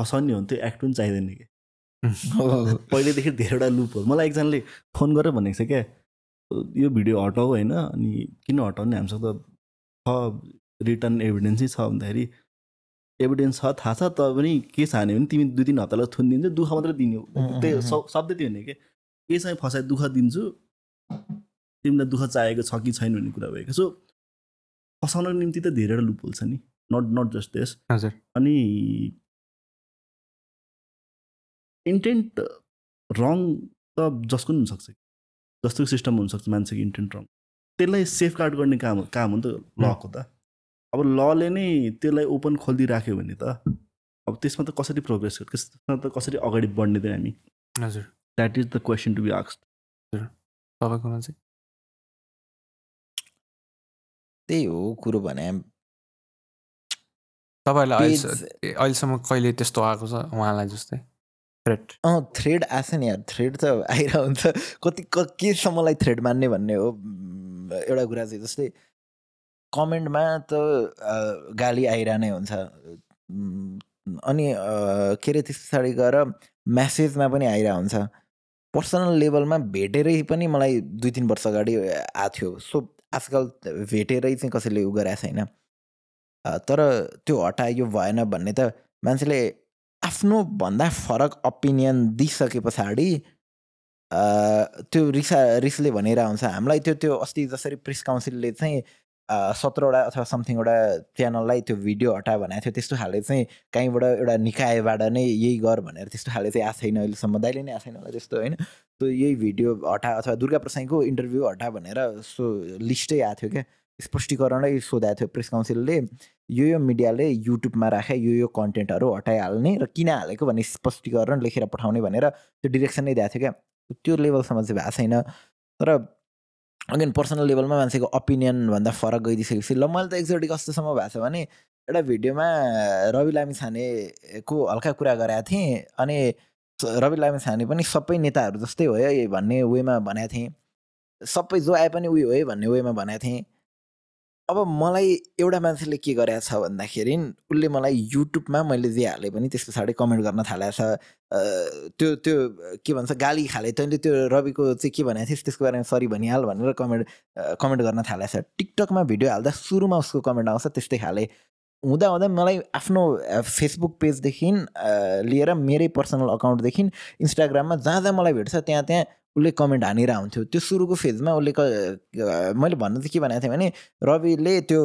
फसाउने हो भने त्यो एक्ट पनि चाहिँदैन कि? पहिल्यैदेखि धेरैवटा लुप हो। मलाई एकजनाले फोन गरेर भनेको छ क्या यो भिडियो हटाऊ होइन अनि किन हटाउने? हामीसँग त छ रिटर्न एभिडेन्सै छ भन्दाखेरि एभिडेन्स छ थाहा छ तर पनि के छ भने तिमी दुई तिन हप्तालाई थुन दिन्छ दुःख मात्रै दिने त्यही शब्दै त्यो हुने कि? केसँग फसाए दुःख दिन्छु तिमीलाई दुःख चाहिएको छ कि छैन भन्ने कुरा भएको सो फसाउनको निम्ति त धेरैवटा लुप होल्छ नि। नट नट जस्ट त्यस हजुर। अनि इन्टेन्ट रङ त जसको पनि हुनसक्छ। जस्तो सिस्टम हुनसक्छ मान्छेको इन्टेन्ट रङ त्यसलाई सेफ गार्ड गर्ने काम काम हो नि त लको त। अब लले नै त्यसलाई ओपन खोलिदिइराख्यो भने त अब त्यसमा त कसरी प्रोग्रेस त्यसमा त कसरी अगाडि बढ्ने त हामी? हजुर। That is the question to be आक्स तपाईँकोमा चाहिँ? त्यही हो कुरो भने। तपाईँलाई अहिलेसम्म कहिले त्यस्तो आएको छ? उहाँलाई जस्तै। थ्रेट अँ थ्रेड आएको नि यार। थ्रेड त आइरहेको हुन्छ कति क- केसम्मलाई थ्रेड मान्ने भन्ने हो? एउटा कुरा चाहिँ जस्तै कमेन्टमा त गाली आइरह नै हुन्छ अनि के अरे त्यस पछाडि गएर म्यासेजमा पनि आइरहेको हुन्छ। पर्सनल लेभलमा भेटेरै पनि मलाई दुई तिन वर्ष अगाडि आएको थियो। सो आजकल भेटेरै चाहिँ कसैले उ गरेको छैन। तर त्यो हटायो भएन भन्ने त मान्छेले आफ्नो भन्दा फरक ओपिनियन दिइसके पछाडि त्यो रिसा रिसले भनेर हुन्छ हामीलाई त्यो त्यो अस्ति जसरी प्रेस काउन्सिलले चाहिँ सत्रवटा अथवा समथिङवटा च्यानललाई त्यो भिडियो हटा भनेको थियो त्यस्तो खाले चाहिँ कहीँबाट एउटा निकायबाट नै यही गर भनेर त्यस्तो खाले चाहिँ आएको छैन अहिलेसम्म दाइले नै आएको छैन होला त्यस्तो होइन। त्यो यही भिडियो हटा अथवा दुर्गा प्रसाईको इन्टरभ्यू हटा भनेर सो लिस्टै आएको थियो क्या। स्पष्टीकरणै सोधाएको थियो प्रेस काउन्सिलले। यो यो मिडियाले युट्युबमा राखे यो यो कन्टेन्टहरू हटाइहाल्ने र किन हालेको भन्ने स्पष्टीकरण लेखेर पठाउने भनेर त्यो डिरेक्सन नै दिएको थियो क्या। त्यो लेभलसम्म चाहिँ भएको छैन। तर अगेन पर्सनल लेभलमा मान्छेको ओपिनियन भन्दा फरक गइदिइसकेपछि ल मैले त एकचोटि कस्तोसम्म भएको छ भने एउटा भिडियोमा रवि लामी छानेको हल्का कुरा गरेको थिएँ अनि रवि लामी छाने पनि सबै नेताहरू जस्तै हो है भन्ने वेमा भनेको थिएँ। सबै जो आए पनि उयो है भन्ने वेमा भनेको थिएँ। अब मलाई एउटा मान्छेले के गरेको छ भन्दाखेरि उसले मलाई युट्युबमा मैले जे हालेँ पनि त्यस पछाडि कमेन्ट गर्न थालेको छ त्यो त्यो के भन्छ गाली खाले। तैँले त्यो रविको चाहिँ के भनेको थिइस् त्यसको बारेमा सरी भनिहाल भनेर कमेन्ट कमेन्ट गर्न थालेको छ टिकटकमा भिडियो हाल्दा सुरुमा उसको कमेन्ट आउँछ त्यस्तै खाले। हुँदा हुँदा मलाई आफ्नो फेसबुक पेजदेखि लिएर मेरै पर्सनल अकाउन्टदेखि इन्स्टाग्राममा जहाँ जहाँ मलाई भेट्छ त्यहाँ त्यहाँ उसले कमेन्ट हानेर हुन्थ्यो त्यो सुरुको फेजमा उसले क मैले भन्नु चाहिँ के भनेको थिएँ भने रविले त्यो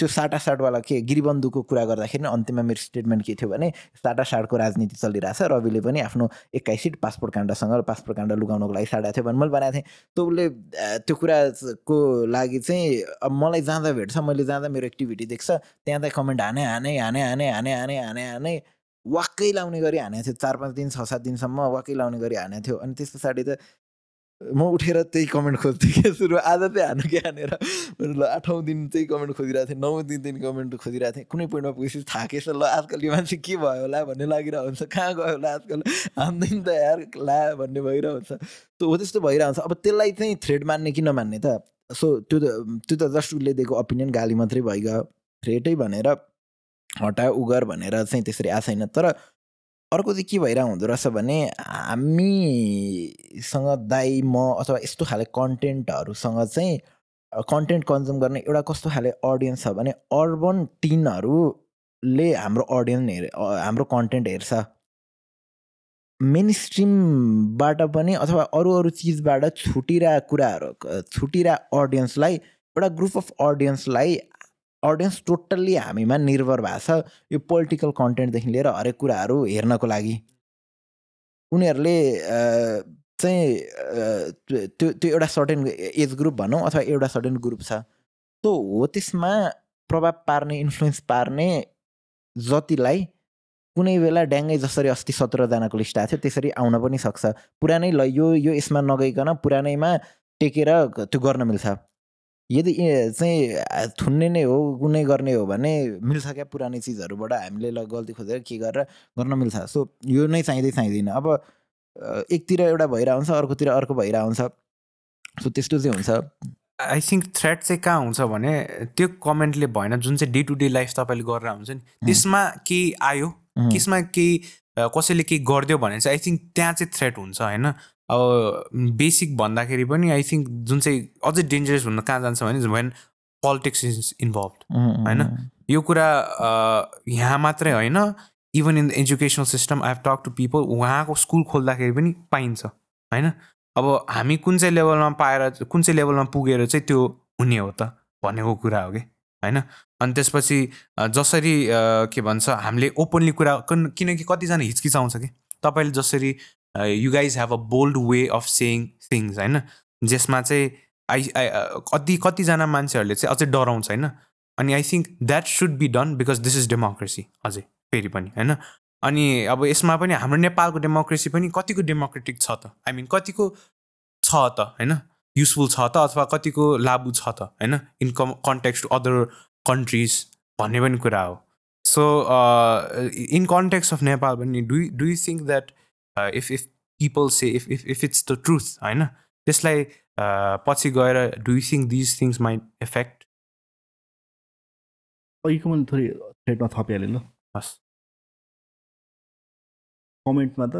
त्यो साटासाटवाला के गिरिबन्धुको कुरा गर्दाखेरि अन्त्यमा मेरो स्टेटमेन्ट के थियो भने साटासाटको राजनीति चलिरहेछ। रविले पनि आफ्नो एक्काइस सिट पासपोर्ट काण्डसँग पासपोर्ट काण्ड लुकाउनको लागि साटाएको थियो भने मैले भनेको थिएँ। त उसले त्यो कुराको लागि चाहिँ अब मलाई जाँदा भेट्छ मैले जाँदा मेरो एक्टिभिटी देख्छ। त्यहाँ त कमेन्ट हाने हाने हाने हाने हाने हाने हाने हाने वाक्कै लाउने गरी हानेको थियो चार पाँच दिन छ सात दिनसम्म वाक्कै लाउने गरी हानेको थियो। अनि त्यस पछाडि त म उठेर त्यही कमेन्ट खोज्थेँ क्या सुरु आज चाहिँ हानु क्या हानेर। ल आठौँ दिन चाहिँ कमेन्ट खोजिरहेको थिएँ नौ दिनदेखि कमेन्ट खोजिरहेको थिएँ। कुनै पोइन्टमा पुगेपछि थाकेछ ल आजकल यो मान्छे के भयो होला भन्ने लागिरहेको हुन्छ। कहाँ गयो होला आजकल? हान्दैन त यार ला भन्ने भइरहेको हुन्छ। त्यो हो त्यस्तो भइरहेको हुन्छ। अब त्यसलाई चाहिँ थ्रेड मान्ने कि नमान्ने त? सो त्यो त त्यो त जस्ट उसले दिएको ओपिनियन गाली मात्रै भइगयो। थ्रेटै भनेर हटा उगर भनेर चाहिँ त्यसरी आएको छैन तर अर्को चाहिँ के भइरहेको हुँदो रहेछ भने हामीसँग दाई म अथवा यस्तो खाले कन्टेन्टहरूसँग चाहिँ कन्टेन्ट कन्ज्युम गर्ने एउटा कस्तो खाले अडियन्स छ भने अर्बन टिनहरूले हाम्रो अडियन्स हेर हाम्रो कन्टेन्ट हेर्छ। मेन स्ट्रिमबाट पनि अथवा अरू अरू चिजबाट छुटिरहेको कुराहरू छुटिरहेको अडियन्सलाई एउटा ग्रुप अफ अडियन्सलाई अडियन्स टोटल्ली हामीमा निर्भर भएको छ। यो पोलिटिकल कन्टेन्टदेखि लिएर हरेक कुराहरू हेर्नको लागि। उनीहरूले चाहिँ त्यो त्यो एउटा सर्टेन एज ग्रुप भनौँ अथवा एउटा सर्टेन ग्रुप छ। त्यो हो त्यसमा प्रभाव पार्ने इन्फ्लुएन्स पार्ने जतिलाई कुनै बेला ड्याङ्गै जसरी अस्ति सत्रजनाको लिस्ट आएको थियो त्यसरी आउन पनि सक्छ। पुरानै ल यो यो यसमा नगइकन पुरानैमा टेकेर त्यो गर्न मिल्छ। यदि चाहिँ थुन्ने नै हो कुनै गर्ने हो भने मिल्छ क्या पुरानै चिजहरूबाट हामीले ल गल्ती खोजेर के गरेर गर्न मिल्छ। सो यो नै चाहिँदै चाहिँदैन। अब एकतिर एउटा भइरहेको हुन्छ अर्कोतिर अर्को भइरहेको हुन्छ सो त्यस्तो चाहिँ हुन्छ। आई थिङ्क थ्रेट चाहिँ कहाँ हुन्छ भने त्यो कमेन्टले भएन जुन चाहिँ डे टु डे लाइफ तपाईँले गरेर हुन्छ नि त्यसमा केही आयो केसमा केही कसैले केही गरिदियो भने चाहिँ आई थिङ्क त्यहाँ चाहिँ थ्रेट हुन्छ होइन? अब बेसिक भन्दाखेरि पनि आई थिङ्क जुन चाहिँ अझै डेन्जरस हुन कहाँ जान्छ भने वेन पोलिटिक्स इज इन्भल्भ होइन? यो कुरा यहाँ मात्रै होइन even in the educational system I have talk to people उहाँको स्कुल खोल्दाखेरि पनि पाइन्छ होइन? अब हामी कुन चाहिँ लेभलमा पाएर कुन चाहिँ लेभलमा पुगेर चाहिँ त्यो हुने हो त भनेको कुरा हो कि होइन? अनि त्यसपछि जसरी के भन्छ हामीले ओपनली कुरा किन- किनकि कतिजना हिचकिचाउँछ कि तपाईँले जसरी you guys have a bold way of saying things होइन? जसमा चाहिँ आई आई कति कतिजना मान्छेहरूले चाहिँ अझै डराउँछ होइन? अनि I think that should be done because this is democracy अझै फेरि पनि होइन? अनि अब यसमा पनि हाम्रो नेपालको डेमोक्रेसी पनि कतिको डेमोक्रेटिक छ त? आई मिन कतिको छ त होइन? युजफुल छ त अथवा कतिको लागु छ त होइन? In come to other countries भन्ने पनि कुरा हो। So in context of Nepal पनि do do you think that if if people say if if if it's the truth होइन? त्यसलाई uh, पछि गएर do you think these things might affect अघिको मैले थोरै थ्रेडमा थपिहालेँ ल। हस्। कमेन्टमा त.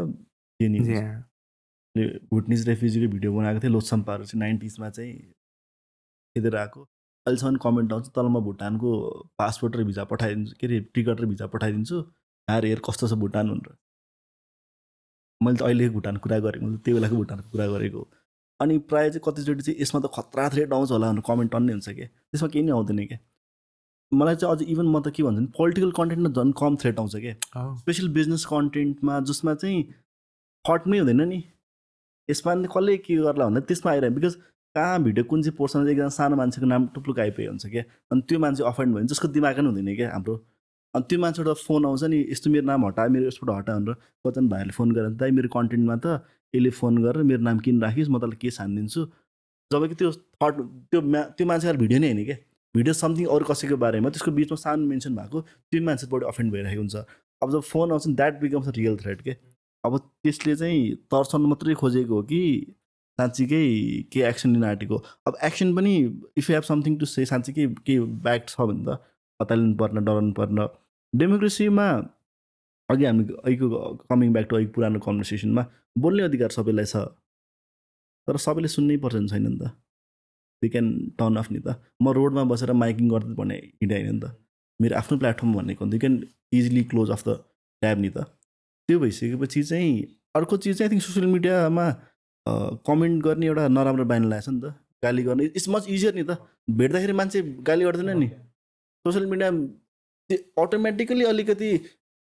भुटनिज रेफ्युजीको भिडियो बनाएको थिएँ लोकसम्पाहरू चाहिँ नाइन्टिजमा चाहिँ खेदेर आएको। अहिलेसम्म कमेन्ट आउँछ तल म भुटानको पासपोर्ट र भिजा पठाइदिन्छु के अरे टिकट र भिजा पठाइदिन्छु। हेर हेर कस्तो छ भुटान भनेर। मैले त अहिलेको भुटानको कुरा गरेको त्यो बेलाको भुटानको कुरा गरेको। अनि प्रायः चाहिँ कतिचोटि चाहिँ यसमा त खतरा थ्रेड आउँछ होला भनेर कमेन्ट टन्नै हुन्छ क्या त्यसमा केही नै आउँदैन क्या मलाई चाहिँ अझ इभन म त के भन्छु भने पोलिटिकल कन्टेन्टमा झन् कम थ्रेड आउँछ क्या. स्पेसल बिजनेस कन्टेन्टमा जसमा चाहिँ फटमै हुँदैन नि। यसमा नि कसले के गर्ला भन्दा त्यसमा आइरह्यो। बिकज कहाँ भिडियो कुन चाहिँ पोर्सन एकजना सानो मान्छेको नाम टुप्लुक आइपुगेको हुन्छ क्या अनि त्यो मान्छे अफेन्ड भयो भने जसको दिमाग नै हुँदैन क्या हाम्रो? अनि त्यो मान्छेबाट फोन आउँछ नि यस्तो मेरो नाम हटा मेरो यसबाट हटा भनेर कतिजना भाइहरूले फोन गरेर दाइ मेरो कन्टेन्टमा त यसले फोन गरेर मेरो नाम किन राखिस् म तँलाई केस हानिदिन्छु। जब कि त्यो थट त्यो मा त्यो मान्छेहरू भिडियो नै होइन क्या भिडियो समथिङ अरू कसैको बारेमा त्यसको बिचमा सानो मेन्सन भएको त्यो मान्छेबाट अफेन्ड भइरहेको हुन्छ। अब जब फोन आउँछ द्याट बिकम्स रियल थ्रेड के? अब त्यसले चाहिँ तर्साउनु मात्रै खोजेको हो कि साँच्चीकै के एक्सन लिन आँटेको अब एक्सन पनि if you have something to say साँच्चीकै के ब्याक छ भने त हतालिनु पर्न डराउनु पर्न डेमोक्रेसीमा अघि हामी अघिको कमिङ ब्याक टु अघि पुरानो कन्भर्सेसनमा बोल्ने अधिकार सबैलाई छ। तर सबैले सुन्नै पर्छ नि छैन नि त। दे क्यान टर्न अफ नि त। म रोडमा बसेर माइकिङ गर्दै भन्ने हिँडे होइन नि त। मेरो आफ्नो प्लेटफर्म भनेको they can easily close off the tab नि त। त्यो भइसकेपछि चाहिँ अर्को चिज चाहिँ आई थिङ्क सोसियल मिडियामा कमेन्ट गर्ने एउटा नराम्रो बानी लागेको छ नि त। गाली गर्ने इट्स मच इजियर नि त। भेट्दाखेरि मान्छे गाली गर्दैन नि। सोसियल मिडिया त्यो अटोमेटिकली अलिकति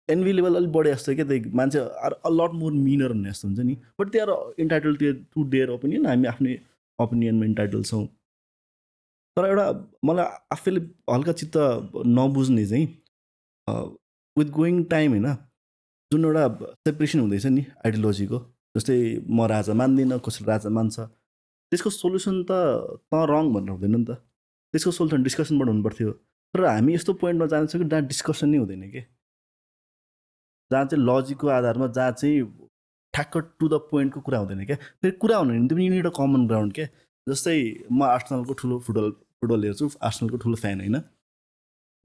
एनभी लेभल अलिक बढे जस्तो क्या त्यो मान्छे are a lot more minor भन्ने जस्तो हुन्छ नि। But are entitled to to their opinion हामी आफ्नै ओपिनियनमा इन्टाइटल छौँ। तर एउटा मलाई आफैले हल्का चित्त नबुझ्ने चाहिँ विथ गोइङ टाइम होइन जुन एउटा सेपरेसन हुँदैछ नि आइडियोलोजीको जस्तै म राजा मान्दिनँ कसैले राजा मान्छ त्यसको सोल्युसन त त रङ भनेर हुँदैन नि त। त्यसको सोल्युसन डिस्कसनबाट हुनुपर्थ्यो। तर हामी यस्तो पोइन्टमा जान्छौँ कि जहाँ डिस्कसन नै हुँदैन कि? जहाँ चाहिँ लजिकको आधारमा जहाँ चाहिँ ठ्याक्क टु द पोइन्टको कुरा हुँदैन क्या फेरि कुरा हुनु भने पनि अ कमन ग्राउन्ड क्या जस्तै म आर्सनलको ठुलो फुटबल फुटबल हेर्छु आर्सनलको ठुलो फ्यान होइन।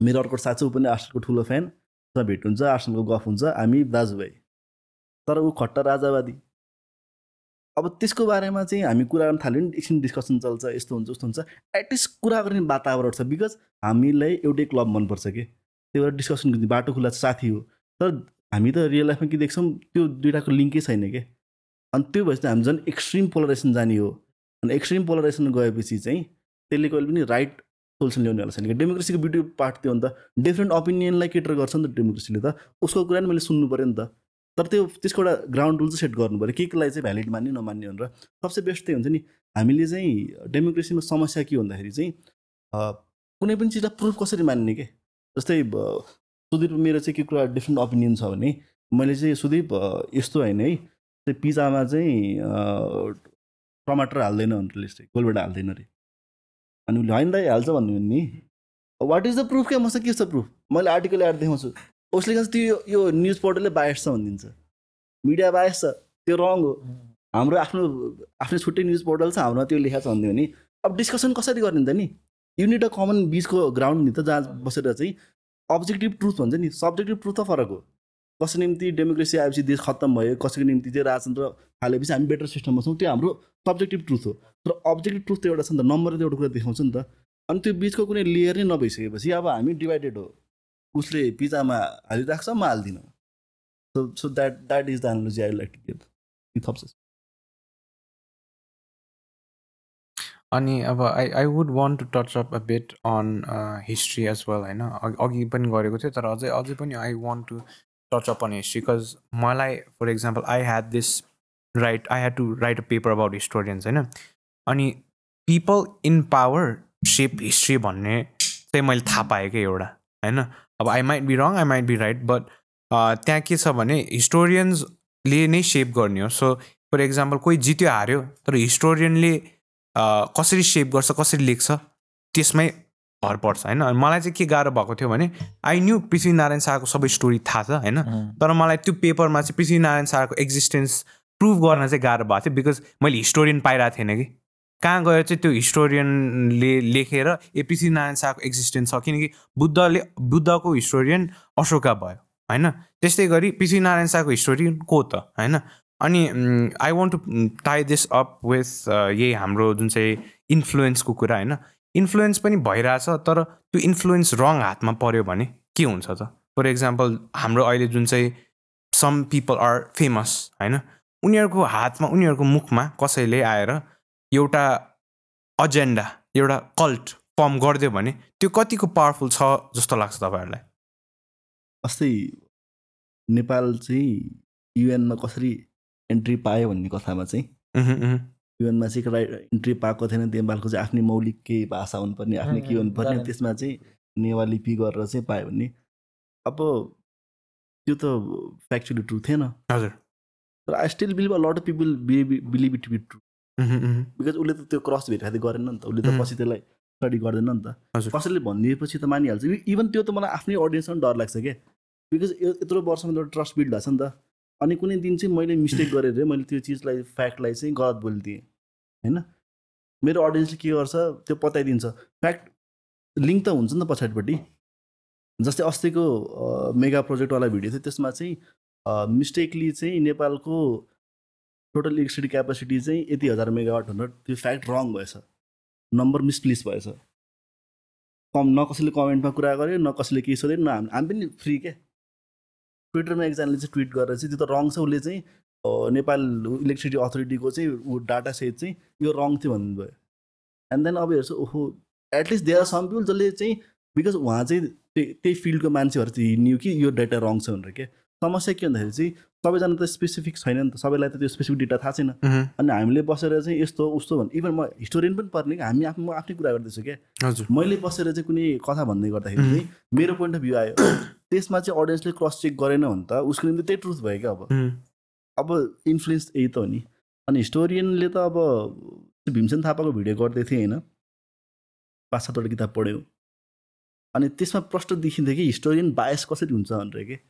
मेरो अर्को साथी ऊ पनि आर्सनलको ठुलो फ्यान भेट हुन्छ आर्सनलको गफ हुन्छ हामी दाजुभाइ। तर ऊ खट्टा राजावादी। अब त्यसको बारेमा चाहिँ हामी कुरा गर्न थाल्यो नि एकछिन डिस्कसन चल्छ यस्तो हुन्छ उस्तो हुन्छ। एटलिस्ट कुरा गर्ने वातावरण छ बिकज हामीलाई एउटै क्लब मनपर्छ कि? त्यही भएर डिस्कसन गर्ने बाटो खुला छ साथी हो। तर हामी त रियल लाइफमा के देख्छौँ त्यो दुइटाको लिङ्कै छैन कि? अनि त्यो भएपछि हामी झन् एक्सट्रिम पोलराइजेसन जाने हो। अनि एक्सट्रिम पोलराइजेसन गएपछि चाहिँ त्यसले कहिले पनि राइट सोल्युसन ल्याउनेवाला छैन कि? डेमोक्रेसीको ब्युटी पार्ट त्यो हो नि त। डिफ्रेन्ट ओपिनियनलाई केटर गर्छ नि त डेमोक्रेसीले त। उसको कुरा नि मैले सुन्नु पऱ्यो नि त। तर त्यो त्यसको एउटा ग्राउन्ड रुल चाहिँ सेट गर्नु पऱ्यो। के केलाई चाहिँ भ्यालिड मान्ने नमान्ने भनेर सबसे बेस्ट त्यही हुन्छ नि हामीले चाहिँ डेमोक्रेसीमा समस्या के भन्दाखेरि चाहिँ कुनै पनि चिजलाई प्रुफ कसरी मान्ने के? जस्तै सुदीप मेरो चाहिँ के कुरा डिफ्रेन्ट ओपिनियन छ भने मैले चाहिँ सुदीप यस्तो होइन है त्यो पिजामा चाहिँ टमाटर हाल्दैन भनेर चाहिँ गोलबाट हाल्दैन अरे। अनि उसले होइन दाइ हाल्छ भन्नु भने नि वाट इज द प्रुफ क्या मसँग के छ प्रुफ मैले आर्टिकल ल्याएर देखाउँछु। उसले गर्छ त्यो यो न्युज पोर्टलले बायस छ भनिदिन्छ। मिडिया बायस छ त्यो रङ हो। हाम्रो आफ्नो आफ्नो छुट्टै न्युज पोर्टल छ हाम्रोमा त्यो लेखा छ भनिदियो भने। अब डिस्कसन कसरी गर्ने त नि? युनिट अ कमन बिचको ग्राउन्ड नि त जहाँ बसेर चाहिँ अब्जेक्टिभ ट्रुथ भन्छ नि सब्जेक्टिभ ट्रुथ त फरक हो। कसैको निम्ति डेमोक्रेसी आएपछि देश खत्तम भयो कसैको निम्ति चाहिँ राजतन्त्र हालेपछि हामी बेटर सिस्टममा छौँ त्यो हाम्रो सब्जेक्टिभ ट्रुथ हो। तर अब्जेक्टिभ ट्रुथ त एउटा छ नि त नम्बरले त एउटा कुरा देखाउँछ नि त। अनि त्यो बिचको कुनै लेयर नै नभइसकेपछि अब हामी डिभाइडेड हो। उसले पिजामा हालिरहेको छ म हाल्दिनँ। So so that that is the analogy I like to give कि थप्स अनि अब I I would want to touch up a bit on history as well होइन? अघि अघि पनि गरेको थियो तर अझै अझै पनि I want to touch up on history because मलाई for example I had this right I had to write a paper about historians होइन? अनि people in power shape history भन्ने चाहिँ मैले थाहा पाएँ कि एउटा होइन? अब I might be wrong I might be right but त्यहाँ के छ भने हिस्टोरियन्सले नै सेप गर्ने हो। सो फर इक्जाम्पल कोही जित्यो हार्यो तर हिस्टोरियनले कसरी सेप गर्छ कसरी लेख्छ त्यसमै भर पर्छ होइन? मलाई चाहिँ के गाह्रो भएको थियो भने आई न्यू पृथ्वीनारायण शाहको सबै स्टोरी थाहा छ होइन? तर मलाई त्यो पेपरमा चाहिँ पृथ्वीनारायण शाहको एक्जिस्टेन्स प्रुभ गर्न चाहिँ गाह्रो भएको थियो बिकज मैले हिस्टोरियन पाइरहेको थिएन कि। कहाँ गएर चाहिँ त्यो हिस्टोरियनले लेखेर ए पृथ्वीनारायण शाहको एक्जिस्टेन्स छ? किनकि बुद्धले बुद्धको हिस्टोरियन अशोका भयो होइन? त्यस्तै गरी पृथ्वीनारायण शाहको हिस्टोरियन को त होइन? अनि I want to tie this up with यही हाम्रो जुन चाहिँ इन्फ्लुएन्सको कुरा होइन? इन्फ्लुएन्स पनि भइरहेछ तर त्यो इन्फ्लुएन्स रङ हातमा पऱ्यो भने के हुन्छ त? फर इक्जाम्पल हाम्रो अहिले जुन चाहिँ सम पिपल आर फेमस होइन? उनीहरूको हातमा उनीहरूको मुखमा कसैले आएर एउटा एजेन्डा एउटा कल्ट फर्म गरिदियो भने त्यो कतिको पावरफुल छ जस्तो लाग्छ तपाईँहरूलाई? अस्ति नेपाल चाहिँ युएनमा कसरी एन्ट्री पायो भन्ने कथामा चाहिँ युएनमा चाहिँ राइट इन्ट्री पाएको थिएन नेपालको चाहिँ आफ्नै मौलिक केही भाषा हुनुपर्ने आफ्नै के हुनुपर्ने। त्यसमा चाहिँ नेवा लिपि गरेर चाहिँ पायो भने अब त्यो त फ्याक्चुली ट्रु थिएन। हजुर। तर I still believe a lot of people believe it be true because उसले त त्यो क्रस भेरिफाई गरेन नि त। उसले त. पछि त्यसलाई स्टडी गर्दैन नि त। कसैले भनिदिएपछि त मानिहाल्छ। इभन त्यो त मलाई आफ्नै अडियन्समा डर लाग्छ क्या बिकज यत्रो वर्षमा एउटा ट्रस्ट बिल्ड भएको छ नि त। अनि कुनै दिन चाहिँ मैले मिस्टेक गरेर मैले त्यो चिजलाई फ्याक्टलाई चाहिँ गलत बोलिदिएँ। होइन? मेरो अडियन्सले के गर्छ? त्यो पताइदिन्छ फ्याक्ट लिङ्क त हुन्छ नि त पछाडिपट्टि। जस्तै अस्तिको मेगा प्रोजेक्टवाला भिडियो थियो त्यसमा चाहिँ मिस्टेकली चाहिँ नेपालको टोटल इलेक्ट्रिसिटी क्यापासिटी चाहिँ यति हजार मेगावाट भनेर त्यो फ्याक्ट रङ भएछ। नम्बर मिसप्लेस भएछ। कम न कसैले कमेन्टमा कुरा गर्यो न कसैले केही सोध्यो न हामी हामी पनि फ्री क्या ट्विटरमा एकजनाले चाहिँ ट्विट गरेर चाहिँ त्यो त रङ छ उसले चाहिँ नेपाल इलेक्ट्रिसिटी अथोरिटीको चाहिँ ऊ डाटा सहित चाहिँ यो रङ थियो भन्नुभयो। एन्ड देन अब हेर्छु ओहो at least there are some people जसले चाहिँ बिकज उहाँ चाहिँ त्यही फिल्डको मान्छेहरू चाहिँ हिँड्यो कि यो डाटा रङ छ भनेर के? समस्या के भन्दाखेरि चाहिँ सबैजना त स्पेसिफिक छैन नि त। सबैलाई त त्यो स्पेसिफिक डेटा थाहा छैन। अनि हामीले बसेर चाहिँ यस्तो उस्तो भन्। इभन म हिस्टोरियन पनि पर्ने कि हामी आफ्नो म आफ्नै कुरा गर्दैछु क्या। हजुर। मैले बसेर चाहिँ कुनै कथा भन्दै गर्दाखेरि चाहिँ मेरो पोइन्ट अफ भ्यू आयो। त्यसमा चाहिँ अडियन्सले क्रस चेक गरेन भने त उसको निम्ति त्यही ट्रुथ भयो क्या अब। अब इन्फ्लुएन्स यही त हो नि। अनि हिस्टोरियनले त अब भीमसेन थापाको भिडियो गर्दै थिएँ होइन। पाँच सातवटा किताब पढ्यो। अनि त्यसमा प्रष्ट देखिन्थ्यो कि हिस्टोरियन बायस कसरी हुन्छ भनेर के?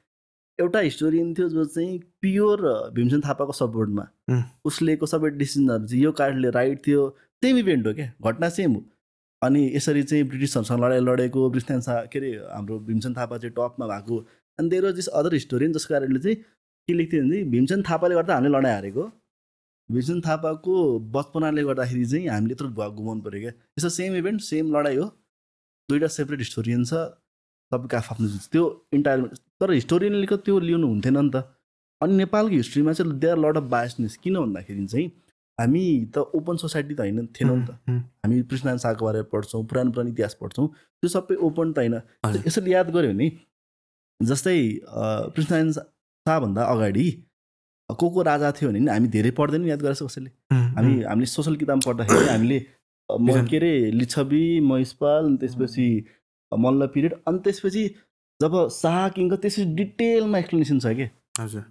एउटा हिस्टोरियन थियो जो चाहिँ प्योर भीमसेन थापाको सपोर्टमा उम्. उसलेको सबै डिसिजनहरू चाहिँ यो कारणले राइट थियो सेम इभेन्ट हो क्या घटना सेम हो। अनि यसरी चाहिँ ब्रिटिसहरूसँग लडाइँ लडेको ब्रिस्तान सा के अरे हाम्रो भीमसेन थापा चाहिँ टपमा भएको। अनि देयर दिस अदर हिस्टोरियन जसको कारणले चाहिँ के लेख्थ्यो भने चाहिँ भीमसेन थापाले गर्दा हामीले लडाइँ हारेको। भीमसेन थापाको बचपनाले गर्दाखेरि चाहिँ हामीले यत्रो भुवा गुमाउनु पऱ्यो क्या। यसो सेम इभेन्ट सेम लडाइँ हो। दुइटा सेपरेट हिस्टोरियन छ। सबैको आफ्नो त्यो इन्टायर तर हिस्टोरियनले त्यो लिनु हुन्थेन नि त। अनि नेपालको हिस्ट्रीमा चाहिँ they are lot of biasness किन भन्दाखेरि चाहिँ हामी त ओपन सोसाइटी त होइन थिएनौँ नि त। हामी पृष्ठनारायण शाहको बारेमा पढ्छौँ पुरानो पुरानो इतिहास पढ्छौँ त्यो सबै ओपन त होइन। यसरी याद गऱ्यो भने जस्तै पृष्ठनारायण शाहभन्दा अगाडि को को राजा थियो भने नि हामी धेरै पढ्दैनौँ याद गरेछ कसैले। हामी हामीले सोसल किताब पढ्दाखेरि हामीले म के अरे लिच्छवी महिषपाल त्यसपछि मल्ल पिरियड। अनि त्यसपछि जब शाह किङको त्यसपछि डिटेलमा एक्सप्लेनेसन छ कि? हजुर।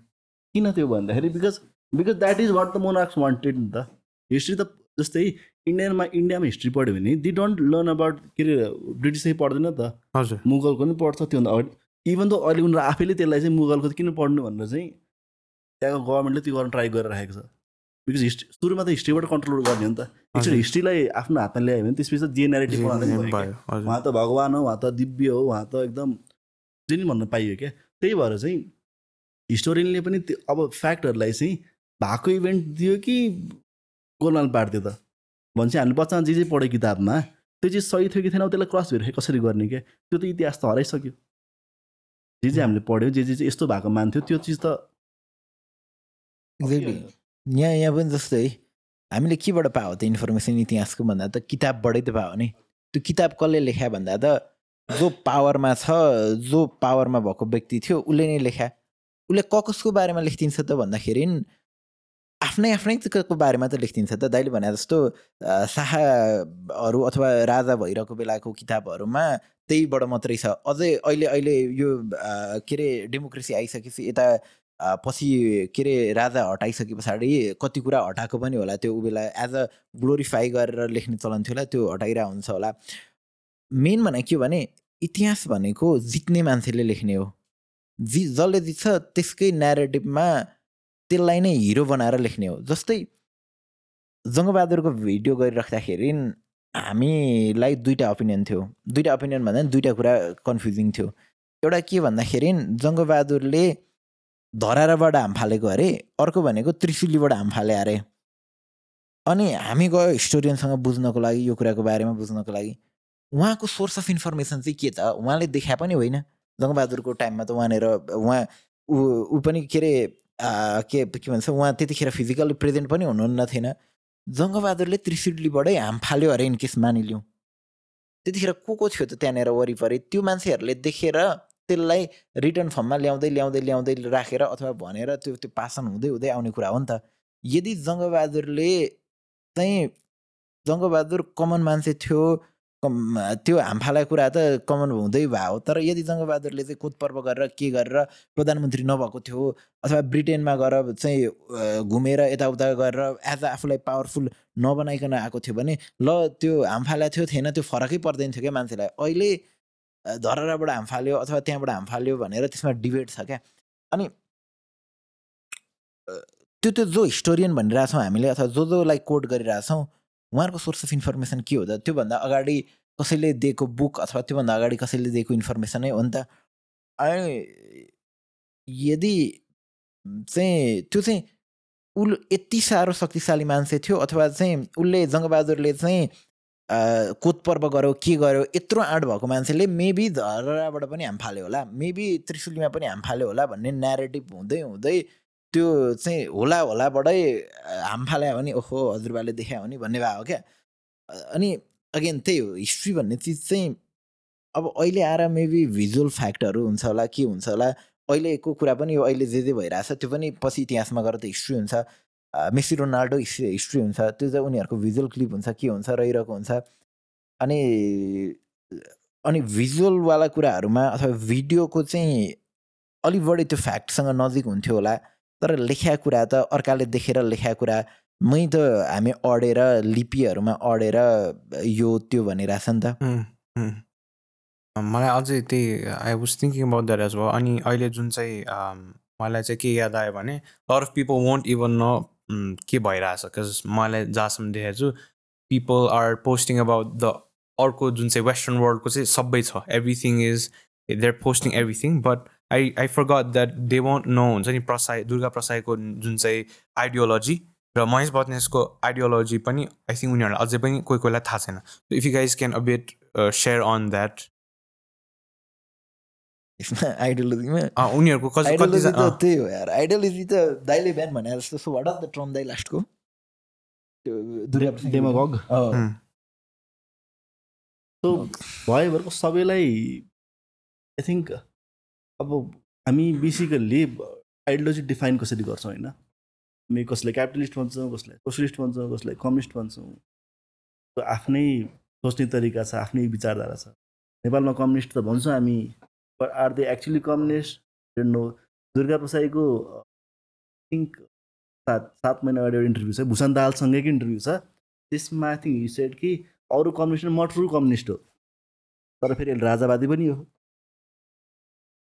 किन त्यो भन्दाखेरि because because that is what the monarchs wanted नि त हिस्ट्री त जस्तै इन्डियनमा इन्डियामा हिस्ट्री पढ्यो भने दि डोन्ट लर्न अबाउट के अरे ब्रिटिसै पढ्दैन त। हजुर। मुगलको पनि पढ्छ त्योभन्दा अगाडि। इभन त अहिले उनीहरू आफैले त्यसलाई चाहिँ मुगलको किन पढ्नु भनेर चाहिँ त्यहाँको गभर्मेन्टले त्यो गर्न ट्राई गरेर राखेको छ। बिकज हिस्ट्री सुरुमा त हिस्ट्रीबाट कन्ट्रोल गर्ने हो नि त। एकचोटि हिस्ट्रीलाई आफ्नो हातमा ल्यायो भने त्यसपछि त जे नेरेटिभ उहाँ त भगवान् हो उहाँ त दिव्य हो उहाँ त एकदम जे नि भन्न पाइयो क्या। त्यही भएर चाहिँ हिस्टोरियनले पनि त्यो अब फ्याक्टहरूलाई चाहिँ भएको इभेन्ट दियो कि गोलमाल पारिदियो त? भनेपछि हामीले बच्चामा जे जे पढ्यो किताबमा त्यो चिज सही थियो कि थिएन अब त्यसलाई क्रस भेरिफाई कसरी गर्ने क्या? त्यो त इतिहास त हराइसक्यो। जे जे हामीले पढ्यो जे जे चाहिँ यस्तो भएको मान्थ्यो त्यो चिज त यहाँ यहाँ पनि जस्तै हामीले केबाट पायो त इन्फर्मेसन इतिहासको भन्दा त किताबबाटै त पायो नि त्यो किताब कसले लेख्या भन्दा त जो पावरमा छ जो पावरमा भएको व्यक्ति थियो उसले नै लेख्या उसले क कसको बारेमा लेखिदिन्छ त भन्दाखेरि आफ्नै आफ्नै बारेमा त लेखिदिन्छ त दाइले भने जस्तो शाहहरू अथवा राजा भइरहेको बेलाको किताबहरूमा त्यहीबाट मात्रै छ अझै अहिले अहिले यो के अरे डेमोक्रेसी आइसकेपछि यता पछि के अरे राजा हटाइसके पछाडि कति कुरा हटाएको पनि होला। त्यो बेला एज अ ग्लोरिफाई गरेर लेख्ने चलन थियो होला त्यो हटाइरहेको हुन्छ होला। मेन भने के भने इतिहास भनेको जित्ने मान्छेले लेख्ने हो। जि जसले जित्छ त्यसकै नेरेटिभमा त्यसलाई नै हिरो बनाएर लेख्ने हो। जस्तै जङ्गबहादुरको भिडियो गरिराख्दाखेरि हामीलाई दुईवटा ओपिनियन थियो। दुईवटा ओपिनियन भन्दा दुईवटा कुरा कन्फ्युजिङ थियो। एउटा के भन्दाखेरि जङ्गबहादुरले धराराबाट हाम फालेको अरे अर्को भनेको त्रिशुलीबाट हाम फाले अरे। अनि हामी गयो हिस्टोरियनसँग बुझ्नको लागि यो कुराको बारेमा बुझ्नको लागि। उहाँको सोर्स अफ इन्फर्मेसन चाहिँ के त उहाँले देखा पनि होइन। जङ्गबहादुरको टाइममा त उहाँनिर उहाँ ऊ पनि के अरे के के भन्छ उहाँ त्यतिखेर फिजिकल्ली प्रेजेन्ट पनि हुनुहुन्न थिएन। जङ्गबहादुरले त्रिशुलीबाटै हाम फाल्यो अरे इनकेस मानिलिउँ। त्यतिखेर को को थियो त त्यहाँनिर वरिपरि? त्यो मान्छेहरूले देखेर त्यसलाई रिटर्न फर्ममा ल्याउँदै ल्याउँदै ल्याउँदै राखेर अथवा भनेर त्यो त्यो पासन हुँदै हुँदै आउने कुरा हो नि त। यदि जङ्गबहादुरले चाहिँ जङ्गबहादुर कमन मान्छे थियो त्यो हामफालाको कुरा त कमन हुँदै भयो। तर यदि जङ्गबहादुरले चाहिँ कोतपर्व गरेर के गरेर प्रधानमन्त्री नभएको थियो अथवा ब्रिटेनमा गएर चाहिँ घुमेर यताउता गरेर एज आफूलाई पावरफुल नबनाइकन आएको थियो भने ल त्यो हामफाला थियो थिएन त्यो फरकै पर्दैन थियो क्या मान्छेलाई। अहिले धरहराबाट हाम फाल्यो अथवा त्यहाँबाट हाम फाल्यो भनेर त्यसमा डिबेट छ क्या? अनि त्यो त्यो जो हिस्टोरियन भनिरहेछौँ हामीले अथवा जो जोलाई कोट गरिरहेछौँ उहाँहरूको सोर्स अफ इन्फर्मेसन के हो त? त्योभन्दा अगाडि कसैले दिएको बुक अथवा त्योभन्दा अगाडि कसैले दिएको इन्फर्मेसनै हो नि त? अनि यदि चाहिँ त्यो चाहिँ उल यति साह्रो शक्तिशाली मान्छे थियो अथवा चाहिँ उसले जङ्गबहादुरले चाहिँ कोत पर्व गर्यो के गर्यो यत्रो आँट भएको मान्छेले मेबी धराबाट पनि हाम फाल्यो होला। मेबी त्रिशुलीमा पनि हाम फाल्यो होला भन्ने न्यारेटिभ हुँदै हुँदै त्यो चाहिँ होला होलाबाटै हाम फाल्यो भने ओहो हजुरबाले देखायो भने भन्ने भयो क्या। अनि अगेन त्यही हो हिस्ट्री भन्ने चिज चाहिँ अब अहिले आएर मेबी भिजुअल फ्याक्टहरू हुन्छ होला के हुन्छ होला। अहिलेको कुरा पनि अहिले जे जे भइरहेछ त्यो पनि पछि इतिहासमा गएर त हिस्ट्री हुन्छ। मेसी रोनाल्डो हिस्ट्री हुन्छ त्यो चाहिँ उनीहरूको भिजुअल क्लिप हुन्छ के हुन्छ रहिरहेको हुन्छ। अनि अनि भिजुअलवाला कुराहरूमा अथवा भिडियोको चाहिँ अलिक बढी त्यो फ्याक्टसँग नजिक हुन्थ्यो होला। तर लेख्या कुरा त अर्काले देखेर लेख्या कुरा मै त हामी अडेर लिपिहरूमा अडेर यो त्यो भनिरहेछ नि त. मलाई अझै त्यही I was thinking about that as अनि अहिले जुन चाहिँ मलाई चाहिँ के याद आयो भने lot of people won't even know के भइरहेछ? बिकज मैले जहाँसम्म देखेको छु people are posting about the अर्को जुन चाहिँ वेस्टर्न वर्ल्डको चाहिँ सबै छ। Everything is they are posting everything but I I forgot that they won't know हुन्छ नि प्रसाई दुर्गा प्रसाईको जुन चाहिँ आइडियोलोजी र महेश बत्नेसको आइडियोलोजी पनि आई थिङ्क उनीहरूलाई अझै पनि कोही कोहीलाई थाहा छैन। If you guys can abet share on that यसमा आइडियोलोजीमा उनीहरूको कति आइडियोलोजी त त्यही हो यार। आइडियोलोजी त दाइले बिहान भने जस्तो सो वाट द ट्रम दाइ लास्टको? डेमागग? सो भयो भनेको सबैलाई आई थिङ्क अब हामी बेसिकल्ली आइडियोलोजी डिफाइन कसरी गर्छौँ होइन? हामी कसैलाई क्यापिटलिस्ट भन्छौँ कसैलाई सोसलिस्ट भन्छौँ कसैलाई कम्युनिस्ट भन्छौँ। आफ्नै सोच्ने तरिका छ आफ्नै विचारधारा छ। नेपालमा कम्युनिस्ट त भन्छौँ हामी। But are they actually communist no Durga प्रसाईको think सात सात महिना अगाडि एउटा इन्टरभ्यू छ। भूषण दाहालसँगैको इन्टरभ्यू छ? त्यसमा थिङ्क सेड कि अरू कम्युनिस्ट म ट्रु कम्युनिस्ट हो। तर फेरि यसले राजावादी पनि हो।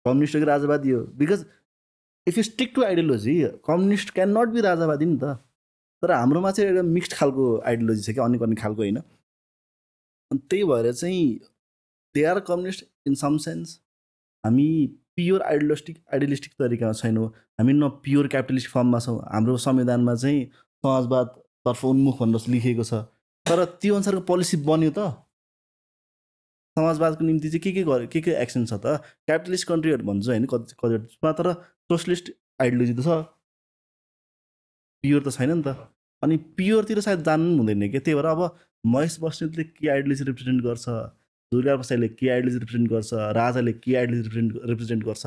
कम्युनिस्ट कि राजावादी हो? Because if you stick to ideology communist can not be राजावादी नि त। तर हाम्रोमा चाहिँ एउटा मिक्स्ड खालको आइडियोलोजी छ क्या अनेक अनेक खालको होइन? अनि त्यही भएर चाहिँ they are communist in some sense हामी प्योर आइडियलिस्टिक आइडियलिस्टिक तरिकामा छैनौँ। हामी न प्योर क्यापिटलिस्ट फर्ममा छौँ। हाम्रो संविधानमा चाहिँ समाजवादतर्फ उन्मुख भनेर लेखिएको छ। तर त्यो अनुसारको पोलिसी बन्यो त। समाजवादको निम्ति चाहिँ के के गर्यो के के एक्सन छ त? क्यापिटलिस्ट कन्ट्रीहरू भन्छु होइन कति कतिवटा तर सोसलिस्ट आइडियोलोजी त छ। प्योर त छैन नि त। अनि प्योरतिर सायद जानु पनि हुँदैन कि? त्यही भएर अब महेश बस्नेतले के आइडियोलोजी रिप्रेजेन्ट गर्छ? दुर्गा प्रसादले के आइडियोलोजी रिप्रेजेन्ट गर्छ राजाले के आइडियोलोजी रिप्रेजेन्ट रिप्रेजेन्ट गर्छ?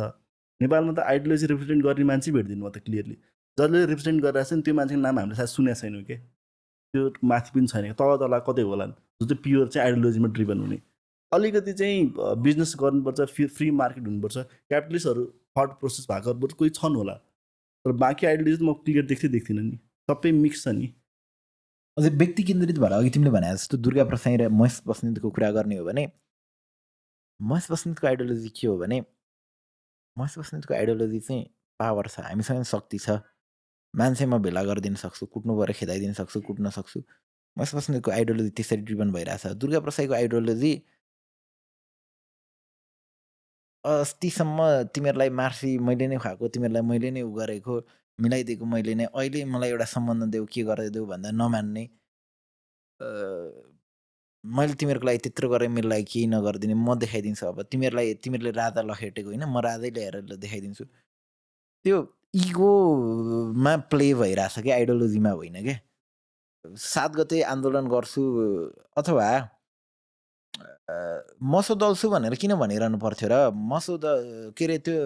नेपालमा त आइडियोलोजी रिप्रेजेन्ट गर्ने मान्छे भेट्दिनु म त क्लियरली जसले रिप्रेजेन्ट गरिरहेको छ नि त्यो मान्छेको नाम हामीले सायद सुनेको छैनौँ कि? त्यो माथि पनि छैन तल तल कतै होला जो चाहिँ प्योर चाहिँ आइडियोलोजीमा ड्रिभन हुने। अलिकति चाहिँ बिजनेस गर्नुपर्छ फ्री मार्केट हुनुपर्छ। क्यापिटलिस्टहरू थट प्रोसेस भएको कोही छन् होला। तर बाँकी आइडियोलोजी म क्लियर देख्थेँ देख्दिनँ नि। सबै मिक्स छ नि। अझै व्यक्ति केन्द्रित भएर अघि तिमीले भने जस्तो दुर्गा प्रसाई र महेश बस्नेतको कुरा गर्ने हो भने महेश बस्नेतको आइडियोलोजी के हो भने महेश बस्नेतको आइडियोलोजी चाहिँ पावर छ हामीसँग शक्ति छ। मान्छे म भेला गरिदिन सक्छु कुट्नु पऱ्यो खेदाइदिन सक्छु कुट्न सक्छु। महेश बस्नेतको आइडियोलोजी त्यसरी ड्रिभन भइरहेछ। दुर्गा प्रसाईको आइडियोलोजी अस्तिसम्म तिमीहरूलाई मार्सी मैले नै खुवाएको तिमीहरूलाई मैले नै उ गरेको मिलाइदिएको मैले नै अहिले मलाई एउटा सम्बन्ध देऊ के गरिदेऊ भन्दा नमान्ने। मैले तिमीहरूको लागि त्यत्रो गरेँ मेरो लागि केही नगरिदिने म देखाइदिन्छु अब। तिमीहरूलाई तिमीहरूले राजा लखेटेको होइन? म राजै ल्याएर देखाइदिन्छु। त्यो इगोमा प्ले भइरहेछ क्या आइडियोलोजीमा होइन क्या? सात गते आन्दोलन गर्छु अथवा मसो दल्छु भनेर किन भनिरहनु पर्थ्यो र? मसो द के अरे त्यो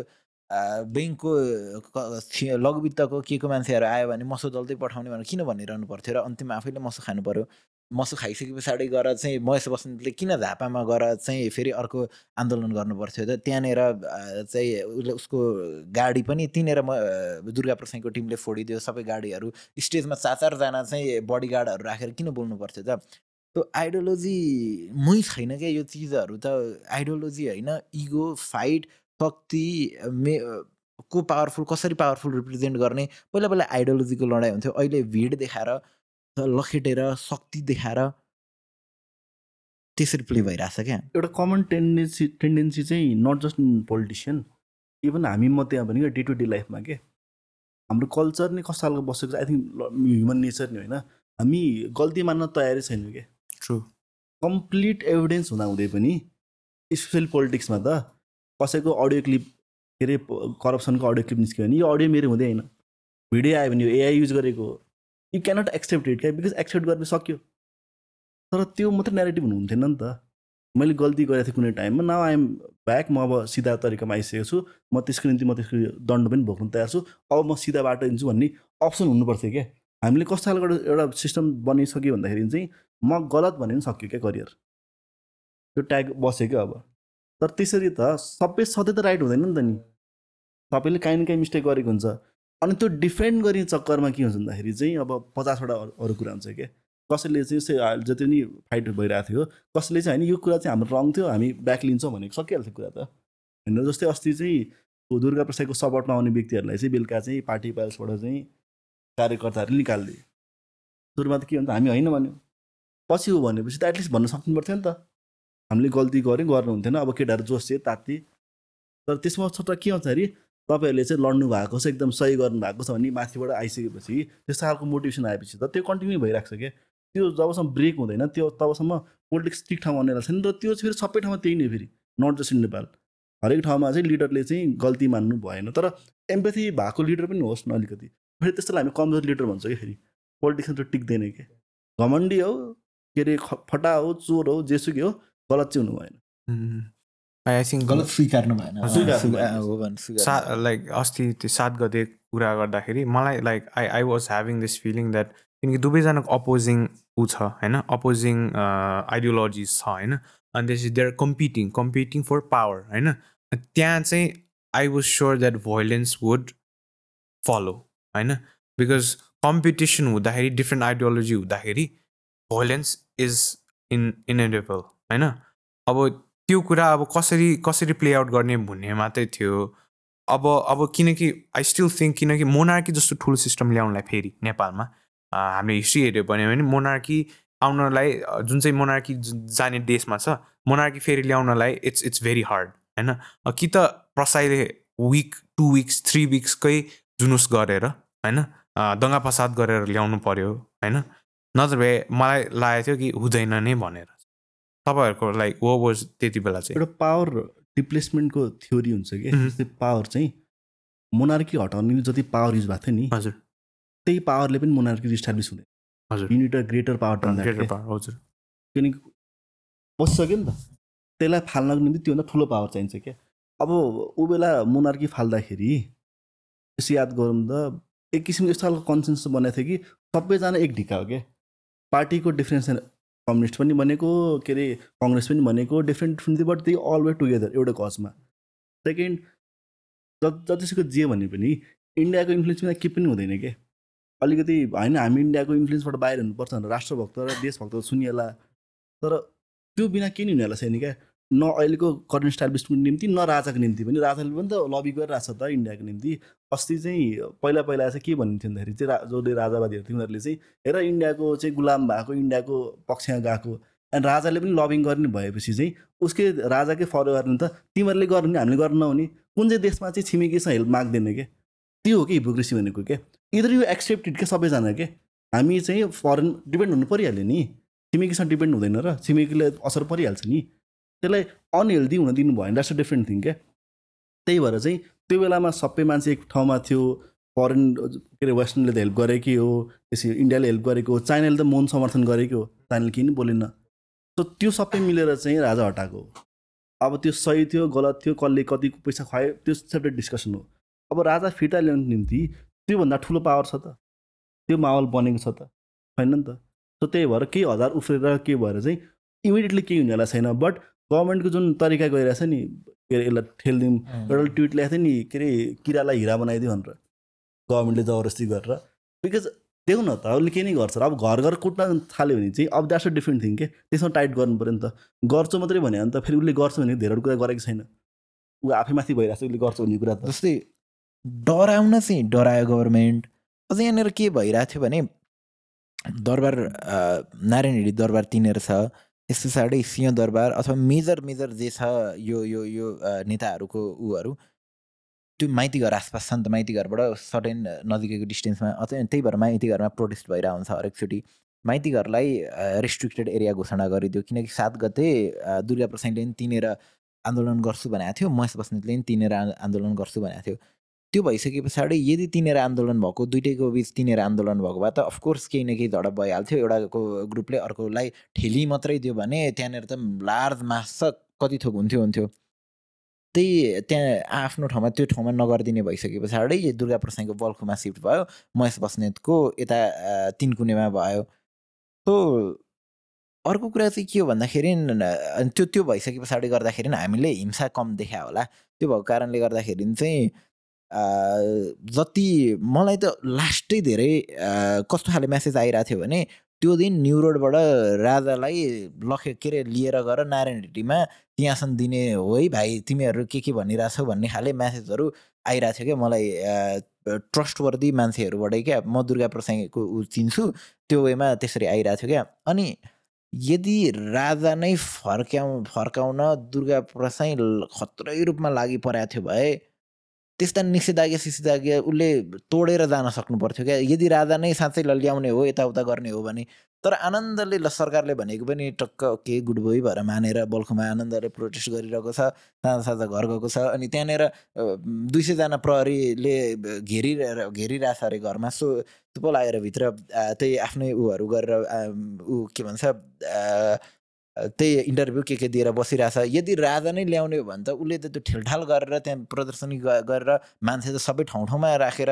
ब्याङ्कको लघुवित्तको के को मान्छेहरू आयो भने मसो दल्दै पठाउने भनेर किन भनिरहनु पर्थ्यो र अन्तिममा आफैले मसो खानु पऱ्यो मसो खाइसके पछाडि गएर चाहिँ महेश बसन्तले किन झापामा गएर चाहिँ फेरि अर्को आन्दोलन गर्नु पर्थ्यो त त्यहाँनिर चाहिँ उसले उसको गाडी पनि तिनेर म दुर्गा प्रसाईको टिमले फोडिदियो सबै गाडीहरू स्टेजमा चार चारजना चाहिँ बडीगार्डहरू राखेर किन बोल्नु पर्थ्यो त त्यो आइडियोलोजी मै छैन क्या यो चिजहरू त आइडियोलोजी होइन इगो फाइट शक्ति मे को पावरफुल कसरी पावरफुल रिप्रेजेन्ट गर्ने? पहिला पहिला आइडियोलोजीको लडाइँ हुन्थ्यो। अहिले भिड देखाएर लखेटेर शक्ति देखाएर त्यसरी प्ले भइरहेछ क्या। एउटा कमन टेन्डेन्सी टेन्डेन्सी चाहिँ not just in politician even हामी म त्यहाँ भनेको डे टु डे लाइफमा के? हाम्रो कल्चर नै कस्तो खालको बसेको छ। आई थिङ्क ह्युमन नेचर नै होइन। हामी गल्ती मान्न तयारै छैनौँ कि? ट्रु कम्प्लिट एभिडेन्स हुँदा हुँदै पनि स्पेसली पोलिटिक्समा त कसैको अडियो क्लिप के अरे करप्सनको अडियो क्लिप निस्क्यो भने यो अडियो मेरो हुँदै होइन। भिडियो आयो भने यो एआई युज गरेको यु क्यानट एक्सेप्ट इट क्या बिकज एक्सेप्ट गर्न सक्यो। तर त्यो मात्रै नेगेटिभ हुनुहुन्थेन नि त। मैले गल्ती गरेको थिएँ कुनै टाइममा। नाउ आइएम ब्याक म अब सिधा तरिकामा आइसकेको छु। म त्यसको निम्ति म त्यसको दण्ड पनि भोग्नु तयार छु। अब म सिधा बाटो हिँड्छु भन्ने अप्सन हुनुपर्थ्यो क्या हामीले कस्तो खालको एउटा सिस्टम बनिसक्यो भन्दाखेरि चाहिँ म गलत भने पनि सक्यो क्या करियर त्यो ट्याग बस्यो क्या अब। तर त्यसरी त सबै सधैँ त राइट हुँदैन नि त नि। सबैले काहीँ न काहीँ मिस्टेक गरेको हुन्छ। अनि त्यो डिफेन्ड गर्ने चक्करमा के हुन्छ भन्दाखेरि चाहिँ अब पचासवटा अरू कुरा हुन्छ क्या। कसैले चाहिँ जति पनि फाइट भइरहेको थियो कसैले चाहिँ होइन यो कुरा चाहिँ हाम्रो रङ थियो हामी ब्याक लिन्छौँ भनेको सकिहाल्थ्यो कुरा त। होइन जस्तै अस्ति चाहिँ दुर्गा प्रसादको सपोर्टमा आउने व्यक्तिहरूलाई चाहिँ बेलुका चाहिँ पार्टी प्यालेसबाट चाहिँ कार्यकर्ताहरूले निकालिदियो सुरुमा त के भन्छ हामी होइन भन्यो। पछि हो भनेपछि त एटलिस्ट भन्न सक्नु पर्थ्यो नि त। हामीले गल्ती गऱ्यौँ गर्नु हुन्थेन अब केटाहरू जोसिए तात्ती तर त्यसमा छोटा के हुन्छ अरे तपाईँहरूले चाहिँ लड्नु भएको छ एकदम सही गर्नु भएको छ भने माथिबाट आइसकेपछि त्यस्तो खालको मोटिभेसन आएपछि त त्यो कन्टिन्यू भइरहेको छ क्या। त्यो जबसम्म ब्रेक हुँदैन त्यो तबसम्म पोलिटिक्स ठिक ठाउँमा आउने छैन र त्यो चाहिँ फेरि सबै ठाउँमा त्यही नै फेरि नट जस्ट इन नेपाल। हरेक ठाउँमा चाहिँ लिडरले चाहिँ गल्ती मान्नु भएन। तर एम्पेथी भएको लिडर पनि होस् न अलिकति। फेरि त्यस्तोलाई हामी कमजोर लिडर भन्छ कि फेरि। पोलिटिक्समा त टिक्दैन कि घमण्डी हो के अरे फटा हो चोर हो जेसुकै हो। गलत चाहिँ हुनु भएन। आई थिङ्क गलत स्वीकार्नु सा लाइक अस्ति त्यो सात गते कुरा गर्दाखेरि मलाई like I I was having this feeling that किनकि दुवैजनाको अपोजिङ ऊ छ होइन? अपोजिङ आइडियोलोजिज छ होइन? अनि त्यसपछि they are competing competing for power होइन? त्यहाँ चाहिँ I was sure that violence would follow होइन? बिकज कम्पिटिसन हुँदाखेरि डिफ्रेन्ट आइडियोलोजी हुँदाखेरि भोइलेन्स इज इन इनेडेबल होइन? अब त्यो कुरा अब कसरी कसरी प्ले आउट गर्ने भन्ने मात्रै थियो। अब अब किनकि आई स्टिल थिङ्क किनकि मोनार्की जस्तो ठुलो सिस्टम ल्याउनलाई फेरि नेपालमा हामीले हिस्ट्री हेऱ्यो भने मोनार्की आउनलाई जुन चाहिँ मोनार्की जाने देशमा छ मोनार्की फेरि ल्याउनलाई इट्स इट्स भेरी हार्ड होइन? कि त प्रसाईले विक टु विक्स थ्री विक्सकै जुनुस गरेर होइन? दङ्गा फसाद गरेर ल्याउनु पर्यो होइन? नत्र भए मलाई लागेको थियो कि हुँदैन नै भनेर। तपाईँहरूको लाइक वो वाज त्यति बेला चाहिँ? एउटा पावर डिप्लेसमेन्टको थ्योरी हुन्छ कि? Mhm. जस्तै पावर चाहिँ मोनार्की हटाउने जति पावर युज भएको थियो नि हजुर। त्यही पावरले पनि मोनार्की इस्टाब्लिस हुँदैन हजुर। Unite greater power greater power हजुर। किनकि बसिसक्यो नि त त्यसलाई फाल्नको निम्ति त्योभन्दा ठुलो पावर चाहिन्छ क्या अब ऊ बेला मोनार्की फाल्दाखेरि यसो याद गरौँ त एक किसिमको यस्तो खालको कन्सेन्स बनाएको थियो कि सबैजना एक ढिका हो क्या पार्टीको डिफ्रेन्स कम्युनिस्ट पनि भनेको के अरे कङ्ग्रेस पनि भनेको different different but they all were together एउटा कजमा सेकेन्ड ज जतिसुकै जे भने पनि इन्डियाको इन्फ्लुएन्स बिना केही पनि हुँदैन क्या अलिकति होइन हामी इन्डियाको इन्फ्लुएन्सबाट बाहिर हुनुपर्छ भनेर राष्ट्रभक्त र देशभक्त सुनिएला। तर त्यो बिना के नि हुनेवाला छैन क्या न अहिलेको करेन्ट स्टाब्लिसमेन्ट निम्ति न राजाको निम्ति पनि। राजाले पनि त लबी गरिरहेको छ त इन्डियाको निम्ति। अस्ति चाहिँ पहिला पहिला चाहिँ के भनिन्थ्यो भन्दाखेरि चाहिँ रा जसले राजावादीहरू थियो उनीहरूले चाहिँ हेर इन्डियाको चाहिँ गुलाम भएको इन्डियाको पक्षमा गएको अनि राजाले पनि लबिङ गर्ने भएपछि चाहिँ उसकै राजाकै फलो गर्ने त तिमीहरूले गर्ने हामीले गर्न नहुने। कुन चाहिँ देशमा चाहिँ छिमेकीसँग हेल्प माग्दैन क्या त्यो हो कि हिपोक्रेसी भनेको क्या इदर यु एक्सेप्टेड क्या सबैजना के? हामी चाहिँ फरेन डिपेन्ड हुनु परिहाल्यो नि। छिमेकीसँग डिपेन्ड हुँदैन र छिमेकीले असर परिहाल्छ नि। त्यसलाई अनहेल्दी हुन दिनु भयो। भने द्याट्स अ डिफ्रेन्ट थिङ क्या? त्यही भएर चाहिँ त्यो बेलामा सबै मान्छे एक ठाउँमा थियो। फरेन के अरे वेस्टर्नले त हेल्प गरेकै हो। त्यसै इन्डियाले हेल्प गरेको हो। चाइनाले त मौन समर्थन गरेकै हो। चाइनाले किन बोलेन सो त्यो सबै मिलेर चाहिँ राजा हटाएको हो। अब त्यो सही थियो गलत थियो कसले कतिको पैसा खुवायो त्यो सेपरेट डिस्कसन हो। अब राजा फिर्ता ल्याउनु निम्ति त्योभन्दा ठुलो पावर छ त। त्यो माहौल बनेको छ त। छैन नि त? सो त्यही भएर केही हजार उफ्रेर के भएर चाहिँ इमिडिएटली केही हुनेवाला छैन। बट गभर्मेन्टको जुन तरिका गइरहेछ नि के अरे यसलाई ठेलिदिउँ एउटा ट्विट ल्याएको थियो नि के अरे किरालाई हिरा बनाइदियो भनेर। गभर्मेन्टले जबरजस्ती गरेर। बिकज देऊ न त उसले के नै गर्छ र अब घर घर कुट्न थाल्यो भने चाहिँ अब द्याट्स अ डिफ्रेन्ट थिङ के? त्यसमा टाइट गर्नु पऱ्यो नि त। गर्छु मात्रै भने अन्त फेरि उसले गर्छ भने धेरैवटा कुरा गरेको छैन। ऊ आफै माथि भइरहेको छ उसले गर्छ भन्ने कुरा त। जस्तै डराउन चाहिँ डरायो गभर्मेन्ट अझ यहाँनिर के भइरहेको थियो भने दरबार नारायण हिडी दरबार तिनीहरू छ। त्यस पछाडि सिंह दरबार अथवा मेजर मेजर जे छ यो यो यो नेताहरूको उहरू त्यो माइती घर आसपास नि त माइती घरबाट सर्टेन नजिकैको डिस्टेन्समा अथवा त्यही भएर माइती घरमा प्रोटेस्ट भइरहेको हुन्छ हरेकचोटि माइती घरलाई रेस्ट्रिक्टेड एरिया घोषणा गरिदियो। किनकि सात गते दुर्गा प्रसाईले पनि तिनेर आन्दोलन गर्छु भनेको थियो महेश बस्नेतले पनि तिनेर आन्दोलन गर्छु भनेको थियो। त्यो भइसके पछाडि यदि तिनीहरू आन्दोलन भएको दुइटैको बिच तिनीहरू आन्दोलन भएको भए त अफकोर्स केही न केही झडप भइहाल्थ्यो। एउटाको ग्रुपले अर्कोलाई ठेली मात्रै दियो भने त्यहाँनिर त लार्ज मास छ कति थोक हुन्थ्यो हुन्थ्यो। त्यही त्यहाँ आफ्नो ठाउँमा त्यो ठाउँमा नगरिदिने भइसके पछाडि दुर्गा प्रसाईको बल्खुमा सिफ्ट भयो महेश बस्नेतको यता अ, तिन कुनेमा भयो। सो अर्को कुरा चाहिँ के हो भन्दाखेरि त्यो त्यो भइसके पछाडि गर्दाखेरि हामीले हिंसा कम देखा होला। त्यो भएको कारणले गर्दाखेरि चाहिँ जति मलाई त लास्टै धेरै कस्तो खाले मेसेज आइरहेको थियो भने त्यो दिन न्यु रोडबाट राजालाई लखे के अरे लिएर गएर नारायण रेड्डीमा सिंहासन दिने हो है भाइ तिमीहरू के के भनिरहेछौ भन्ने खाले म्यासेजहरू आइरहेको थियो क्या मलाई ट्रस्टवर्दी मान्छेहरूबाटै क्या। म दुर्गा प्रसाईको ऊ चिन्छु त्यो वेमा त्यसरी आइरहेको थियो क्या। अनि यदि राजा नै फर्क्याउ फर्काउन दुर्गा प्रसाई खत्रै रूपमा लागि परेको थियो भए त्यस्ता निषेधाज्ञा सिषेधाज्ञा उसले तोडेर जान सक्नु पर्थ्यो क्या? यदि राजा नै साँच्चै ल ल्याउने हो यताउता गर्ने हो भने तर आनन्दले ल सरकारले भनेको पनि टक्क के गुड बोय भएर मानेर बल्खुमा आनन्दले प्रोटेस्ट गरिरहेको छ साझा साझा घर गएको छ अनि त्यहाँनिर दुई सयजना प्रहरीले घेरिरहेर घेरिरहेछ अरे घरमा सो थुप्रो लागेर भित्र त्यही आफ्नै उहरू गरेर ऊ के भन्छ त्यही इन्टरभ्यू के के दिएर बसिरहेछ। यदि राजा नै ल्याउने हो भने त उसले त त्यो ठेलठाल गरेर त्यहाँ प्रदर्शनी गरेर मान्छे त सबै ठाउँ ठाउँमा राखेर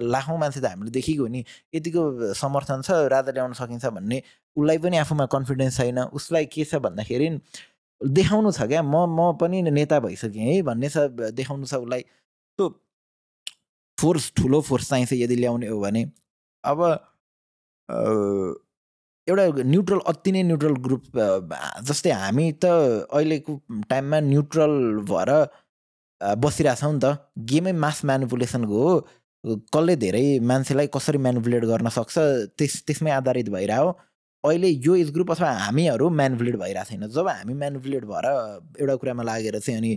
लाखौँ मान्छे त हामीले देखेको नि यतिको समर्थन छ राजा ल्याउन सकिन्छ भन्ने उसलाई पनि आफूमा कन्फिडेन्स छैन। उसलाई के छ भन्दाखेरि देखाउनु छ क्या म म पनि नेता भइसकेँ है भन्ने छ देखाउनु छ उसलाई। त्यो फोर्स ठुलो फोर्स चाहिन्छ यदि ल्याउने हो भने। अब एउटा न्युट्रल अति नै न्युट्रल ग्रुप जस्तै हामी त अहिलेको टाइममा न्युट्रल भएर बसिरहेछौँ नि त। गेमै मास म्यानिपुलेसनको हो। कसले धेरै मान्छेलाई कसरी म्यानिपुलेट गर्न सक्छ त्यस त्यसमै आधारित भइरह्यो अहिले यो एज ग्रुप अथवा हामीहरू म्यानिपुलेट भइरहेको छैन। जब हामी म्यानिपुलेट भएर एउटा कुरामा लागेर चाहिँ अनि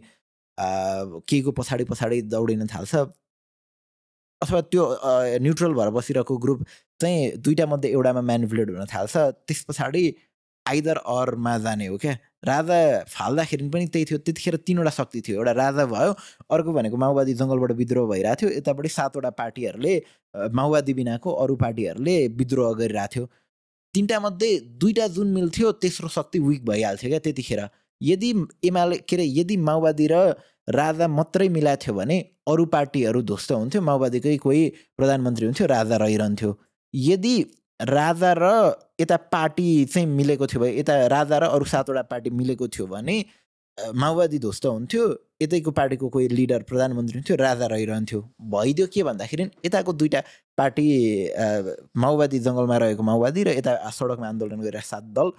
के को पछाडि पछाडि दौडिन थाल्छ अथवा त्यो न्युट्रल भएर बसिरहेको ग्रुप चाहिँ दुइटा मध्ये एउटामा म्यानिपुलेट हुन थाल्छ त्यस पछाडि आइदर अरमा जाने हो क्या? राजा फाल्दाखेरि पनि त्यही थियो त्यतिखेर तिनवटा शक्ति थियो। एउटा राजा भयो अर्को भनेको माओवादी जङ्गलबाट विद्रोह भइरहेको थियो यतापट्टि सातवटा पार्टीहरूले माओवादी बिनाको अरू पार्टीहरूले विद्रोह गरिरहेको थियो। तिनवटा मध्ये दुईवटा जुन मिल्थ्यो तेस्रो शक्ति विक भइहाल्थ्यो क्या त्यतिखेर। यदि एमाले के अरे यदि माओवादी र राजा मात्रै मिलाएको थियो भने अरू पार्टीहरू ध्वस्त हुन्थ्यो माओवादीकै कोही प्रधानमन्त्री हुन्थ्यो राजा रहिरहन्थ्यो। यदि राजा र यता पार्टी चाहिँ मिलेको थियो भने यता राजा र अरू सातवटा पार्टी मिलेको थियो भने माओवादी ध्वस्त हुन्थ्यो यतैको पार्टीको कोही लिडर प्रधानमन्त्री हुन्थ्यो राजा रहिरहन्थ्यो। भइदियो के भन्दाखेरि यताको दुइटा पार्टी माओवादी जङ्गलमा रहेको माओवादी र यता सडकमा आन्दोलन गरेर सात दल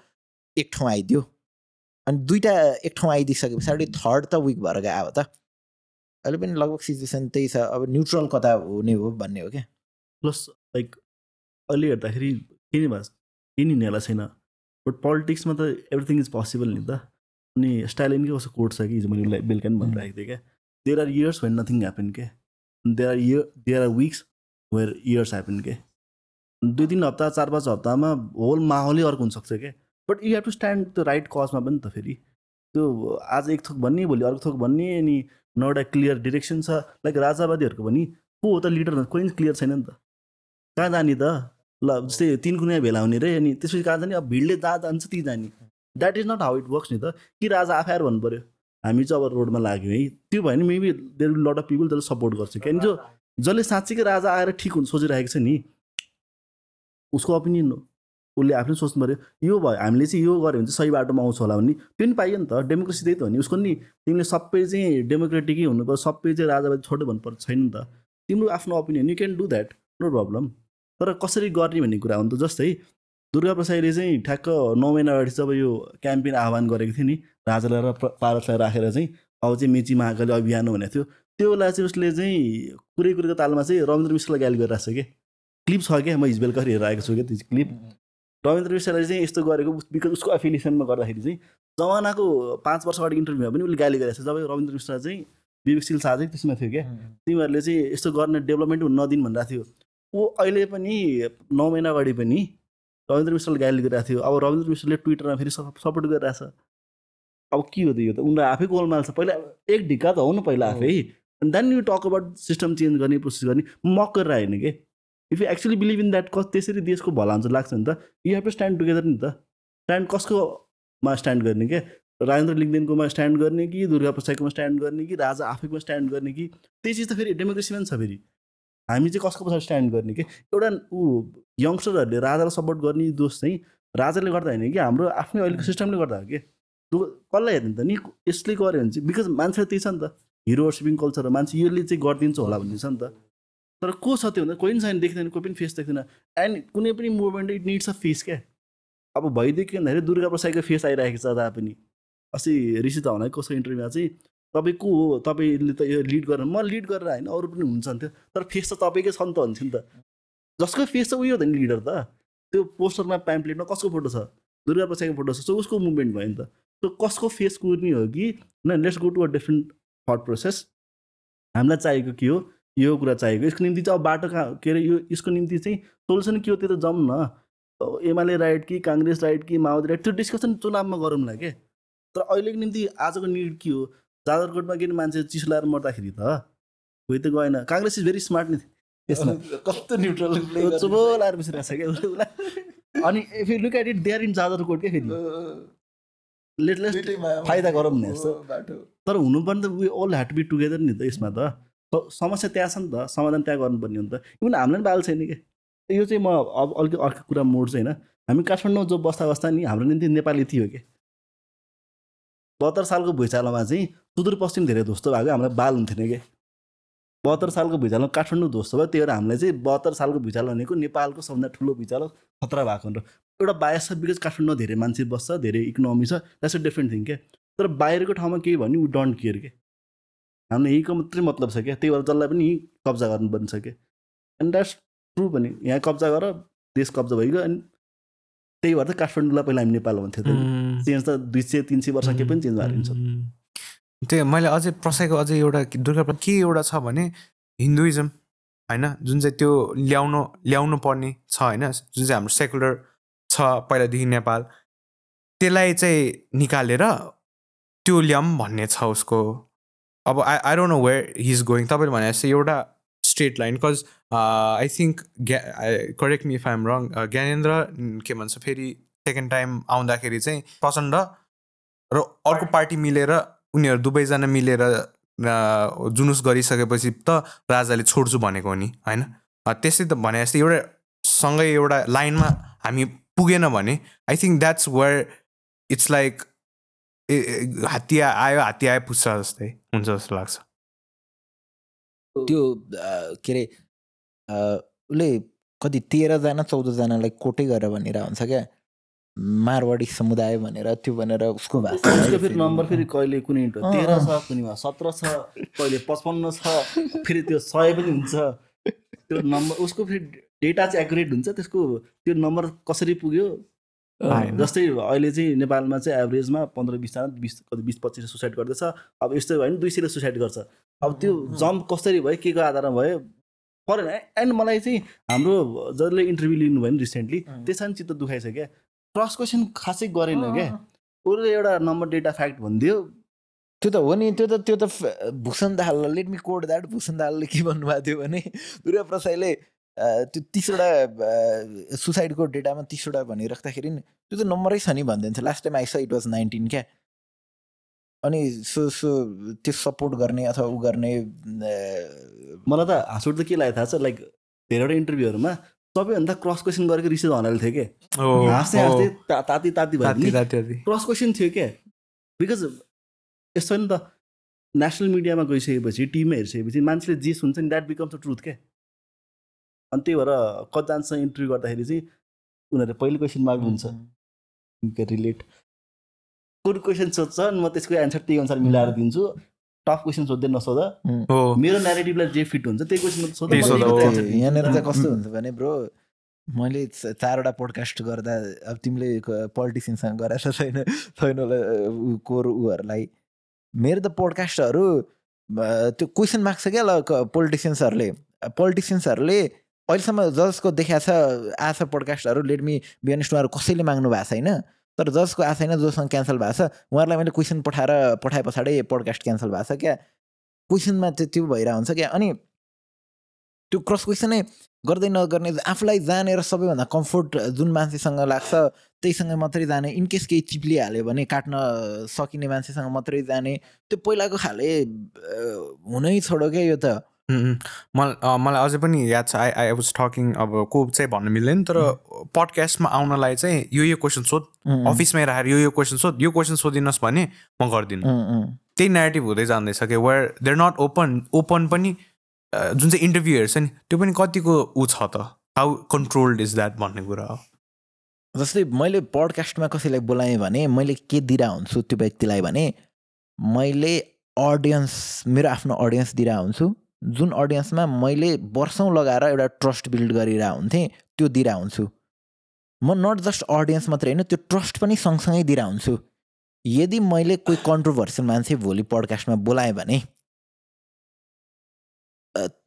एक ठाउँ आइदियो। अनि दुइटा एक ठाउँ आइदिइसके पछाडि थर्ड त विक भएर गयो त। अहिले पनि लगभग सिचुएसन त्यही छ अब न्युट्रल कता हुने हो भन्ने हो क्या? प्लस लाइक अहिले हेर्दाखेरि केही भयो केही नि नेला छैन? बट पोलिटिक्समा त एभ्रिथिङ इज पोसिबल नि त। अनि स्टाइलिनकै कस्तो कोट छ कि हिजो मैले उसलाई बेलुका पनि भनिरहेको थिएँ क्या? There are years when nothing happen के there are year there are weeks where years happen के दुई तिन हप्ता चार पाँच हप्तामा होल माहौलै अर्को हुनसक्छ क्या? But you have to stand त्यो राइट कजमा पनि त फेरि। त्यो आज एक थोक भन्ने भोलि अर्को थोक भन्ने अनि न एउटा क्लियर डिरेक्सन छ। लाइक राजावादीहरूको पनि को हो त लिडर कोही क्लियर छैन नि त। कहाँ जाने त? ल जस्तै तिन कुनै भेला हुने रे अनि त्यसपछि कहाँ जाने? अब भिडले जहाँ जान्छ त्यहीँ जाने। That is not how it works नि त। कि राजा आफै आएर भन्नु पऱ्यो हामी चाहिँ अब रोडमा लाग्यौँ है। त्यो भयो भने maybe there will lot of people त्यसले सपोर्ट गर्छ। किन जो जसले साँच्चीकै राजा आएर ठिक हुन सोचिरहेको छ नि उसको ओपिनियन हो। उसले आफै सोच्नु पऱ्यो यो भयो हामीले चाहिँ यो गऱ्यो भने चाहिँ सही बाटोमा आउँछ होला भने त्यो पनि पाइयो नि त डेमोक्रेसी त्यही त हो नि। उसको नि तिमीले सबै चाहिँ डेमोक्रेटिकै हुनुपर्छ सबै चाहिँ राजावादी छोटो भन्नुपर्छ छैन नि त। तिम्रो आफ्नो opinion you can do that no problem तर कसरी गर्ने भन्ने कुरा हो नि त जस्तै दुर्गा प्रसाईले चाहिँ ठ्याक्क नौ महिना अगाडि जब यो क्याम्पेन आह्वान गरेको थियो नि राजालाई र प्र- पारसलाई राखेर चाहिँ अब चाहिँ मेची महाकाली अभियान भनेको थियो त्यो बेला चाहिँ उसले चाहिँ कुरै कुरैको तालमा चाहिँ रविन्द्र मिश्रलाई गाली गरिरहेको छ कि? क्लिप छ क्या म हिजो बेलुका हेरेर आएको छु क्या त्यो क्लिप? रविन्द्र मिश्रलाई चाहिँ यस्तो गरेको बिकज उसको एफिलिएसनमा गर्दाखेरि चाहिँ जमानाको पाँच वर्ष अगाडि इन्टरभ्यूमा पनि उसले गाली गरेको छ। जब रविन्द्र मिश्र चाहिँ विवेकशील साझै त्यसमा थियो क्या तिमीहरूले चाहिँ यस्तो गर्ने डेभलपमेन्ट हुन नदिनु भनिरहेको थियो। ऊ अहिले पनि नौ महिना अगाडि पनि रविन्द्र मिश्रले गाली गरिरहेको थियो। अब रविन्द्र मिश्रले ट्विटरमा फेरि सपोर्ट गरिरहेछ। अब के हो त यो त? उनीहरू आफै गोलमाल छ पहिला एक ढिक्का त हो न पहिला आफै। अनि then you talk about system change गर्ने प्रोसेस गर्ने मक गरेर आएन कि? If you actually believe in that cause त्यसरी देशको भला हुन्छ लाग्छ नि त। You have to stand together नि त। स्ट्यान्ड कसकोमा स्ट्यान्ड गर्ने के? राजेन्द्र लिङ्गदेनको स्ट्यान्ड गर्ने कि दुर्गा प्रसादकोमा स्ट्यान्ड गर्ने कि राजा आफैकोमा स्ट्यान्ड गर्ने कि? त्यही चिज त फेरि डेमोक्रेसीमा पनि छ फेरि। हामी चाहिँ कसको पछाडि स्ट्यान्ड गर्ने कि? एउटा ऊ यङ्स्टरहरूले राजालाई सपोर्ट गर्ने दोष चाहिँ राजाले गर्दा होइन कि? हाम्रो आफ्नै अहिलेको सिस्टमले गर्दा हो कि? कसलाई हेर्ने त नि? यसले गऱ्यो भने चाहिँ बिकज मान्छे त्यही छ नि त। हिरो वर्सिपिङ कल्चर मान्छे यसले चाहिँ गरिदिन्छ होला भन्ने छ नि त। तर को छ त्यो भन्दा कोही पनि छैन देख्दैन कोही पनि फेस देख्दैन। एन्ड कुनै पनि movement it needs a face क्या? अब भइदियो भन्दाखेरि दुर्गा प्रसादको फेस आइरहेको छ जहाँ पनि। अस्ति ऋषि त होला कसको इन्टरभ्यूमा चाहिँ तपाईँ को हो? तपाईँले त यो लिड गरेर म लिड गरेर होइन अरू पनि हुन्छ नि तर फेस त तपाईँकै छ नि त भन्छ नि त। जसको फेस छ उयो हो त नि लिडर त। त्यो पोस्टरमा प्याम्पलेटमा कसको फोटो छ? दुर्गा प्रसादको फोटो छ। सो उसको मुभमेन्ट भयो नि त। त्यो कसको फेस कुर्ने हो कि? न let's go to a different thought process हामीलाई चाहिएको के हो? यो कुरा चाहिएको। यसको निम्ति चाहिँ अब बाटो कहाँ के अरे यो यसको निम्ति चाहिँ सोल्युसन के हो त्यो त जाउँ न। एमाले राइट कि काङ्ग्रेस राइट कि माओवादी राइट त्यो डिस्कसन चुनावमा गरौँला के? तर अहिलेको निम्ति आजको निड के हो? जाजरकोटमा किन मान्छे चिसो लगाएर मर्दाखेरि त? कोही त गएन। काङ्ग्रेस इज भेरी स्मार्ट नि त्यसमा। कस्तो न्युट्रल चुबो लाएर बसिरहेको छ क्या उसलाई। अनि if you look at it they are in Jajarkot क्या फेरि? लेट लेट फाइदा गरौँ भने जस्तो। तर हुनुपर्ने त we all had to be together नि त यसमा त। समस्या त्यहाँ छ नि त समाधान त्यहाँ गर्नुपर्ने हो नि त। इभन हामीलाई पनि बाल छैन कि। यो चाहिँ म अब अलिक अर्को कुरा मोड चाहिँ होइन। हामी काठमाडौँ जो बस्दा बस्दा नि हाम्रो निम्ति नेपाली थियो कि। बहत्तर सालको भुइँचालोमा चाहिँ सुदूरपश्चिम धेरै ध्वस्त भएको हामीलाई बाल हुन्थेन कि। बहत्तर सालको भुइँचालो काठमाडौँ ध्वस्त भयो त्यही भएर हामीलाई चाहिँ बहत्तर सालको भुइँचालो भनेको नेपालको सबभन्दा ठुलो भुइँचालो खतरा भएको हो एउटा बायस छ बिकज काठमाडौँ धेरै मान्छे बस्छ धेरै इकोनोमी छ द्याट्स अ डिफ्रेन्ट थिङ क्या। तर बाहिरको ठाउँमा केही भन्यो ऊ डोन्ट केयर के हामीलाई यहीँको मात्रै मतलब छ क्या? त्यही भएर जसलाई पनि यहीँ कब्जा गर्नुपर्ने छ क्या एन्ड द्याट्स ट्रु पनि। यहाँ कब्जा गर देश कब्जा भइगयो अनि त्यही भएर त काठमाडौँलाई पहिला हामी नेपाल भन्थ्यो त। चेन्ज त दुई सय तिन सय वर्ष के पनि चेन्ज भएर हुन्छ त्यही मैले अझै प्रसाईको अझै एउटा दुर्गा के एउटा छ भने हिन्दुइजम होइन? जुन चाहिँ त्यो ल्याउनु ल्याउनु पर्ने छ होइन? जुन चाहिँ हाम्रो सेकुलर छ पहिलादेखि नेपाल। त्यसलाई चाहिँ निकालेर त्यो ल्याऊँ भन्ने छ उसको अब I I don't know where he is going तपाईँले भने जस्तै एउटा straight line because I think ग्या correct me if I'm wrong Gyanendra उम्, के भन्छ फेरि सेकेन्ड टाइम आउँदाखेरि चाहिँ प्रचण्ड र अर्को पार्टी मिलेर उनीहरू दुवैजना मिलेर अ, जुलुस गरिसकेपछि त राजाले छोड्छु भनेको हो नि होइन? अ, त्यसै त भने जस्तै एउटा सँगै एउटा लाइनमा हामी पुगेन भने I think that's where it's like हात्ती आ- आयो हात्ती आयो पुग्छ जस्तै। हुन्छ जस्तो लाग्छ। त्यो के अरे उसले कति तेह्रजना चौधजनालाई कोटै गरेर भनिरहेको हुन्छ क्या? मारवाडी समुदाय भनेर त्यो भनेर उसको भाषा उसको फेरि नम्बर फेरि कहिले कुनै तेह्र। छ कुनैमा सत्र छ कहिले पचपन्न छ फेरि त्यो सय पनि हुन्छ। त्यो नम्बर उसको फेरि डेटा चाहिँ एकुरेट हुन्छ त्यसको त्यो नम्बर कसरी पुग्यो। जस्तै अहिले चाहिँ नेपालमा चाहिँ एभरेजमा पन्ध्र बिसजना बिस कति बिस पच्चिस सुसाइड गर्दैछ। अब यस्तो भयो भने दुई सयले सुसाइड गर्छ। अब त्यो जम्प कसरी भयो के को आधारमा भयो परेन। एन्ड मलाई चाहिँ हाम्रो जसले इन्टरभ्यू लिनुभयो नि रिसेन्टली। त्यसमा पनि चित्त दुखाइछ क्या। क्रस क्वेसन खासै गरेन क्या। उसले एउटा नम्बर डेटा फ्याक्ट भनिदियो। त्यो त हो नि त्यो त त्यो त Bhushan Dahal let me quote that Bhushan दाहालले के भन्नुभएको थियो भने दुर्गा प्रसाईले त्यो तिसवटा सुसाइडको डेटामा तिसवटा भनिराख्दाखेरि नि त्यो त नम्बरै छ नि भनिदिन्छ लास्ट टाइम आइस इट वाज नाइन्टिन क्या? अनि सो सो त्यो सपोर्ट गर्ने अथवा उ गर्ने मलाई त हाँसउठ त के लाग्यो थाहा छ लाइक धेरैवटा इन्टरभ्यूहरूमा सबैभन्दा क्रस क्वेसन गरेको रिसेस हनाले थियो क्या? हाँस्दै हाँस्दै ता- ताती ताती भयो ताती नि ताती ताती। क्रस क्वेसन थियो क्या? बिकज यस्तो नि त नेसनल मिडियामा गइसकेपछि टिममा हेरिसकेपछि मान्छेले जे सुन्छ नि द्याट बिकम्स द ट्रुथ क्या? अनि त्यही भएर कतिजनासँग इन्टरभ्यू गर्दाखेरि चाहिँ उनीहरूले पहिलो क्वेसन माग्नुहुन्छ रिलेट कुन क्वेसन सोध्छ म त्यसको एन्सर त्यही अनुसार मिलाएर दिन्छु। टफ क्वेसन सोध्दै नसोध। मेरो नेगेटिभलाई जे फिट हुन्छ त्यही क्वेसन। यहाँनिर चाहिँ कस्तो हुन्छ भने ब्रो मैले चारवटा पोडकास्ट गर्दा अब तिमीले पोलिटिसियनसँग गराएको छैन? छैन होला कोर ऊहरूलाई मेरो त पोडकास्टहरू त्यो क्वेसन माग्छ क्या ल पोलिटिसियन्सहरूले पोलिटिसियन्सहरूले अहिलेसम्म जसको देखाएको छ आछ पोडकास्टहरू लेट मी बिहान उहाँहरू कसैले माग्नु भएको छैन। तर जसको आएको छैन जोसँग क्यान्सल भएको छ उहाँहरूलाई मैले क्वेसन पठाएर पठाए पछाडि पोडकास्ट क्यान्सल भएको छ क्या। क्वेसनमा त्यो त्यो भइरहेको हुन्छ क्या। अनि त्यो क्रस क्वेसनै गर्दै नगर्ने आफूलाई जानेर सबैभन्दा कम्फोर्ट जुन मान्छेसँग लाग्छ त्यहीसँग मात्रै जाने इनकेस केही चिप्लिहाल्यो भने काट्न सकिने मान्छेसँग मात्रै जाने त्यो पहिलाको खाले हुनै छोडो क्या यो त। मलाई मलाई अझै पनि याद छ आई आई वाज टकिङ अब को चाहिँ भन्नु मिल्दैन तर पडकास्टमा आउनलाई चाहिँ यो यो क्वेसन सोध अफिसमै राखेर यो यो क्वेसन सोध यो क्वेसन सोधिनुहोस् भने म गर्दिनँ। त्यही नेगेटिभ हुँदै जाँदैछ कि where there not open open पनि जुन चाहिँ इन्टरभ्यू हेर्छ नि त्यो पनि कतिको ऊ छ त। हाउ कन्ट्रोल्ड इज द्याट भन्ने कुरा हो। जस्तै मैले पडकास्टमा कसैलाई बोलाएँ भने मैले के दिइरह हुन्छु त्यो व्यक्तिलाई भने मैले अडियन्स मेरो आफ्नो अडियन्स दिइरह हुन्छु। जुन अडियन्समा मैले वर्षौँ लगाएर एउटा ट्रस्ट बिल्ड गरिरह हुन्थेँ त्यो दिइरह हुन्छु। म नट जस्ट अडियन्स मात्रै होइन त्यो ट्रस्ट पनि सँगसँगै दिइरह हुन्छु। यदि मैले कोही कन्ट्रोभर्सियल मान्छे भोलि पडकास्टमा बोलाएँ भने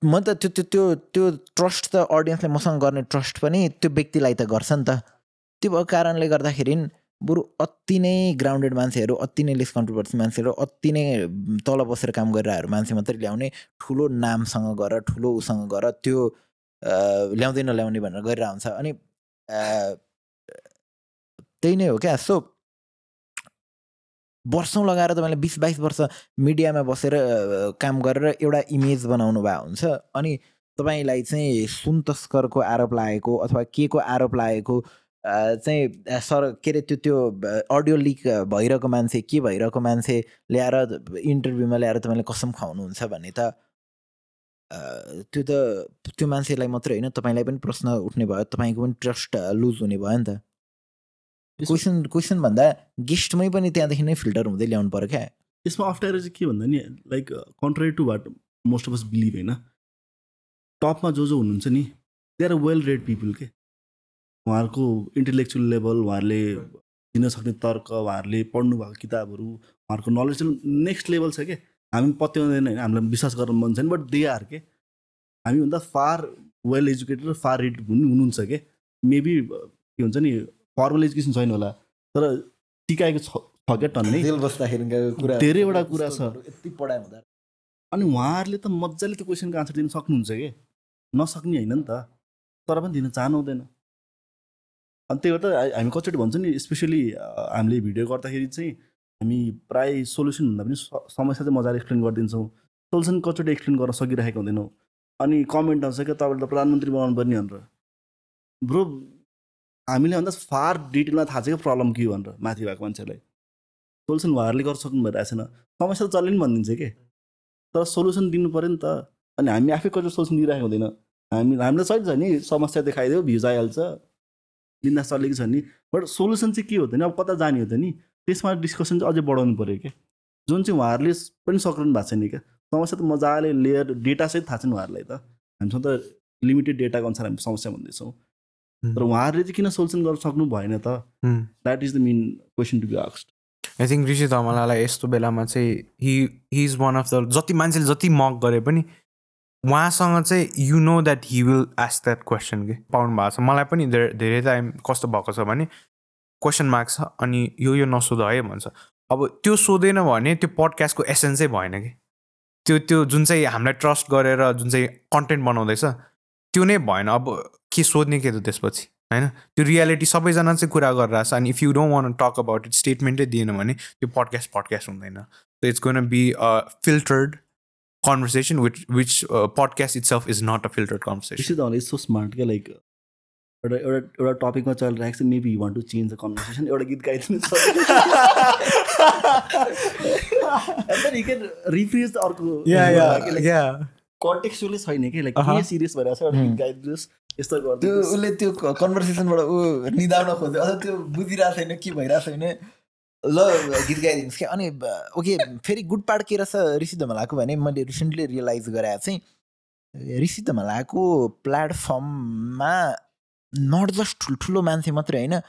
म त त्यो त्यो त्यो त्यो ट्रस्ट त अडियन्सले मसँग गर्ने ट्रस्ट पनि त्यो व्यक्तिलाई त गर्छ नि त। त्यो कारणले गर्दाखेरि बरु अति नै ग्राउन्डेड मान्छेहरू अति नै लेस कन्ट्रोभर्सी मान्छेहरू अति नै तल बसेर काम गरिरहेहरू मान्छे मात्रै ल्याउने ठुलो नामसँग गर ठुलो उसँग गर त्यो ल्याउँदै नल्याउने भनेर गरिरहेको हुन्छ। अनि त्यही नै हो क्या। सो वर्षौँ लगाएर तपाईँले बिस बाइस वर्ष मिडियामा बसेर काम गरेर एउटा इमेज बनाउनु भएको हुन्छ। अनि तपाईँलाई चाहिँ सुन तस्करको आरोप लागेको अथवा के को आरोप लागेको चाहिँ सर के अरे त्यो त्यो अडियो लिक भइरहेको मान्छे के भइरहेको मान्छे ल्याएर इन्टरभ्यूमा ल्याएर तपाईँले कसम खुवाउनुहुन्छ भने त त्यो त त्यो मान्छेलाई मात्रै होइन तपाईँलाई पनि प्रश्न उठ्ने भयो तपाईँको पनि ट्रस्ट लुज हुने भयो नि त। क्वेसन क्वेसन भन्दा गेस्टमै पनि त्यहाँदेखि नै फिल्टर हुँदै ल्याउनु पऱ्यो क्या। यसमा अप्ठ्यारो चाहिँ के भन्दा नि like country to what most of us believe होइन। टपमा जो जो हुनुहुन्छ नि they are well read people के। उहाँहरूको इन्टेलेक्चुअल लेभल उहाँहरूले दिन सक्ने तर्क उहाँहरूले पढ्नु भएको किताबहरू उहाँहरूको नलेज नेक्स्ट लेभल छ कि? हामी पत्याउँदैन होइन हामीलाई विश्वास गर्न मन छैन बट दे आर के? हामीभन्दा फार वेल एजुकेटेड र फार रिड पनि हुनुहुन्छ कि? मेबी के हुन्छ नि फर्मल एजुकेसन छैन होला तर सिकाएको छ क्या टन्नै? धेरैवटा कुरा छ। यति पढाइ हुँदा। अनि उहाँहरूले त मजाले त्यो क्वेसनको आन्सर दिन सक्नुहुन्छ कि? नसक्ने होइन नि त। तर पनि दिन चाहनु हुँदैन अनि त्यही हा- हामी कतिचोटि भन्छौँ नि स्पेसली हामीले भिडियो गर्दाखेरि चाहिँ हामी प्रायः सोल्युसन भन्दा पनि समस्या चाहिँ मजाले एक्सप्लेन गरिदिन्छौँ। सोल्युसन कतिचोटि एक्सप्लेन गर्न सकिरहेको हुँदैनौँ। अनि कमेन्ट आउँछ क्या तपाईँले त प्रधानमन्त्री बनाउनु पर्ने भनेर। ब्रो हामीले भन्दा फार डिटेलमा थाहा छ क्या प्रब्लम के हो भनेर माथि भएको मान्छेलाई सोल्युसन उहाँहरूले गर्न सक्नु भइरहेको छैन। समस्या त जसले पनि भनिदिन्छ कि? तर सोल्युसन दिनु पऱ्यो नि त। अनि हामी आफै कति सोल्युसन दिइरहेको हुँदैन। हामी हामीलाई सही नि समस्या देखाइदियो भ्युज आइहाल्छ बिन्दास चलेको छ नि? बट सोल्युसन चाहिँ के हो त नि? अब कता जाने हो त नि? त्यसमा डिस्कसन चाहिँ अझै बढाउनु पऱ्यो क्या। जुन चाहिँ उहाँहरूले पनि सक्नु भएको छैन क्या। समस्या त मजाले लेयर डेटा सहित थाहा छैन उहाँहरूलाई त। हामीसँग त लिमिटेड डेटाको अनुसार हामी समस्या भन्दैछौँ। तर उहाँहरूले चाहिँ किन सोल्युसन गर्न सक्नु भएन त? That is the main question to be आक्स्ड I think Rishi धमलालाई यस्तो बेलामा चाहिँ he he is one of the जति मान्छेले जति मक गरे पनि उहाँसँग चाहिँ you know that he will ask that question के? पाउनु भएको छ। मलाई पनि धेरै धेरै टाइम कस्तो भएको छ भने क्वेसन मार्क छ अनि यो यो नसोध है भन्छ। अब त्यो सोधेन भने त्यो पडकास्टको एसेन्सै भएन कि? त्यो त्यो जुन चाहिँ हामीलाई ट्रस्ट गरेर जुन चाहिँ कन्टेन्ट बनाउँदैछ त्यो नै भएन। अब के सोध्ने के त त्यसपछि होइन? त्यो रियालिटी सबैजना चाहिँ कुरा गरिरहेछ अनि if you don't want talk about it स्टेटमेन्टै दिएन भने त्यो पडकास्ट पडकास्ट हुँदैन। So it's gonna be a filtered conversation which which podcast itself is not a filtered conversation विशेष त सो स्मार्ट क्या लाइक एउटा एउटा एउटा टपिकमा चलिरहेको छ maybe want to change the conversation एउटा गीत गाइदिनु रिफ्रेज अर्को कन्टेक्चुअली छैन कि लाइक अहँ। के सिरियस भइरहेको छ एउटा गीत गाइदिनुहोस् यस्तो गरिदिनुहोस्। उसले त्यो कन्भर्सेसनबाट ऊ निदाउन खोज्यो अझ त्यो बुझिरहेको छैन के भइरहेको छैन। ल गीत गाइदिनुहोस् क्या। अनि ओके फेरि गुड पार्ट के रहेछ ऋषि धमलाको भने मैले रिसेन्टली रियलाइज गरे चाहिँ ऋषि धमलाको प्लेटफर्ममा नट जस्ट ठुल्ठुलो मान्छे मात्रै होइन